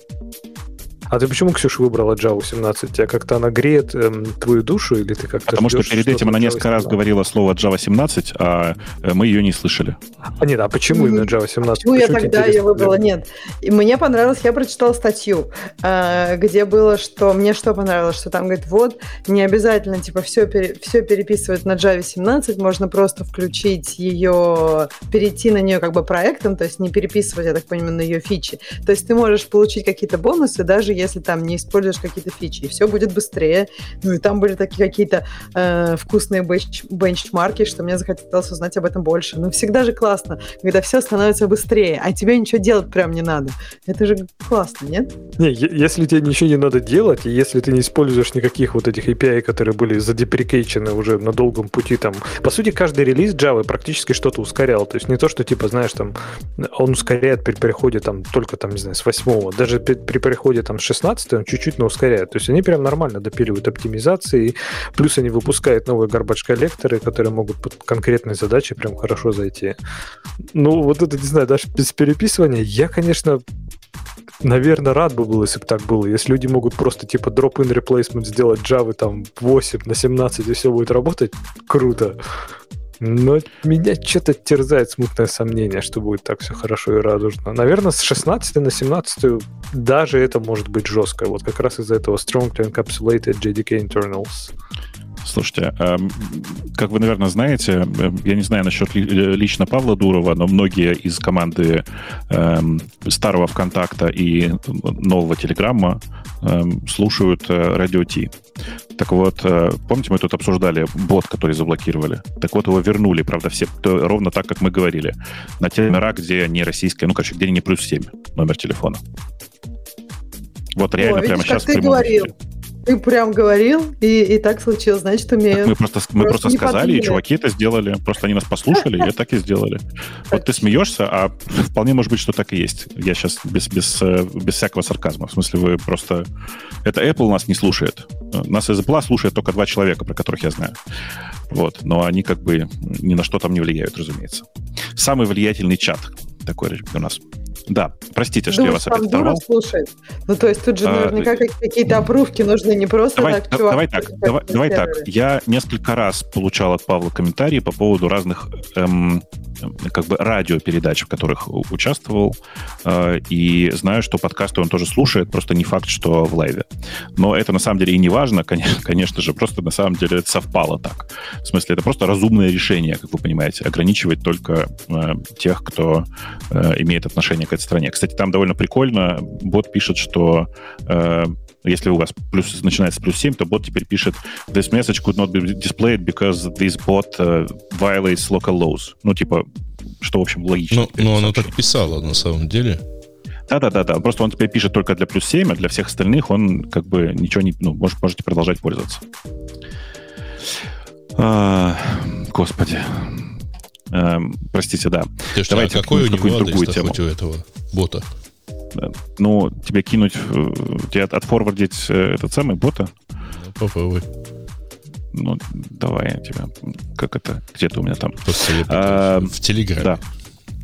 А ты почему, Ксюша, выбрала Java 17? Тебя как-то она греет эм, твою душу или ты как-то Потому что перед этим она несколько раз говорила слово Java 17, а э, мы ее не слышали. А нет, а почему именно Java 17? Почему, я тогда ее выбрала? Нет. И мне понравилось, я прочитала статью, э, где было, что мне что понравилось, что там говорит, вот, не обязательно типа все, пере, все переписывать на Java 17, можно просто включить ее, перейти на нее как бы проектом, то есть не переписывать, я так понимаю, на ее фичи. То есть ты можешь получить какие-то бонусы, даже если там не используешь какие-то фичи, и все будет быстрее. Ну и там были такие какие-то э, вкусные бенч бенчмарки, что мне захотелось узнать об этом больше. Ну всегда же классно, когда все становится быстрее, а тебе ничего делать прям не надо. Это же классно, нет? Не, если тебе ничего не надо делать, и если ты не используешь никаких вот этих API, которые были задеприкейчены уже на долгом пути, там, по сути, каждый релиз Java практически что-то ускорял. То есть не то, что, типа, знаешь, там, он ускоряет при переходе там только, там, не знаю, с 8 даже при, при переходе там с 16 он чуть-чуть но ускоряет. То есть они прям нормально допиливают оптимизации, плюс они выпускают новые garbage коллекторы, которые могут под конкретные задачи прям хорошо зайти. Ну, вот это, не знаю, даже без переписывания, я, конечно, Наверное, рад бы был, если бы так было. Если люди могут просто типа drop-in replacement сделать Java там 8 на 17 и все будет работать, круто. Но меня что-то терзает смутное сомнение, что будет так все хорошо и радужно. Наверное, с 16 на 17 даже это может быть жестко. Вот как раз из-за этого Strongly Encapsulated JDK Internals. Слушайте, эм, как вы, наверное, знаете, эм, я не знаю насчет лично Павла Дурова, но многие из команды эм, старого ВКонтакта и нового Телеграмма слушают э, Радио Ти. Так вот, э, помните, мы тут обсуждали бот, который заблокировали? Так вот, его вернули, правда, все ровно так, как мы говорили. На те номера, где не российская, ну, короче, где не плюс 7 номер телефона. Вот реально О, видишь, прямо сейчас ты говорил. Эфире. Ты прям говорил, и, и так случилось, значит, умею. Мы просто, мы просто, просто сказали, и чуваки это сделали. Просто они нас послушали, и так и сделали. Вот ты смеешься, а вполне может быть, что так и есть. Я сейчас без, без, э, без всякого сарказма. В смысле, вы просто... Это Apple нас не слушает. Нас из Apple слушает только два человека, про которых я знаю. Вот. Но они как бы ни на что там не влияют, разумеется. Самый влиятельный чат такой у нас. Да, простите, что Думаешь, я вас опять оторвал. слушает? Ну, то есть тут же а, наверняка какие-то опрувки нужны, не просто давай, так, чувак. Давай так, давай, давай так. Я несколько раз получал от Павла комментарии по поводу разных эм, как бы радиопередач, в которых участвовал, э, и знаю, что подкасты он тоже слушает, просто не факт, что в лайве. Но это на самом деле и не важно, конечно, конечно же, просто на самом деле это совпало так. В смысле, это просто разумное решение, как вы понимаете, ограничивать только э, тех, кто э, имеет отношение к этой стране. Кстати, там довольно прикольно. Бот пишет, что э, если у вас плюс, начинается плюс 7, то бот теперь пишет this message could not be displayed because this bot uh, violates local laws. Ну, типа, что, в общем, логично. Ну, но оно так писало на самом деле. Да-да-да, просто он теперь пишет только для плюс 7, а для всех остальных он как бы ничего не... Ну, может, можете продолжать пользоваться. А, господи. А, простите, да. Ты что, Давайте а какой у него другую тему. у этого бота? Ну, тебе кинуть, э, тебе отфорвардить э, этот самый бота? Попробуй. Ну, давай я тебя... Как это? Где-то у меня там? А, в Телеграме. Да.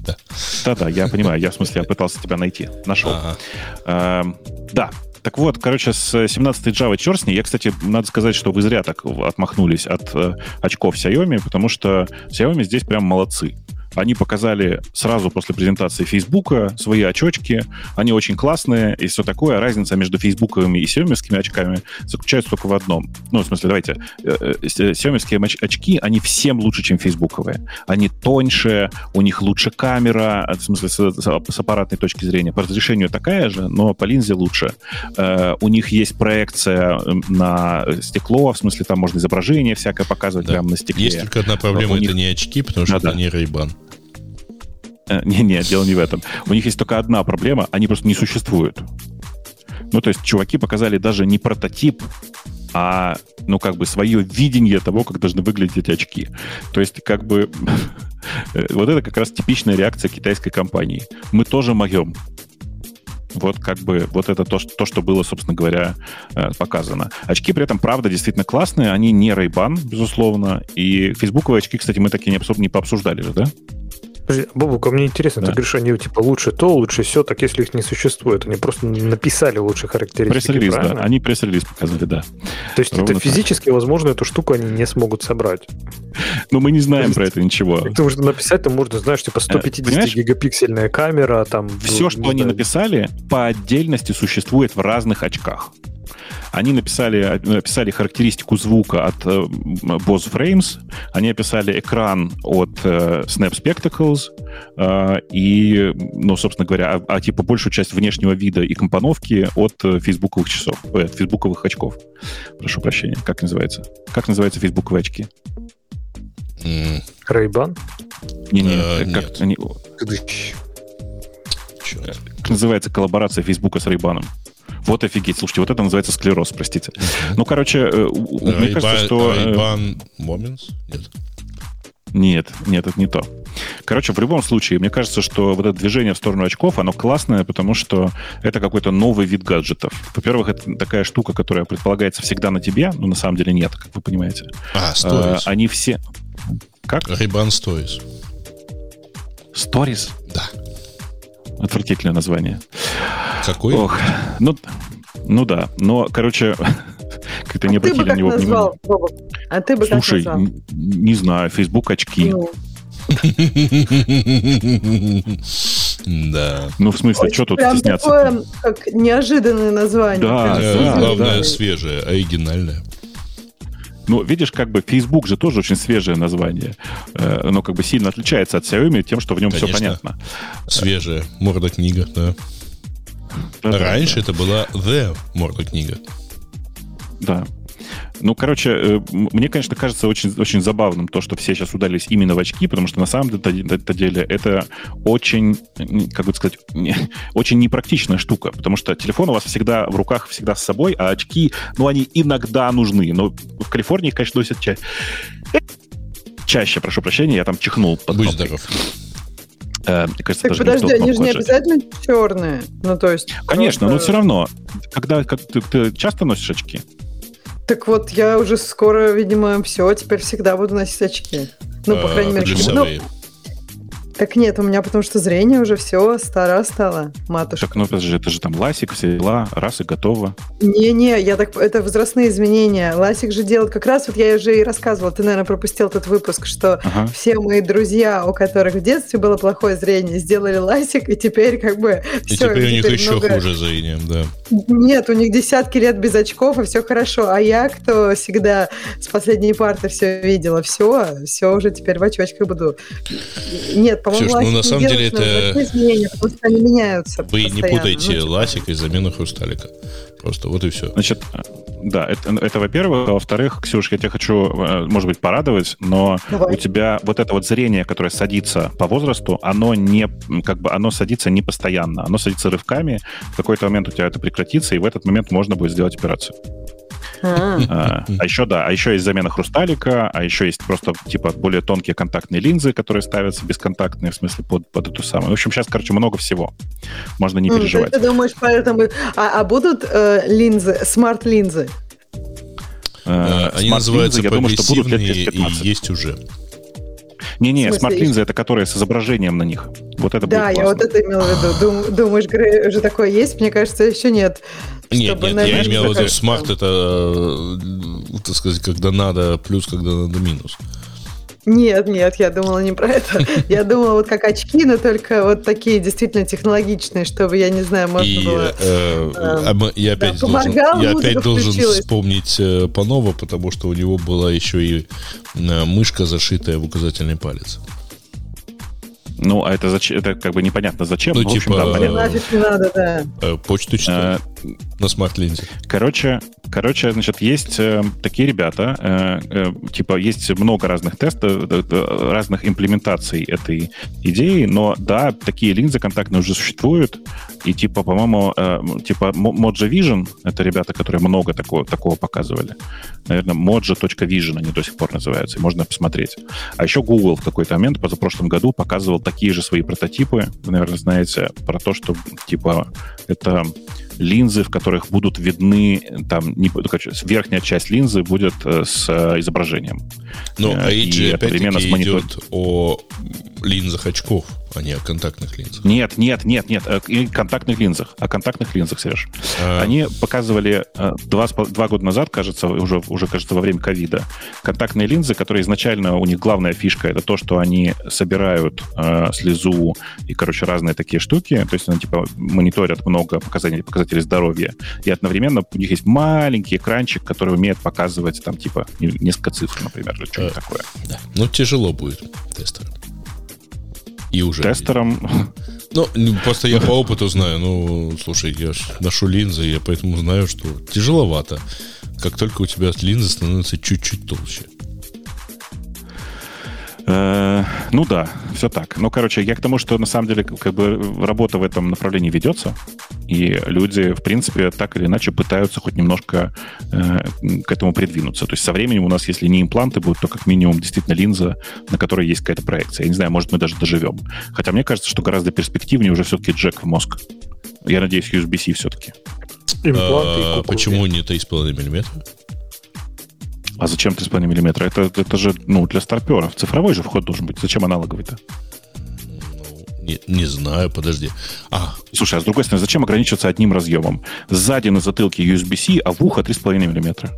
Да. Да-да, я понимаю. Я, в смысле, я пытался тебя найти. Нашел. Ага. А, да. Так вот, короче, с 17-й Java черт с ней. Я, кстати, надо сказать, что вы зря так отмахнулись от э, очков Xiaomi, потому что Xiaomi здесь прям молодцы. Они показали сразу после презентации Фейсбука свои очочки. Они очень классные и все такое. Разница между фейсбуковыми и сиомовскими очками заключается только в одном. Ну, в смысле, давайте. Э, э, очки, они всем лучше, чем фейсбуковые. Они тоньше, у них лучше камера, в смысле, с, с аппаратной точки зрения. По разрешению такая же, но по линзе лучше. Э, у них есть проекция на стекло, в смысле, там можно изображение всякое показывать да. прямо на стекле. Есть только одна проблема, это не очки, потому что да, это не Ray-Ban. Не-не, дело не в этом. У них есть только одна проблема, они просто не существуют. Ну, то есть чуваки показали даже не прототип, а, ну, как бы свое видение того, как должны выглядеть эти очки. То есть, как бы, вот это как раз типичная реакция китайской компании. Мы тоже моем. Вот как бы вот это то, то, что было, собственно говоря, э, показано. Очки при этом, правда, действительно классные. Они не Ray-Ban, безусловно. И фейсбуковые очки, кстати, мы такие не, не пообсуждали же, да? Бобука, мне интересно, да. ты говоришь, они типа лучше то, лучше все, так если их не существует, они просто написали лучше характеристики, Пресс-релиз, да, они пресс-релиз показали, да. То есть Ровно это физически, так. возможно, эту штуку они не смогут собрать. Но мы не знаем про это ничего. Потому что написать там можно, знаешь, типа 150-гигапиксельная э, камера, там... Все, что они написали, по отдельности существует в разных очках. Они написали, написали характеристику звука от э, Bose Frames, они описали экран от э, Snap Spectacles, э, и, ну, собственно говоря, а, а типа большую часть внешнего вида и компоновки от э, фейсбуковых часов, э, от фейсбуковых очков. Прошу прощения, как называется? Как называются фейсбуковые очки? Рейбан? Не-не, Э, как нет. они, называется коллаборация Фейсбука с Рейбаном? Вот офигеть. Слушайте, вот это называется склероз, простите. Ну, короче, э, мне кажется, что... э? Нет. Нет, нет, это не то. Короче, в любом случае, мне кажется, что вот это движение в сторону очков, оно классное, потому что это какой-то новый вид гаджетов. Во-первых, это такая штука, которая предполагается всегда на тебе, но на самом деле нет, как вы понимаете. А, Э, Stories. Они все... Как? Ray-Ban Stories. Stories? Да. Отвратительное название. Какой? Ох, ну, ну да. Но, короче, как-то не А бы обратили на него внимания. А ты бы Слушай, как назвал? не знаю, Facebook очки. Ну, Да. Ну, в смысле, что тут Прям стесняться? такое, как неожиданное название. Да, Главное, свежее, оригинальное. Ну, видишь, как бы Facebook же тоже очень свежее название. Э, Оно как бы сильно отличается от Xiaomi тем, что в нем все Конечно. понятно. Свежее. Морда книга, да. Раньше это была The Морда книга. Да. Ну, короче, э, мне, конечно, кажется очень, очень забавным то, что все сейчас удались именно в очки, потому что на самом деле, деле это очень, как бы сказать, не- очень непрактичная штука, потому что телефон у вас всегда в руках, всегда с собой, а очки, ну, они иногда нужны. Но в Калифорнии, их, конечно, носят чаще. Чаще, прошу прощения, я там чихнул. под Будь здоров. Э, кажется, Так подожди, они же не обязательно черные. Ну, то есть... Конечно, но просто- все равно, когда как ты, ты часто носишь очки? Так вот, я уже скоро, видимо, все, теперь всегда буду носить очки. Ну, по Э, крайней мере, чтобы-. Так нет, у меня потому что зрение уже все, стара стала, матушка. Так, ну, подожди, это же там ласик, все дела, раз и готово. Не-не, я так, это возрастные изменения. Ласик же делает как раз, вот я уже и рассказывала, ты, наверное, пропустил тот выпуск, что Ага. все мои друзья, у которых в детстве было плохое зрение, сделали ласик, и теперь как бы И все. теперь у них еще хуже зрением, да. Нет, у них десятки лет без очков, и все хорошо. А я, кто всегда с последней парты все видела, все, все уже теперь в очочках буду. Нет, Ксюш, ну, на не самом деле это- изменения, потому что они меняются Вы не постоянно. путайте Ну, ласик и замену хрусталика. Просто вот и все. Значит, да, это, это во-первых. А во-вторых, Ксюш, я тебя хочу, э, может быть, порадовать, но Давай. у тебя вот это вот зрение, которое садится по возрасту, оно не, как бы, оно садится не постоянно, оно садится рывками, в какой-то момент у тебя это прекратится, и в этот момент можно будет сделать операцию. А, А, а еще, да, а еще есть замена хрусталика, а еще есть просто, типа, более тонкие контактные линзы, которые ставятся бесконтактные, в смысле, под, под эту самую. В общем, сейчас, короче, много всего. Можно не м, переживать. Ты думаешь, поэтому... А, а будут э, линзы, смарт-линзы? Э, Э, Они смарт-линзы, называются я думаю, что будут лет прогрессивные через и 15. есть уже. Не-не, смарт-линзы это которые с изображением на них. Вот это Да, будет я классно. вот это имела в виду. Дум- думаешь, Грей, уже такое есть? Мне кажется, еще нет. Нет, нет, я имел в виду смарт это, э, так сказать, когда надо плюс, когда надо минус. Нет, нет, я думала не про это. Я думала вот как очки, но только вот такие действительно технологичные, чтобы, я не знаю, можно И было... э, мы- я опять да, должен, помогал, я опять должен включилась. вспомнить э, Панова, потому что у него была еще и э, мышка, зашитая в указательный палец. Ну, а это, зачем, это как бы непонятно зачем. Ну, но, в общем, типа, да, понятно. нафиг не надо, да. Э, Почту читать Э, на смарт-ленте. Короче, короче, значит, есть э, такие ребята, э, э, типа, есть много разных тестов, э, э, разных имплементаций этой идеи, но да, такие линзы контактные уже существуют, и типа, по-моему, э, типа Mo- Mojo Vision, это ребята, которые много такого, такого показывали. Наверное, Mojo.vision они до сих пор называются, и можно посмотреть. А еще Google в какой-то момент, позапрошлом году, показывал такие же свои прототипы, вы, наверное, знаете, про то, что, типа, это линзы, в которых будут видны, там, не, ну, короче, верхняя часть линзы будет э, с э, изображением. Но Э, и Эйджи одновременно опять-таки с монитор- идет о линзах очков, а не о контактных линзах. Нет, нет, нет, нет, э, и контактных линзах. О контактных линзах, Сереж. А... Они показывали э, два, два года назад, кажется, уже, уже, кажется, во время ковида, контактные линзы, которые изначально, у них главная фишка, это то, что они собирают э, слезу и, короче, разные такие штуки. То есть они, типа, мониторят много показателей, показателей здоровья. И одновременно у них есть маленький экранчик, который умеет показывать, там, типа, несколько цифр, например, или что-нибудь а, такое. Да. Ну, тяжело будет тестерам. И уже. Тестером. Ну, просто я по опыту знаю. Ну, слушай, я ношу линзы, я поэтому знаю, что тяжеловато. Как только у тебя линзы становятся чуть-чуть толще. Э, ну да, все так. Ну, короче, я к тому, что на самом деле как бы работа в этом направлении ведется, и люди, в принципе, так или иначе пытаются хоть немножко э, к этому придвинуться. То есть со временем у нас, если не импланты будут, то как минимум действительно линза, на которой есть какая-то проекция. Я не знаю, может, мы даже доживем. Хотя мне кажется, что гораздо перспективнее уже все-таки джек в мозг. Я надеюсь, USB-C все-таки. Импланты а, почему не 3,5 миллиметра? А зачем 3,5 мм? Это, это же ну, для старперов. Цифровой же вход должен быть. Зачем аналоговый-то? Не, не знаю, подожди. А. Слушай, а с другой стороны, зачем ограничиваться одним разъемом? Сзади на затылке USB-C, а в ухо 3,5 мм.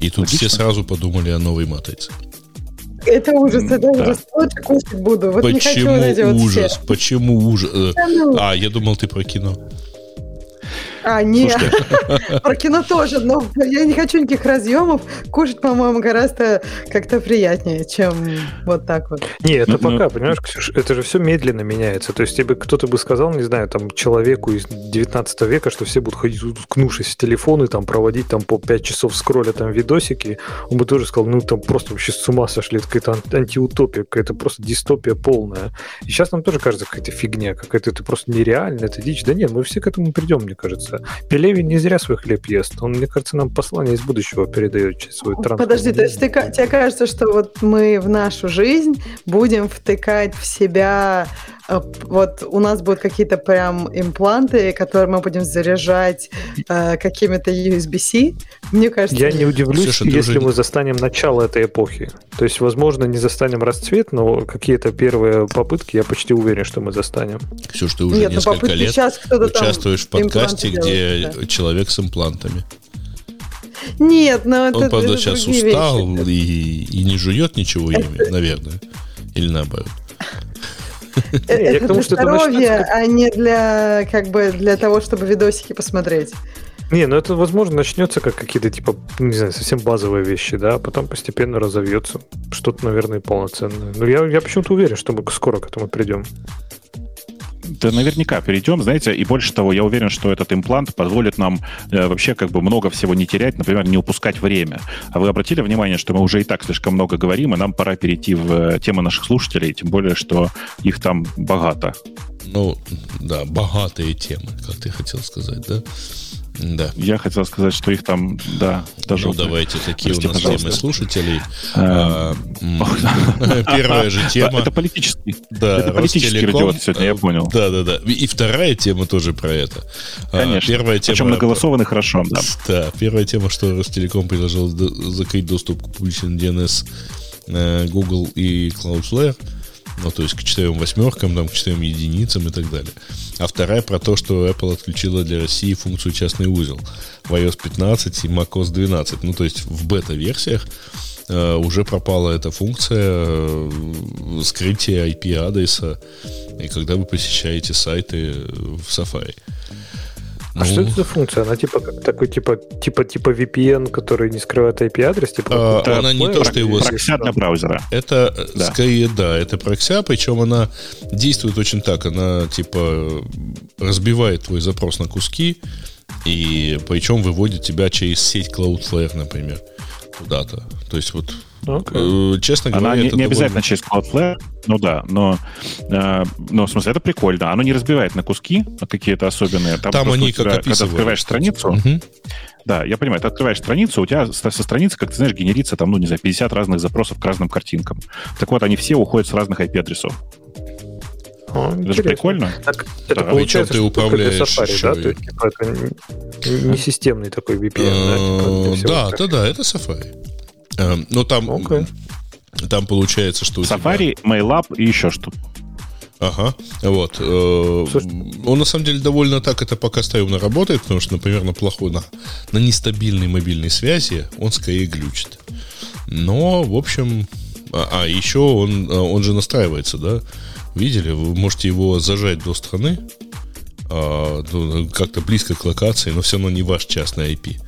И тут Логично? все сразу подумали о новой матрице. Это ужас, это да. ужас. Лучше кушать буду. Вот Почему не хочу вот ужас? Вот Почему ужас? Ну. А, я думал, ты про кино. А, нет. Про кино тоже, но я не хочу никаких разъемов. Кушать, по-моему, гораздо как-то приятнее, чем вот так вот. Не, это ну, пока, ну, понимаешь, Ксюш, это же все медленно меняется. То есть тебе кто-то бы сказал, не знаю, там, человеку из 19 века, что все будут ходить, уткнувшись в телефоны, там, проводить там по 5 часов скролля там видосики, он бы тоже сказал, ну, там просто вообще с ума сошли, это какая-то антиутопия, какая-то просто дистопия полная. И сейчас нам тоже кажется какая-то фигня, какая-то это просто нереально, это дичь. Да нет, мы все к этому придем, мне кажется кажется. Пелевин не зря свой хлеб ест. Он, мне кажется, нам послание из будущего передает через свой транспорт. Подожди, то есть ты, тебе кажется, что вот мы в нашу жизнь будем втыкать в себя вот у нас будут какие-то прям импланты, которые мы будем заряжать э, какими-то USB-C. Мне кажется... Я не удивлюсь, Слушай, если уже... мы застанем начало этой эпохи. То есть, возможно, не застанем расцвет, но какие-то первые попытки, я почти уверен, что мы застанем. Ксюш, ты уже Нет, ну, несколько лет сейчас участвуешь в подкасте, где делает, да. человек с имплантами. Нет, но это Он, правда, сейчас устал и, и не жует ничего ими, наверное. Или наоборот. Это для здоровья, а не для, как бы, для того, чтобы видосики посмотреть. Не, ну это, возможно, начнется как какие-то, типа, не знаю, совсем базовые вещи, да, а потом постепенно разовьется. Что-то, наверное, полноценное. Но я, я почему-то уверен, что мы скоро к этому придем. Да наверняка перейдем, знаете, и больше того, я уверен, что этот имплант позволит нам э, вообще как бы много всего не терять, например, не упускать время. А вы обратили внимание, что мы уже и так слишком много говорим, и нам пора перейти в э, темы наших слушателей, тем более, что их там богато. Ну, да, богатые темы, как ты хотел сказать, да? Да. Я хотел сказать, что их там, да, даже... Ну, давайте, такие Прости, у нас пожалуйста. темы слушателей. А, первая же тема... Это политический. Да, это политический радиот сегодня, я понял. Да, да, да. И вторая тема тоже про это. А, Конечно. Первая тема... Причем наголосованы хорошо, да. Да, первая тема, что Ростелеком предложил закрыть доступ к публичным DNS э, Google и Cloudflare ну, то есть к четырем восьмеркам, там, к четырем единицам и так далее. А вторая про то, что Apple отключила для России функцию частный узел в iOS 15 и macOS 12. Ну, то есть в бета-версиях э, уже пропала эта функция э, скрытия IP-адреса, и когда вы посещаете сайты в Safari. А ну, что это за функция? Она типа как такой типа типа типа VPN, который не скрывает IP-адрес, типа. А, она не то, что его прокся для браузера. Это да. скорее да, это прокся, причем она действует очень так, она типа разбивает твой запрос на куски и причем выводит тебя через сеть Cloudflare, например, куда-то. То есть вот Okay. Э, честно говоря, Она не, не обязательно через Cloudflare, ну да, но, э, но в смысле это прикольно. Оно не разбивает на куски какие-то особенные. Там, Там они тебя, как Когда открываешь страницу, угу. да, я понимаю, ты открываешь страницу, у тебя со страницы, как ты знаешь, генерится там, ну не знаю, 50 разных запросов к разным картинкам. Так вот, они все уходят с разных IP-адресов. О, это же прикольно. Так, это да, получается, ты управляешь Safari, да? То есть, типа, это не системный такой VPN, да? Типа, да, да, да, это Safari. Эм, но там... Okay. Там получается, что у тебя- Safari, MailUp и еще что-то. Ага, вот. э, Он на самом деле довольно так это пока стабильно работает, потому что, например, на плохой, на, на нестабильной мобильной связи он скорее глючит. Но, в общем, а, а, еще он, а, он же настраивается, да? Видели? Вы можете его зажать до страны, а, ну, как-то близко к локации, но все равно не ваш частный IP.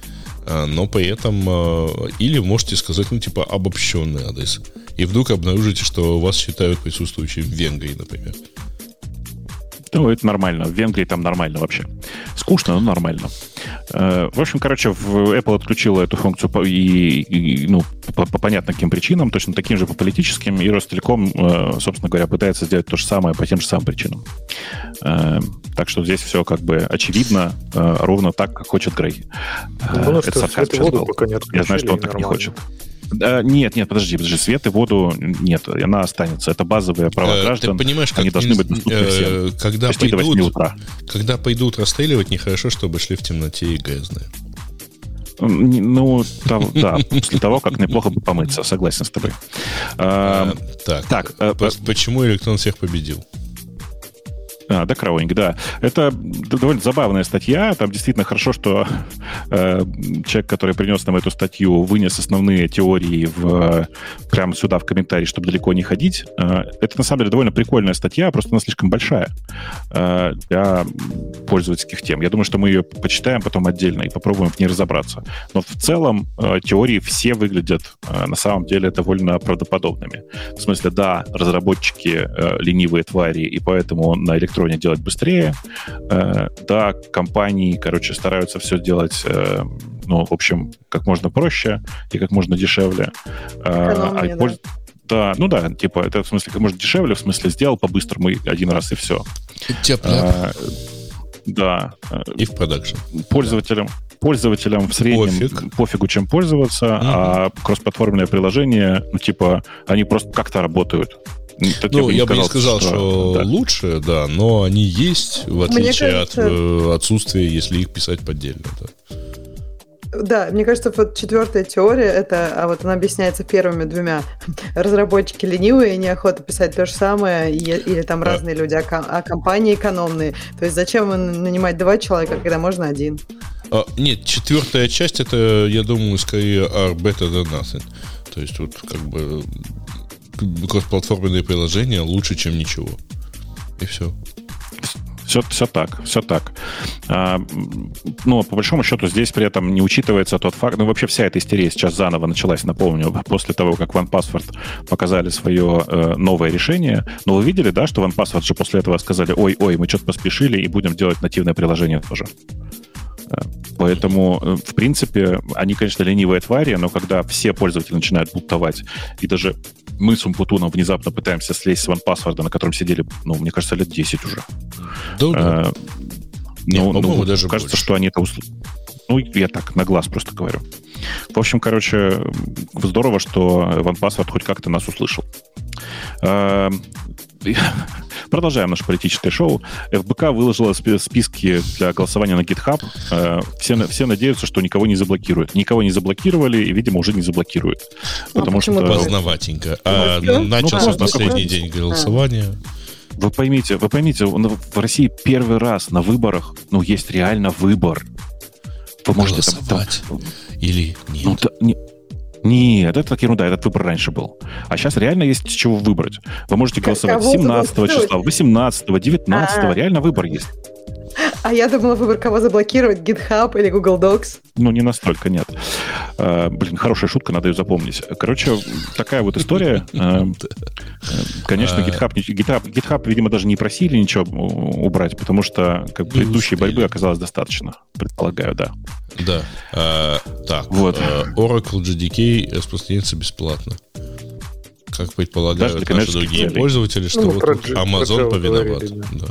А, но при этом а, или можете сказать, ну, типа, обобщенный адрес. И вдруг обнаружите, что вас считают присутствующим в Венгрии, например. Ну, это нормально. В Венгрии там нормально вообще. Скучно, но нормально. Э, В общем, короче, Apple отключила эту функцию по- и, и, ну, по, по понятным каким причинам, точно таким же по политическим, и Ростелеком, э, собственно говоря, пытается сделать то же самое по тем же самым причинам. Э, Так что здесь все как бы очевидно, ровно так, как хочет Грей. Ну, это что сарказм сейчас был. пока не Я знаю, что он так не нормально. хочет. Да, нет, нет, подожди, подожди, свет и воду нет, она останется. Это базовые права Э, граждан. Ты понимаешь, как они должны быть доступны э, всем. Когда Почти до 8 пойдут, утра. когда пойдут расстреливать, нехорошо, чтобы шли в темноте и грязные. Ну, там, да, после того, как неплохо бы помыться, согласен с тобой. А, А, так, так, э, по- почему электрон всех победил? А, да, Краунинг, да. Это довольно забавная статья. Там действительно хорошо, что э, человек, который принес нам эту статью, вынес основные теории в, прямо сюда в комментарии, чтобы далеко не ходить. Э, это на самом деле довольно прикольная статья, просто она слишком большая э, для пользовательских тем. Я думаю, что мы ее почитаем потом отдельно и попробуем в ней разобраться. Но в целом э, теории все выглядят э, на самом деле довольно правдоподобными. В смысле, да, разработчики э, ленивые твари, и поэтому на электроне делать быстрее. Э, да, компании, короче, стараются все делать, э, ну, в общем, как можно проще и как можно дешевле. Э, Экономнее, да. польз- да, ну да, типа, это в смысле как можно дешевле, в смысле сделал по-быстрому и один раз и все. Тяп-ляп да, э, и в продакшн. пользователям, пользователям в среднем Пофиг. пофигу, чем пользоваться, а кроссплатформенные приложения, ну, типа, они просто как-то работают. Ну, так Ну, я бы не сказал, что- что да. лучше, да, но они есть, в отличие кажется- от э, отсутствия, если их писать поддельно. Да. Да, мне кажется, вот четвертая теория, это, а вот она объясняется первыми двумя. Разработчики ленивые, неохота писать то же самое, и- или там Да. разные люди, а, а компании экономные. То есть зачем нанимать два человека, когда можно один? А, нет, четвертая часть, это, я думаю, скорее are better than nothing. То есть вот как бы кроссплатформенные приложения лучше, чем ничего. И все. Все, все так, все так. А, м, но по большому счету здесь при этом не учитывается тот факт, ну вообще вся эта истерия сейчас заново началась, напомню, после того, как OnePassword показали свое э, новое решение. Но вы видели, да, что OnePassword же после этого сказали, ой-ой, мы что-то поспешили и будем делать нативное приложение тоже. Э, Поэтому, э, в принципе, они, конечно, ленивые твари, но когда все пользователи начинают бутовать, и даже мы с Умпутуном внезапно пытаемся слезть с OnePassword, на котором сидели, ну, мне кажется, лет 10 уже. Да, да. Э, Не, ну, ну, даже кажется, больше. что они это услышали. Ну, я так, на глаз просто говорю. В общем, короче, здорово, что OnePassword хоть как-то нас услышал. Продолжаем наше политическое шоу. ФБК выложила спи- списки для голосования на GitHub. Э, Все, все надеются, что никого не заблокируют. Никого не заблокировали, и, видимо, уже не заблокируют. А Потому почему что... Поздноватенько. А Ну, на- начался ну, последний день голосования. Вы поймите, вы поймите, в России первый раз на выборах, ну, есть реально выбор. Вы можете там- там, Голосовать или нет? Ну, да, не- нет, это ерунда, этот выбор раньше был. А сейчас реально есть чего выбрать. Вы можете голосовать кого 17 заблокировать? числа, 18, 19, А. реально выбор есть. А я думала, выбор кого заблокировать, GitHub или Google Docs. Ну, не настолько, нет. Э, блин, хорошая шутка, надо ее запомнить. Короче, такая вот история. Э, э, Конечно. GitHub, GitHub, GitHub, видимо, даже не просили ничего убрать, потому что как, предыдущей борьбы оказалось достаточно, предполагаю, да. Да. А, так, Вот. Oracle JDK распространяется бесплатно. Как предполагают Даже наши другие пользователи, что Ну, вот про Amazon про повиноват. говорили, Да.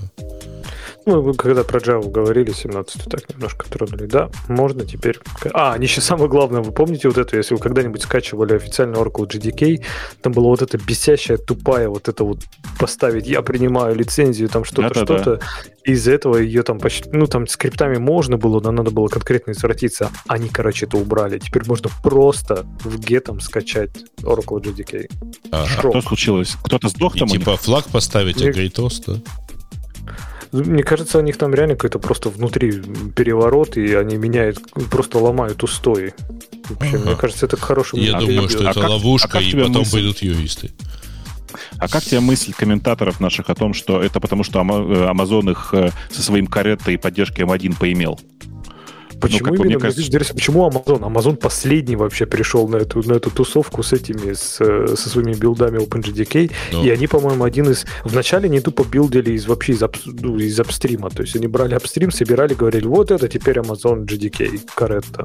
Мы когда про Java говорили, 17 так немножко тронули. Да, можно теперь... А, они еще самое главное, вы помните вот это, если вы когда-нибудь скачивали официальный Oracle GDK, там была вот эта бесящая, тупая вот это вот поставить, я принимаю лицензию, там что-то, Да-да-да. что-то. И из-за этого ее там почти... Ну, там скриптами можно было, но надо было конкретно извратиться. Они, короче, это убрали. Теперь можно просто в гетом скачать Oracle GDK. Ага. Шок. Что случилось? Кто-то сдох И там? типа флаг поставить, а Мне- грейтос, да? Мне кажется, у них там реально какой-то просто внутри переворот, и они меняют, просто ломают устои. Вообще, Ага. Мне кажется, это к хорошему Я А думаю, как- что а это как- а ловушка, как и тебе потом мысль? пойдут юристы. А как тебе мысль комментаторов наших о том, что это потому, что э, Amazon их э, со своим кареттой и поддержкой M1 поимел? Почему бы, именно? мне Мне кажется, почему Amazon? Amazon последний вообще пришел на эту, на эту тусовку с этими, с, э, со своими билдами OpenGDK, Ну. и они, по-моему, один из... Вначале они тупо билдили из вообще из, ап- ну, из апстрима, то есть они брали апстрим, собирали, говорили, вот это теперь Amazon GDK, Каретта.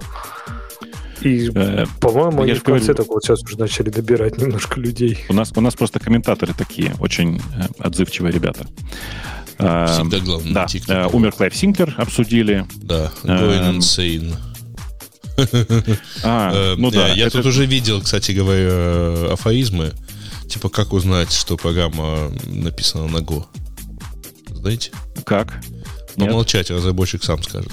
И, Э, по-моему, они в конце говорю- так вот сейчас уже начали добирать немножко людей. У нас, у нас просто комментаторы такие, очень э, отзывчивые ребята. Э, Всегда главное Да, э, умер Клайв Синклер, обсудили. Да, going Эм, insane. А, Э, ну да. э, Я тут уже видел, кстати говоря, э, афоризмы. Типа, как узнать, что программа написана на Go? Знаете? Как? Но Нет? молчать, разработчик сам скажет.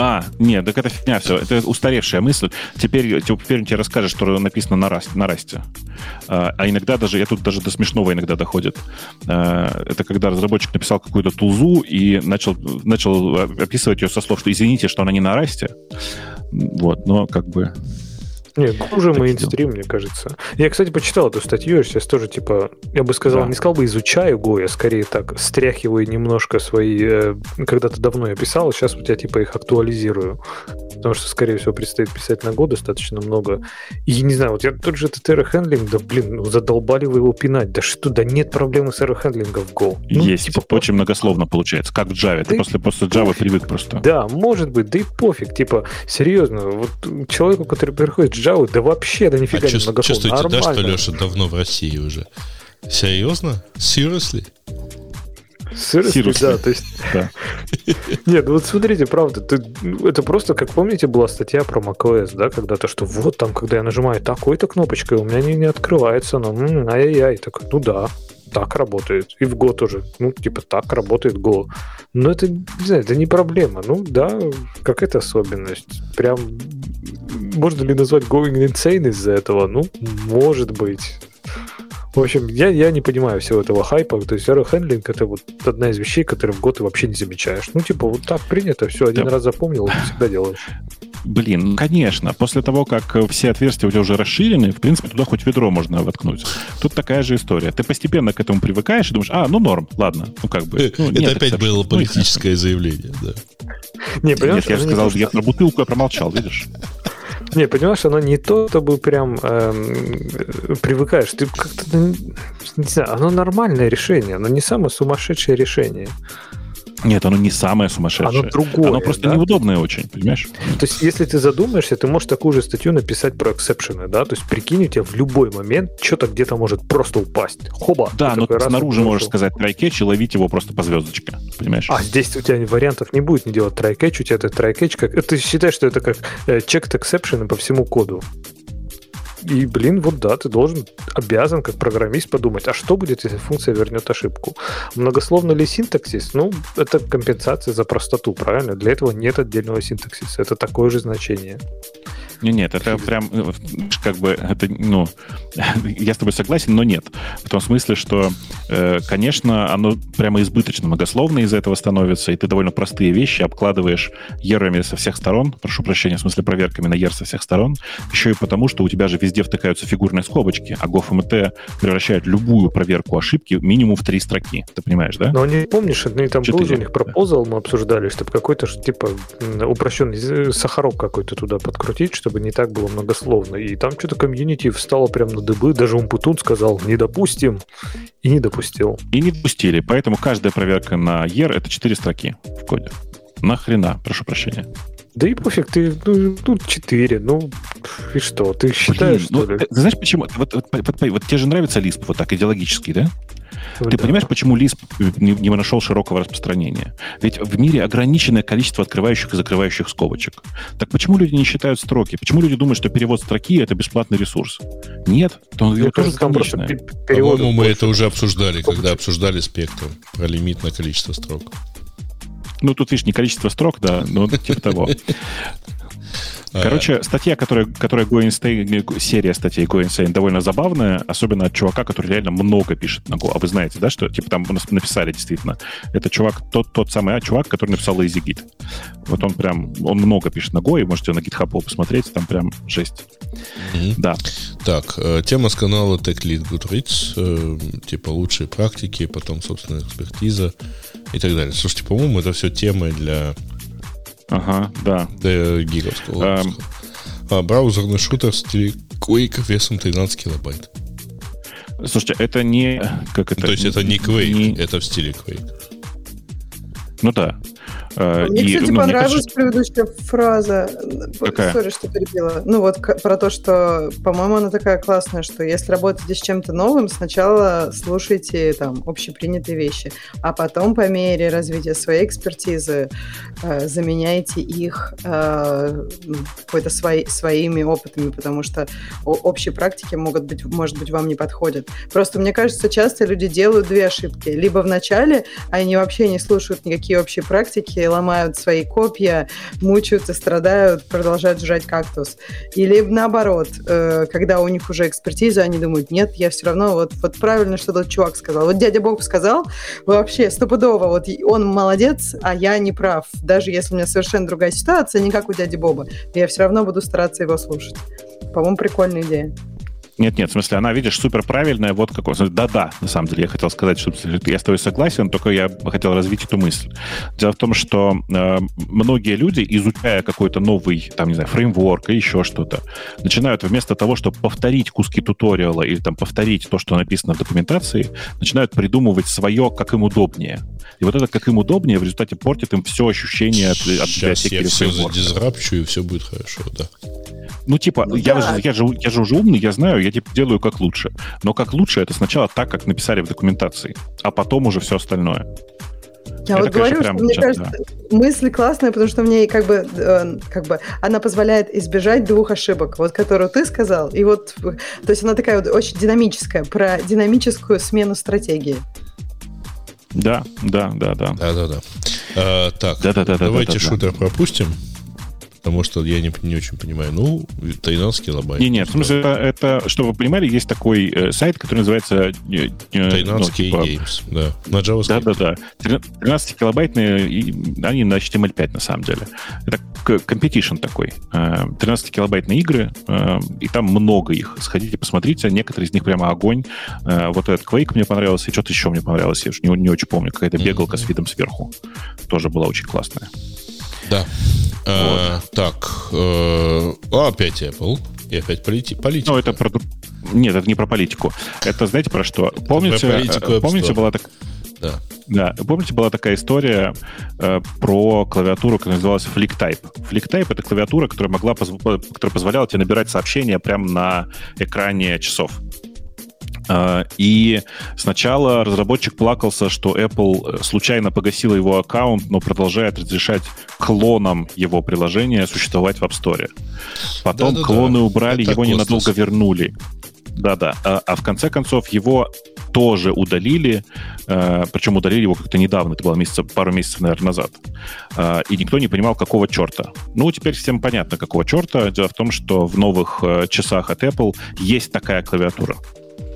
А, нет, так это фигня все. Это устаревшая мысль. Теперь, теперь он тебе расскажет, что написано на, Rust, на Rust е. А, а иногда даже, я тут даже до смешного иногда доходит. А, это когда разработчик написал какую-то тулзу и начал, начал описывать ее со слов, что извините, что она не на расте. Вот, но как бы... Нет, уже Так мейнстрим, мне кажется. Я, кстати, почитал эту статью, я сейчас тоже, типа, я бы сказал, Да. не сказал бы изучаю Go, я скорее так стряхиваю немножко свои... э, Когда-то давно я писал, сейчас вот я, типа, их актуализирую. Потому что, скорее всего, предстоит писать на Go достаточно много. И, не знаю, вот я тот же этот эрохендлинг, да, блин, ну, задолбали вы его пинать. Да что, да нет проблемы с эрохендлингом в Go. Ну, есть. типа, очень многословно получается. Как в Java. Ты Да после, после Java привык просто. Да, может быть, да и пофиг. Типа, серьезно, вот человеку, который переходит в Java, да вообще, да нифига а не чувс- многословно. чувствуете, да, что Нормально. Леша давно в России уже? Серьезно? Seriously? Сирусы. да, то есть... Да. Нет, ну вот смотрите, правда, ты- ну, это просто, как помните, была статья про macOS, да, когда-то, что вот там, когда я нажимаю такой-то кнопочкой, у меня не, не открывается оно, м, ай-яй-яй, так, ну да, так работает. И в Go тоже, ну, типа, так работает Go. Но это, не знаю, это не проблема. Ну, да, какая-то особенность. Прям, можно ли назвать going insane из-за этого? Ну, может быть. В общем, я, я не понимаю всего этого хайпа. То есть эрохендлинг это вот одна из вещей, которые в год ты вообще не замечаешь. Ну, типа, вот так принято, все, один Да. раз запомнил, и всегда делаешь. Блин, ну, конечно. После того, как э, все отверстия у тебя уже расширены, в принципе, туда хоть ведро можно воткнуть. Тут такая же история. Ты постепенно к этому привыкаешь и думаешь, а, ну норм, ладно. Ну как бы. ну, Это опять было Ну, политическое заявление, да. Не, Нет, я же сказал, я про бутылку я промолчал, видишь? Не, понимаешь, оно не то, чтобы прям эм, э, привыкаешь. Ты как-то, ну, не знаю, оно нормальное решение, оно не самое сумасшедшее решение. Нет, оно не самое сумасшедшее. Оно другое, Оно просто да? неудобное очень, понимаешь? То есть, если ты задумаешься, ты можешь такую же статью написать про эксепшены, да? То есть, прикинь, у тебя в любой момент что-то где-то может просто упасть. Хоба! Да, но ты снаружи можешь сказать try-catch и ловить его просто по звездочке, понимаешь? А здесь у тебя вариантов не будет не делать try-catch, у тебя это try-catch как... Ты считаешь, что это как э, checked exception по всему коду. И, блин, вот да, ты должен, обязан как программист подумать, а что будет, если функция вернет ошибку? Многословно ли синтаксис? Ну, это компенсация за простоту, правильно? Для этого нет отдельного синтаксиса. Это такое же значение. Не, нет, это прям э, как бы это, ну, я с тобой согласен, но нет. В том смысле, что, э, конечно, оно прямо избыточно многословно из-за этого становится, и ты довольно простые вещи обкладываешь ерами со всех сторон, прошу прощения, в смысле проверками на ер со всех сторон, еще и потому, что у тебя же везде втыкаются фигурные скобочки, а GoFMT превращает любую проверку ошибки минимум в три строки. Ты понимаешь, да? Но не помнишь, ну и там был у них пропозал, мы обсуждали, чтобы какой-то типа упрощенный з- сахарок какой-то туда подкрутить, чтобы не так было многословно. И там что-то комьюнити встало прям на дыбы, даже Умпутун сказал, не допустим, и не допустил. И не допустили, поэтому каждая проверка на ер это четыре строки в коде. Нахрена, прошу прощения. Да и пофиг, ты, ну, ну, 4, ну, и что, ты считаешь, Блин, ну, что ли? ты знаешь почему? Вот, вот, вот, вот тебе же нравится Lisp вот так идеологически, да? Ты понимаешь, почему Lisp не, не нашел широкого распространения? Ведь в мире ограниченное количество открывающих и закрывающих скобочек. Так почему люди не считают строки? Почему люди думают, что перевод строки — это бесплатный ресурс? Нет, то он Мне тоже просто По-моему, мы это уже обсуждали, когда обсуждали спектр про лимитное количество строк. Ну, тут, видишь, не количество строк, да, но типа того. А. Короче, статья, которая, которая Go Insane, серия статей Go Insane довольно забавная, особенно от чувака, который реально много пишет на Go. А вы знаете, да, что типа там написали действительно. Это чувак, тот, тот самый а, чувак, который написал EasyGit. Вот он прям, он много пишет на Go, и можете на GitHub посмотреть, там прям жесть. Mm-hmm. Да. Так, э, тема с канала TechLead Goodreads, э, типа лучшие практики, потом, собственно, экспертиза и так далее. Слушайте, по-моему, это все темы для Ага, да. Для гиговского эм... а, Браузерный шутер в стиле Quake весом 13 килобайт. Слушайте, это не... Как это? То есть это не Quake, не... это в стиле Quake. Ну да. Э, мне, и, кстати, ну, понравилась кажется... предыдущая фраза. Какая? Сори, что перебила. Ну вот про то, что, по-моему, она такая классная, что если работаете с чем-то новым, сначала слушайте там общепринятые вещи, а потом по мере развития своей экспертизы э, заменяйте их э, какой-то свои, своими опытами, потому что общие практики могут быть, может быть, вам не подходят. Просто мне кажется, часто люди делают две ошибки. Либо в начале они вообще не слушают никакие общие практики, и ломают свои копья, мучаются, страдают, продолжают жрать кактус. Или наоборот, э, когда у них уже экспертиза, они думают, нет, я все равно, вот, вот правильно, что тот чувак сказал. Вот дядя Бог сказал, вообще стопудово, вот он молодец, а я не прав. Даже если у меня совершенно другая ситуация, не как у дяди Боба, я все равно буду стараться его слушать. По-моему, прикольная идея. Нет, нет, в смысле, она, видишь, супер правильная, вот какой. Да-да, на самом деле, я хотел сказать, что я с тобой согласен, только я хотел развить эту мысль. Дело в том, что э, многие люди, изучая какой-то новый, там, не знаю, фреймворк или еще что-то, начинают вместо того, чтобы повторить куски туториала или там повторить то, что написано в документации, начинают придумывать свое, как им удобнее. И вот это, как им удобнее, в результате портит им все ощущение от, от Сейчас я все задизрапчу, и все будет хорошо, да. Ну, типа, ну, я, да. я, же, я же уже умный, я знаю, я типа делаю как лучше. Но как лучше это сначала так, как написали в документации, а потом уже все остальное. Я это, вот говорю, конечно, что мне кажется, да. мысль классная, потому что мне как бы, э, как бы она позволяет избежать двух ошибок, вот которую ты сказал, и вот, то есть она такая вот очень динамическая, про динамическую смену стратегии. Да, да, да, да. Да, да, да. А, так, да, да, да, давайте да, да, шутер да. пропустим. Потому что я не, не очень понимаю. Ну, 13 килобайт. Не, нет, в смысле, это, это, чтобы вы понимали, есть такой э, сайт, который называется... Э, 13 э, ну, типа, Games, да, на JavaScript. Да-да-да. 13 килобайтные, и, они на HTML5 на самом деле. Это competition такой. 13 э, килобайтные игры, э, и там много их. Сходите, посмотрите. Некоторые из них прямо огонь. Вот этот Quake мне понравился, и что-то еще мне понравилось. Я уже не, не очень помню. Какая-то бегалка mm-hmm. с видом сверху. Тоже была очень классная. Да. А, вот. так, э, опять Apple. И опять полити- политика. Ну, это про... Нет, это не про политику. Это знаете про что? Помните, про политику, помните была так... Да. Да, помните, была такая история э, про клавиатуру, которая называлась FlickType. FlickType — это клавиатура, которая, могла, которая позволяла тебе набирать сообщения прямо на экране часов. А, и сначала разработчик плакался, что Apple э, случайно погасила его аккаунт, но продолжает разрешать клонам его приложения существовать в App Store. Потом Да-да-да. клоны убрали, Это его космос. ненадолго вернули. Да-да. А, а в конце концов его тоже удалили, э, причем удалили его как-то недавно, это было месяца, пару месяцев, наверное, назад. Э, и никто не понимал, какого черта. Ну, теперь всем понятно, какого черта. Дело в том, что в новых э, часах от Apple есть такая клавиатура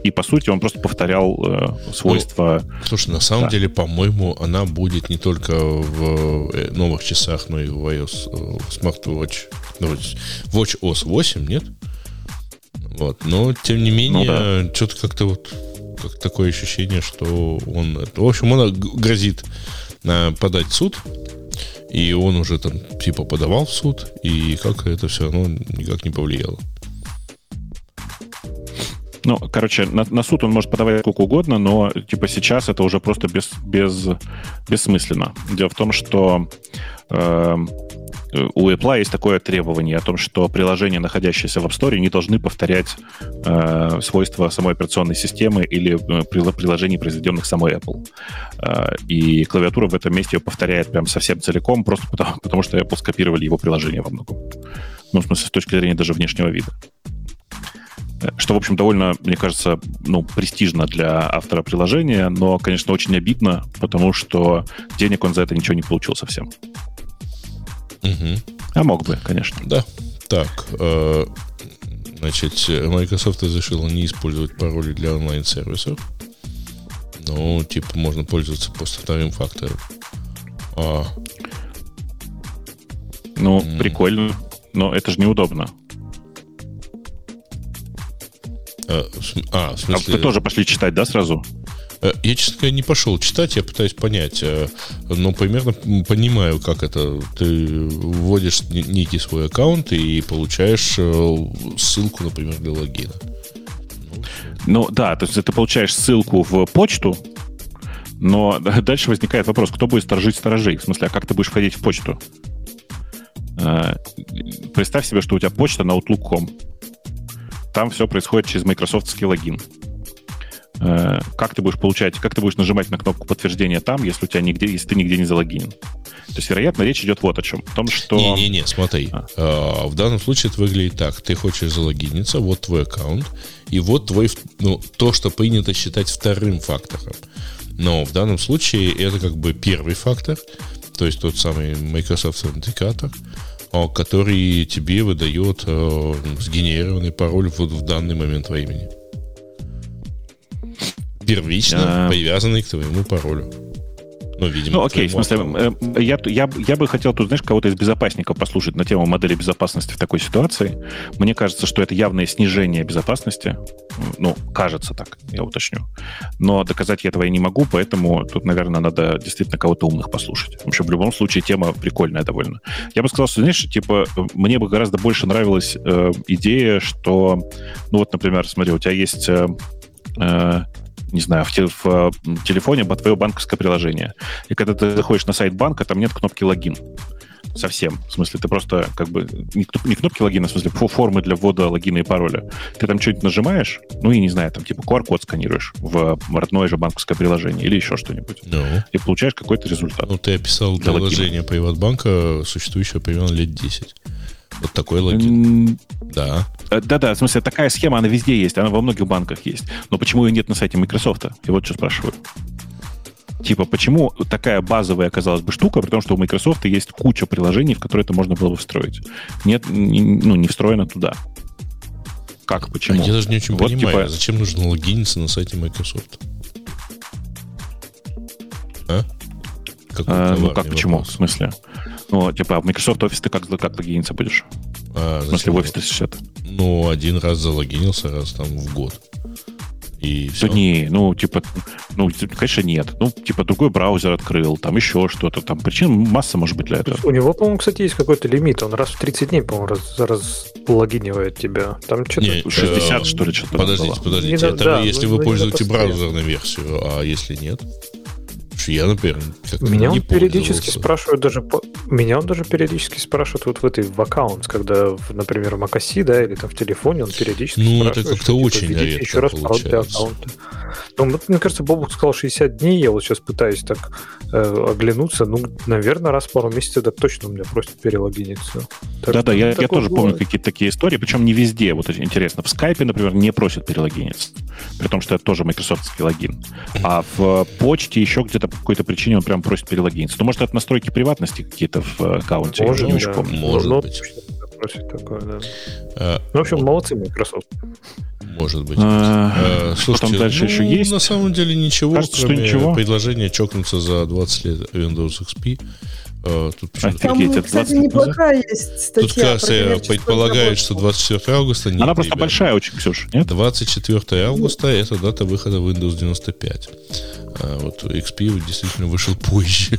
и, по сути, он просто повторял э, свойства... Ну, слушай, на самом да. деле, по-моему, она будет не только в э, новых часах, но и в iOS, э, в Smartwatch, ну, Watch OS 8, нет? Вот, но, тем не менее, ну, да. что-то как-то вот как такое ощущение, что он... В общем, он грозит э, подать в суд, и он уже там типа подавал в суд, и как это все равно никак не повлияло. Ну, короче, на, на суд он может подавать сколько угодно, но типа сейчас это уже просто без, без, бессмысленно. Дело в том, что э, у Apple есть такое требование о том, что приложения, находящиеся в App Store, не должны повторять э, свойства самой операционной системы или э, приложений, произведенных самой Apple. Э, и клавиатура в этом месте ее повторяет прям совсем целиком, просто потому, потому что Apple скопировали его приложение во многом. Ну, в смысле, с точки зрения даже внешнего вида. Что, в общем, довольно, мне кажется, ну, престижно для автора приложения, но, конечно, очень обидно, потому что денег он за это ничего не получил совсем. Угу. А мог бы, конечно. Да. Так, э, значит, Microsoft разрешила не использовать пароли для онлайн-сервисов. Ну, типа, можно пользоваться просто вторым фактором. А. Ну, mm. прикольно, но это же неудобно. А, а, в смысле... А вы тоже пошли читать, да, сразу? Э, я, честно говоря, не пошел читать, я пытаюсь понять, э, но примерно понимаю, как это. Ты вводишь некий свой аккаунт и получаешь э, ссылку, например, для логина. Ну да, то есть ты получаешь ссылку в почту, но дальше возникает вопрос, кто будет сторожить сторожей? В смысле, а как ты будешь входить в почту? Представь себе, что у тебя почта на Outlook.com. Там все происходит через майкрософтский логин. Э, как ты будешь получать, как ты будешь нажимать на кнопку подтверждения там, если у тебя нигде, если ты нигде не залогинен. То есть, вероятно, речь идет вот о чем. О том, что... Не-не-не, смотри. А. А, в данном случае это выглядит так. Ты хочешь залогиниться, вот твой аккаунт, и вот твой, ну, то, что принято считать вторым фактором. Но в данном случае это как бы первый фактор, то есть тот самый Microsoft Authenticator, который тебе выдает э, сгенерированный пароль в, в данный момент времени первично а... привязанный к твоему паролю. Ну, видимо, ну, окей, в смысле, э, я, я, я бы хотел тут, знаешь, кого-то из безопасников послушать на тему модели безопасности в такой ситуации. Мне кажется, что это явное снижение безопасности. Ну, кажется так, я уточню. Но доказать я этого я не могу, поэтому тут, наверное, надо действительно кого-то умных послушать. В общем, в любом случае, тема прикольная довольно. Я бы сказал, что, знаешь, типа, мне бы гораздо больше нравилась э, идея, что, ну вот, например, смотри, у тебя есть... Э, э не знаю, в, те, в э, телефоне твое банковское приложение. И когда ты заходишь на сайт банка, там нет кнопки логин. Совсем. В смысле, ты просто как бы... Не, не кнопки логина, в смысле, формы для ввода логина и пароля. Ты там что-нибудь нажимаешь, ну и не знаю, там типа QR-код сканируешь в родное же банковское приложение или еще что-нибудь. No. И получаешь какой-то результат. Ну, ты описал приложение Приватбанка, существующее примерно лет 10. Вот такой логин. Да. Э, да-да, в смысле, такая схема, она везде есть, она во многих банках есть. Но почему ее нет на сайте Microsoft? И вот что спрашиваю. Типа, почему такая базовая, казалось бы, штука, при том, что у Microsoft есть куча приложений, в которые это можно было бы встроить. Нет, не, ну, не встроено туда. Как, почему? А я даже не очень вот, понимаю, типа... зачем нужно логиниться на сайте Microsoft? А? А ну как, почему? Вопрос. В смысле? Ну, типа, в Microsoft Office ты как, как логиниться будешь? А, в смысле, в Office 360? Ну, один раз залогинился, раз там в год. И все. Да не, ну, типа, ну, конечно, нет. Ну, типа, другой браузер открыл, там еще что-то. Там причин масса может быть для этого. У него, по-моему, кстати, есть какой-то лимит. Он раз в 30 дней, по-моему, раз, раз логинивает тебя. Там что-то... Не, 60, э, что ли, что-то Подождите, было. подождите. Не, это да, если вы пользуете браузерную версию, а если нет? Я, например, меня он периодически спрашивает даже по... меня он даже периодически спрашивает вот в этой в аккаунт, когда, например, в Макаси, да, или там в телефоне, он периодически ну, спрашивает. Ну, это как-то типа, очень редко еще раз пароль для аккаунта. Ну, мне кажется, Бобук сказал 60 дней, я вот сейчас пытаюсь так э, оглянуться, ну, наверное, раз в пару месяцев так точно у меня просят перелогиниться. Да-да, я, я тоже бывает. помню какие-то такие истории, причем не везде, вот интересно. В скайпе, например, не просят перелогиниться, при том, что это тоже майкрософтский логин. А в почте еще где-то какой-то причине он прям просит перелогиниться. Ну, может, это настройки приватности какие-то в аккаунте, может, я не очень да. помню. Может ну, быть. Просит такое, да. А, ну, в общем, молодцы Microsoft. Может быть. А, а, слушайте, что там дальше ну, еще есть? На самом деле ничего, Кажется, кроме ничего. предложения чокнуться за 20 лет Windows XP. А, тут Там, кстати, неплохая есть статья. Тут, кажется, предполагает, что 24 августа... Нет, Она просто ребят. большая очень, Ксюша, нет? 24 августа — это дата выхода Windows 95. А вот XP действительно вышел позже.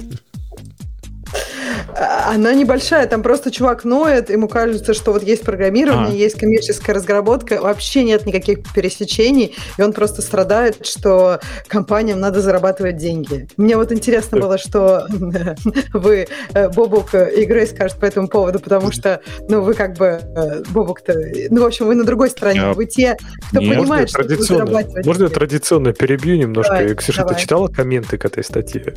А, она небольшая, там просто чувак ноет, ему кажется, что вот есть программирование, а. есть коммерческая разработка, вообще нет никаких пересечений, и он просто страдает, что компаниям надо зарабатывать деньги. Мне вот интересно было, что вы, э, Бобук и Грей скажут по этому поводу, потому что, ну, вы как бы, э, Бобук-то, ну, в общем, вы на другой стороне, вы те, кто понимает, что зарабатывать. Можно я традиционно перебью немножко? Ксюша, ты читала комменты к этой статье?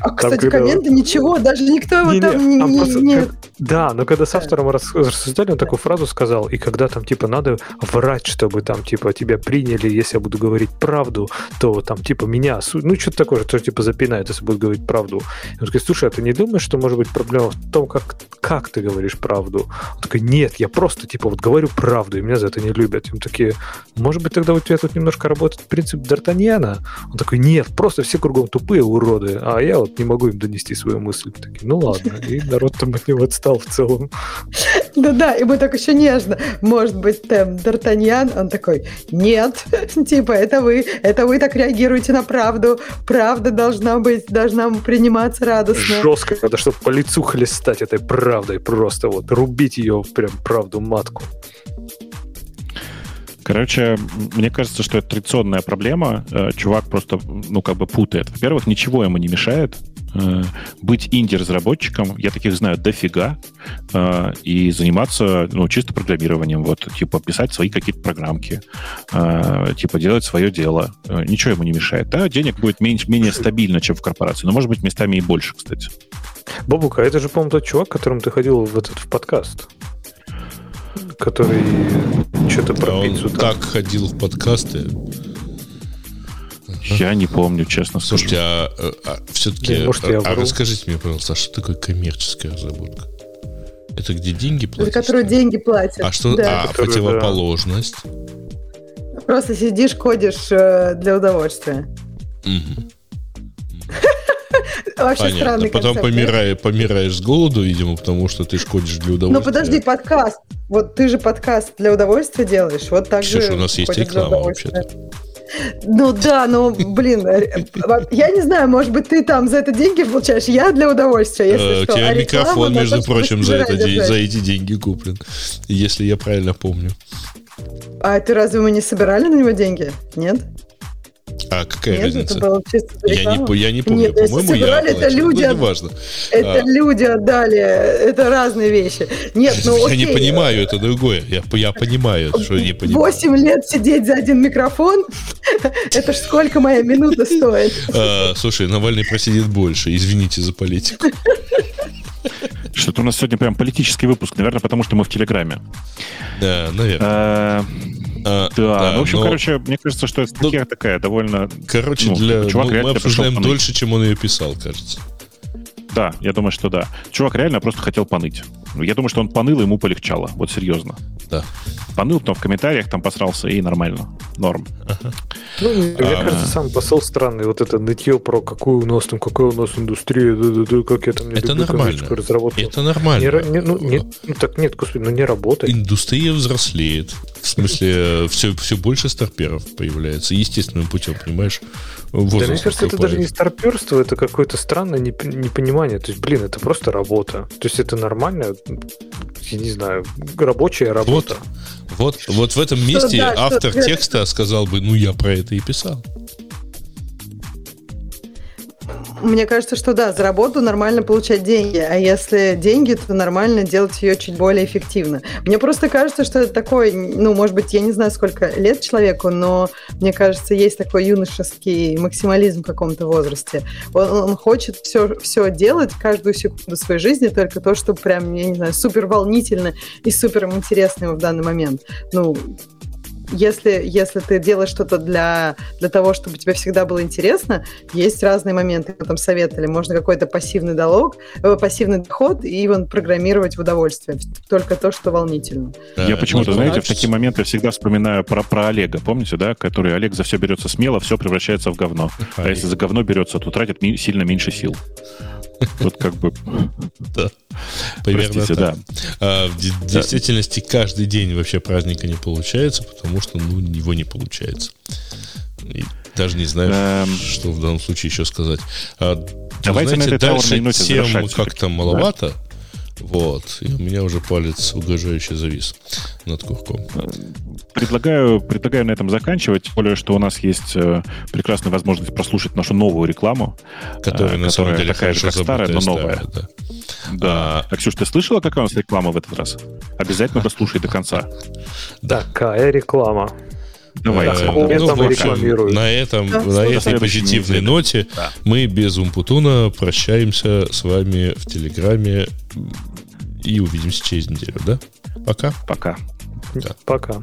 А, кстати, комменты ничего, даже никто его там не, не, просто, не... Да, но когда с автором рассуждали, он такую фразу сказал, и когда там, типа, надо врать, чтобы там, типа, тебя приняли, если я буду говорить правду, то там, типа, меня, ну, что-то такое, что, типа, запинает, если буду говорить правду. Он такой, слушай, а ты не думаешь, что может быть проблема в том, как, как ты говоришь правду? Он такой, нет, я просто, типа, вот говорю правду, и меня за это не любят. И мы такие, может быть, тогда у тебя тут немножко работает принцип Д'Артаньяна? Он такой, нет, просто все кругом тупые уроды, а я вот не могу им донести свою мысль. Такие, ну ладно. И народ там от него отстал в целом. Да-да, и мы так еще нежно. Может быть, там Д'Артаньян, он такой, нет, типа, это вы, это вы так реагируете на правду. Правда должна быть, должна приниматься радостно. Жестко, надо, чтобы по лицу хлестать этой правдой, просто вот рубить ее прям правду матку. Короче, мне кажется, что это традиционная проблема. Э, чувак просто, ну, как бы путает. Во-первых, ничего ему не мешает быть инди-разработчиком. Я таких знаю дофига. Э, и заниматься, ну, чисто программированием. Вот, типа, писать свои какие-то программки. Типа, делать свое дело. Ничего ему не мешает. Да, денег будет меньше, менее стабильно, чем в корпорации. Но, может быть, местами и больше, кстати. Бабука, это же, по-моему, тот чувак, которым ты ходил в этот в подкаст который что-то про да, пиццу. Он там. так ходил в подкасты. Я не помню, честно. Слушайте, а, а, а все-таки, не, может, а, а расскажите мне, пожалуйста, а что такое коммерческая разработка? Это где деньги платят? За которую деньги платят. А что? Да. А Который, противоположность? Да. Просто сидишь, ходишь э, для удовольствия. Угу. Вообще Понятно. странный Потом концепт, помирай, да? помираешь с голоду, видимо, потому что ты шкодишь для удовольствия. Ну подожди, подкаст. Вот ты же подкаст для удовольствия делаешь. Вот так Ксюша, же у нас есть реклама вообще-то. Ну да, ну блин, э, я не знаю, может быть, ты там за это деньги получаешь, я для удовольствия, если э, что. У тебя а микрофон, между прочим, за, эти деньги куплен, если я правильно помню. А ты разве мы не собирали на него деньги? Нет? А какая Нет, разница? Это было я, не, я не помню. Нет, По-моему, я это люди, ну, важно. Это а. люди отдали. Это разные вещи. Нет, ну Я окей. не понимаю, это другое. Я, я понимаю, что не понимаю. Восемь лет сидеть за один микрофон, это ж сколько моя минута стоит. А, слушай, Навальный просидит больше. Извините за политику. Что-то у нас сегодня прям политический выпуск, наверное, потому что мы в Телеграме. Да, наверное. А, а, да, да, ну, в общем, но... короче, мне кажется, что это ну, такая довольно... Короче, ну, для... чувак ну, мы обсуждаем дольше, чем он ее писал, кажется. Да, я думаю, что да. Чувак реально просто хотел поныть. Я думаю, что он поныл, и ему полегчало. Вот серьезно. Да. Поныл, потом в комментариях там посрался, и нормально. Норм. Ага. Ну, мне а, кажется, сам посыл странный. Вот это нытье про какую у нас там, какая у нас индустрия, да, да, да, как я там не это люблю нормально. разработку. Это нормально. Не, не, ну, не, ну, так нет, господи, ну не работает. Индустрия взрослеет. В смысле, все, все больше старперов появляется. Естественным путем, понимаешь? Да, мне кажется, это даже не старперство, это какое-то странное непонимание. То есть, блин, это просто работа. То есть, это нормально, я не знаю, рабочая работа. Вот, вот, вот в этом месте что, да, автор что, текста сказал бы, ну, я про это и писал. Мне кажется, что да, за работу нормально получать деньги, а если деньги, то нормально делать ее чуть более эффективно. Мне просто кажется, что это такой, ну, может быть, я не знаю, сколько лет человеку, но мне кажется, есть такой юношеский максимализм в каком-то возрасте. Он, он хочет все, все делать каждую секунду своей жизни, только то, что прям, я не знаю, супер волнительно и супер интересно ему в данный момент. Ну, если, если ты делаешь что-то для, для того, чтобы тебе всегда было интересно, есть разные моменты, там советовали. Можно какой-то пассивный долог, э, пассивный доход и он программировать в удовольствие. Только то, что волнительно. Я почему-то, знаете, в такие моменты всегда вспоминаю про, про Олега, помните, да? Который Олег за все берется смело, все превращается в говно. А если за говно берется, то тратит ми- сильно меньше сил. Вот как бы... Да. Примерно так. да. А, в действительности каждый день вообще праздника не получается, потому что ну, его не получается. И Даже не знаю, Эм. что в данном случае еще сказать. А, Давайте на знаете, этой траурной дальше тем как-то маловато. Вот. И у меня уже палец угрожающе завис над курком. Предлагаю, предлагаю на этом заканчивать, тем более, что у нас есть э, прекрасная возможность прослушать нашу новую рекламу, Которая э, на самом деле такая же, как старая, но новая. старая, да. Да. А, Ксюш, ты слышала, какая у нас реклама в этот раз? Обязательно дослушай до конца. Такая реклама. Давай. Э, Э, ну, в общем, на этом, Да. на этой позитивной ноте Да. мы без Умпутуна прощаемся с вами в Телеграме и увидимся через неделю, да? Пока. Пока. Да. Пока.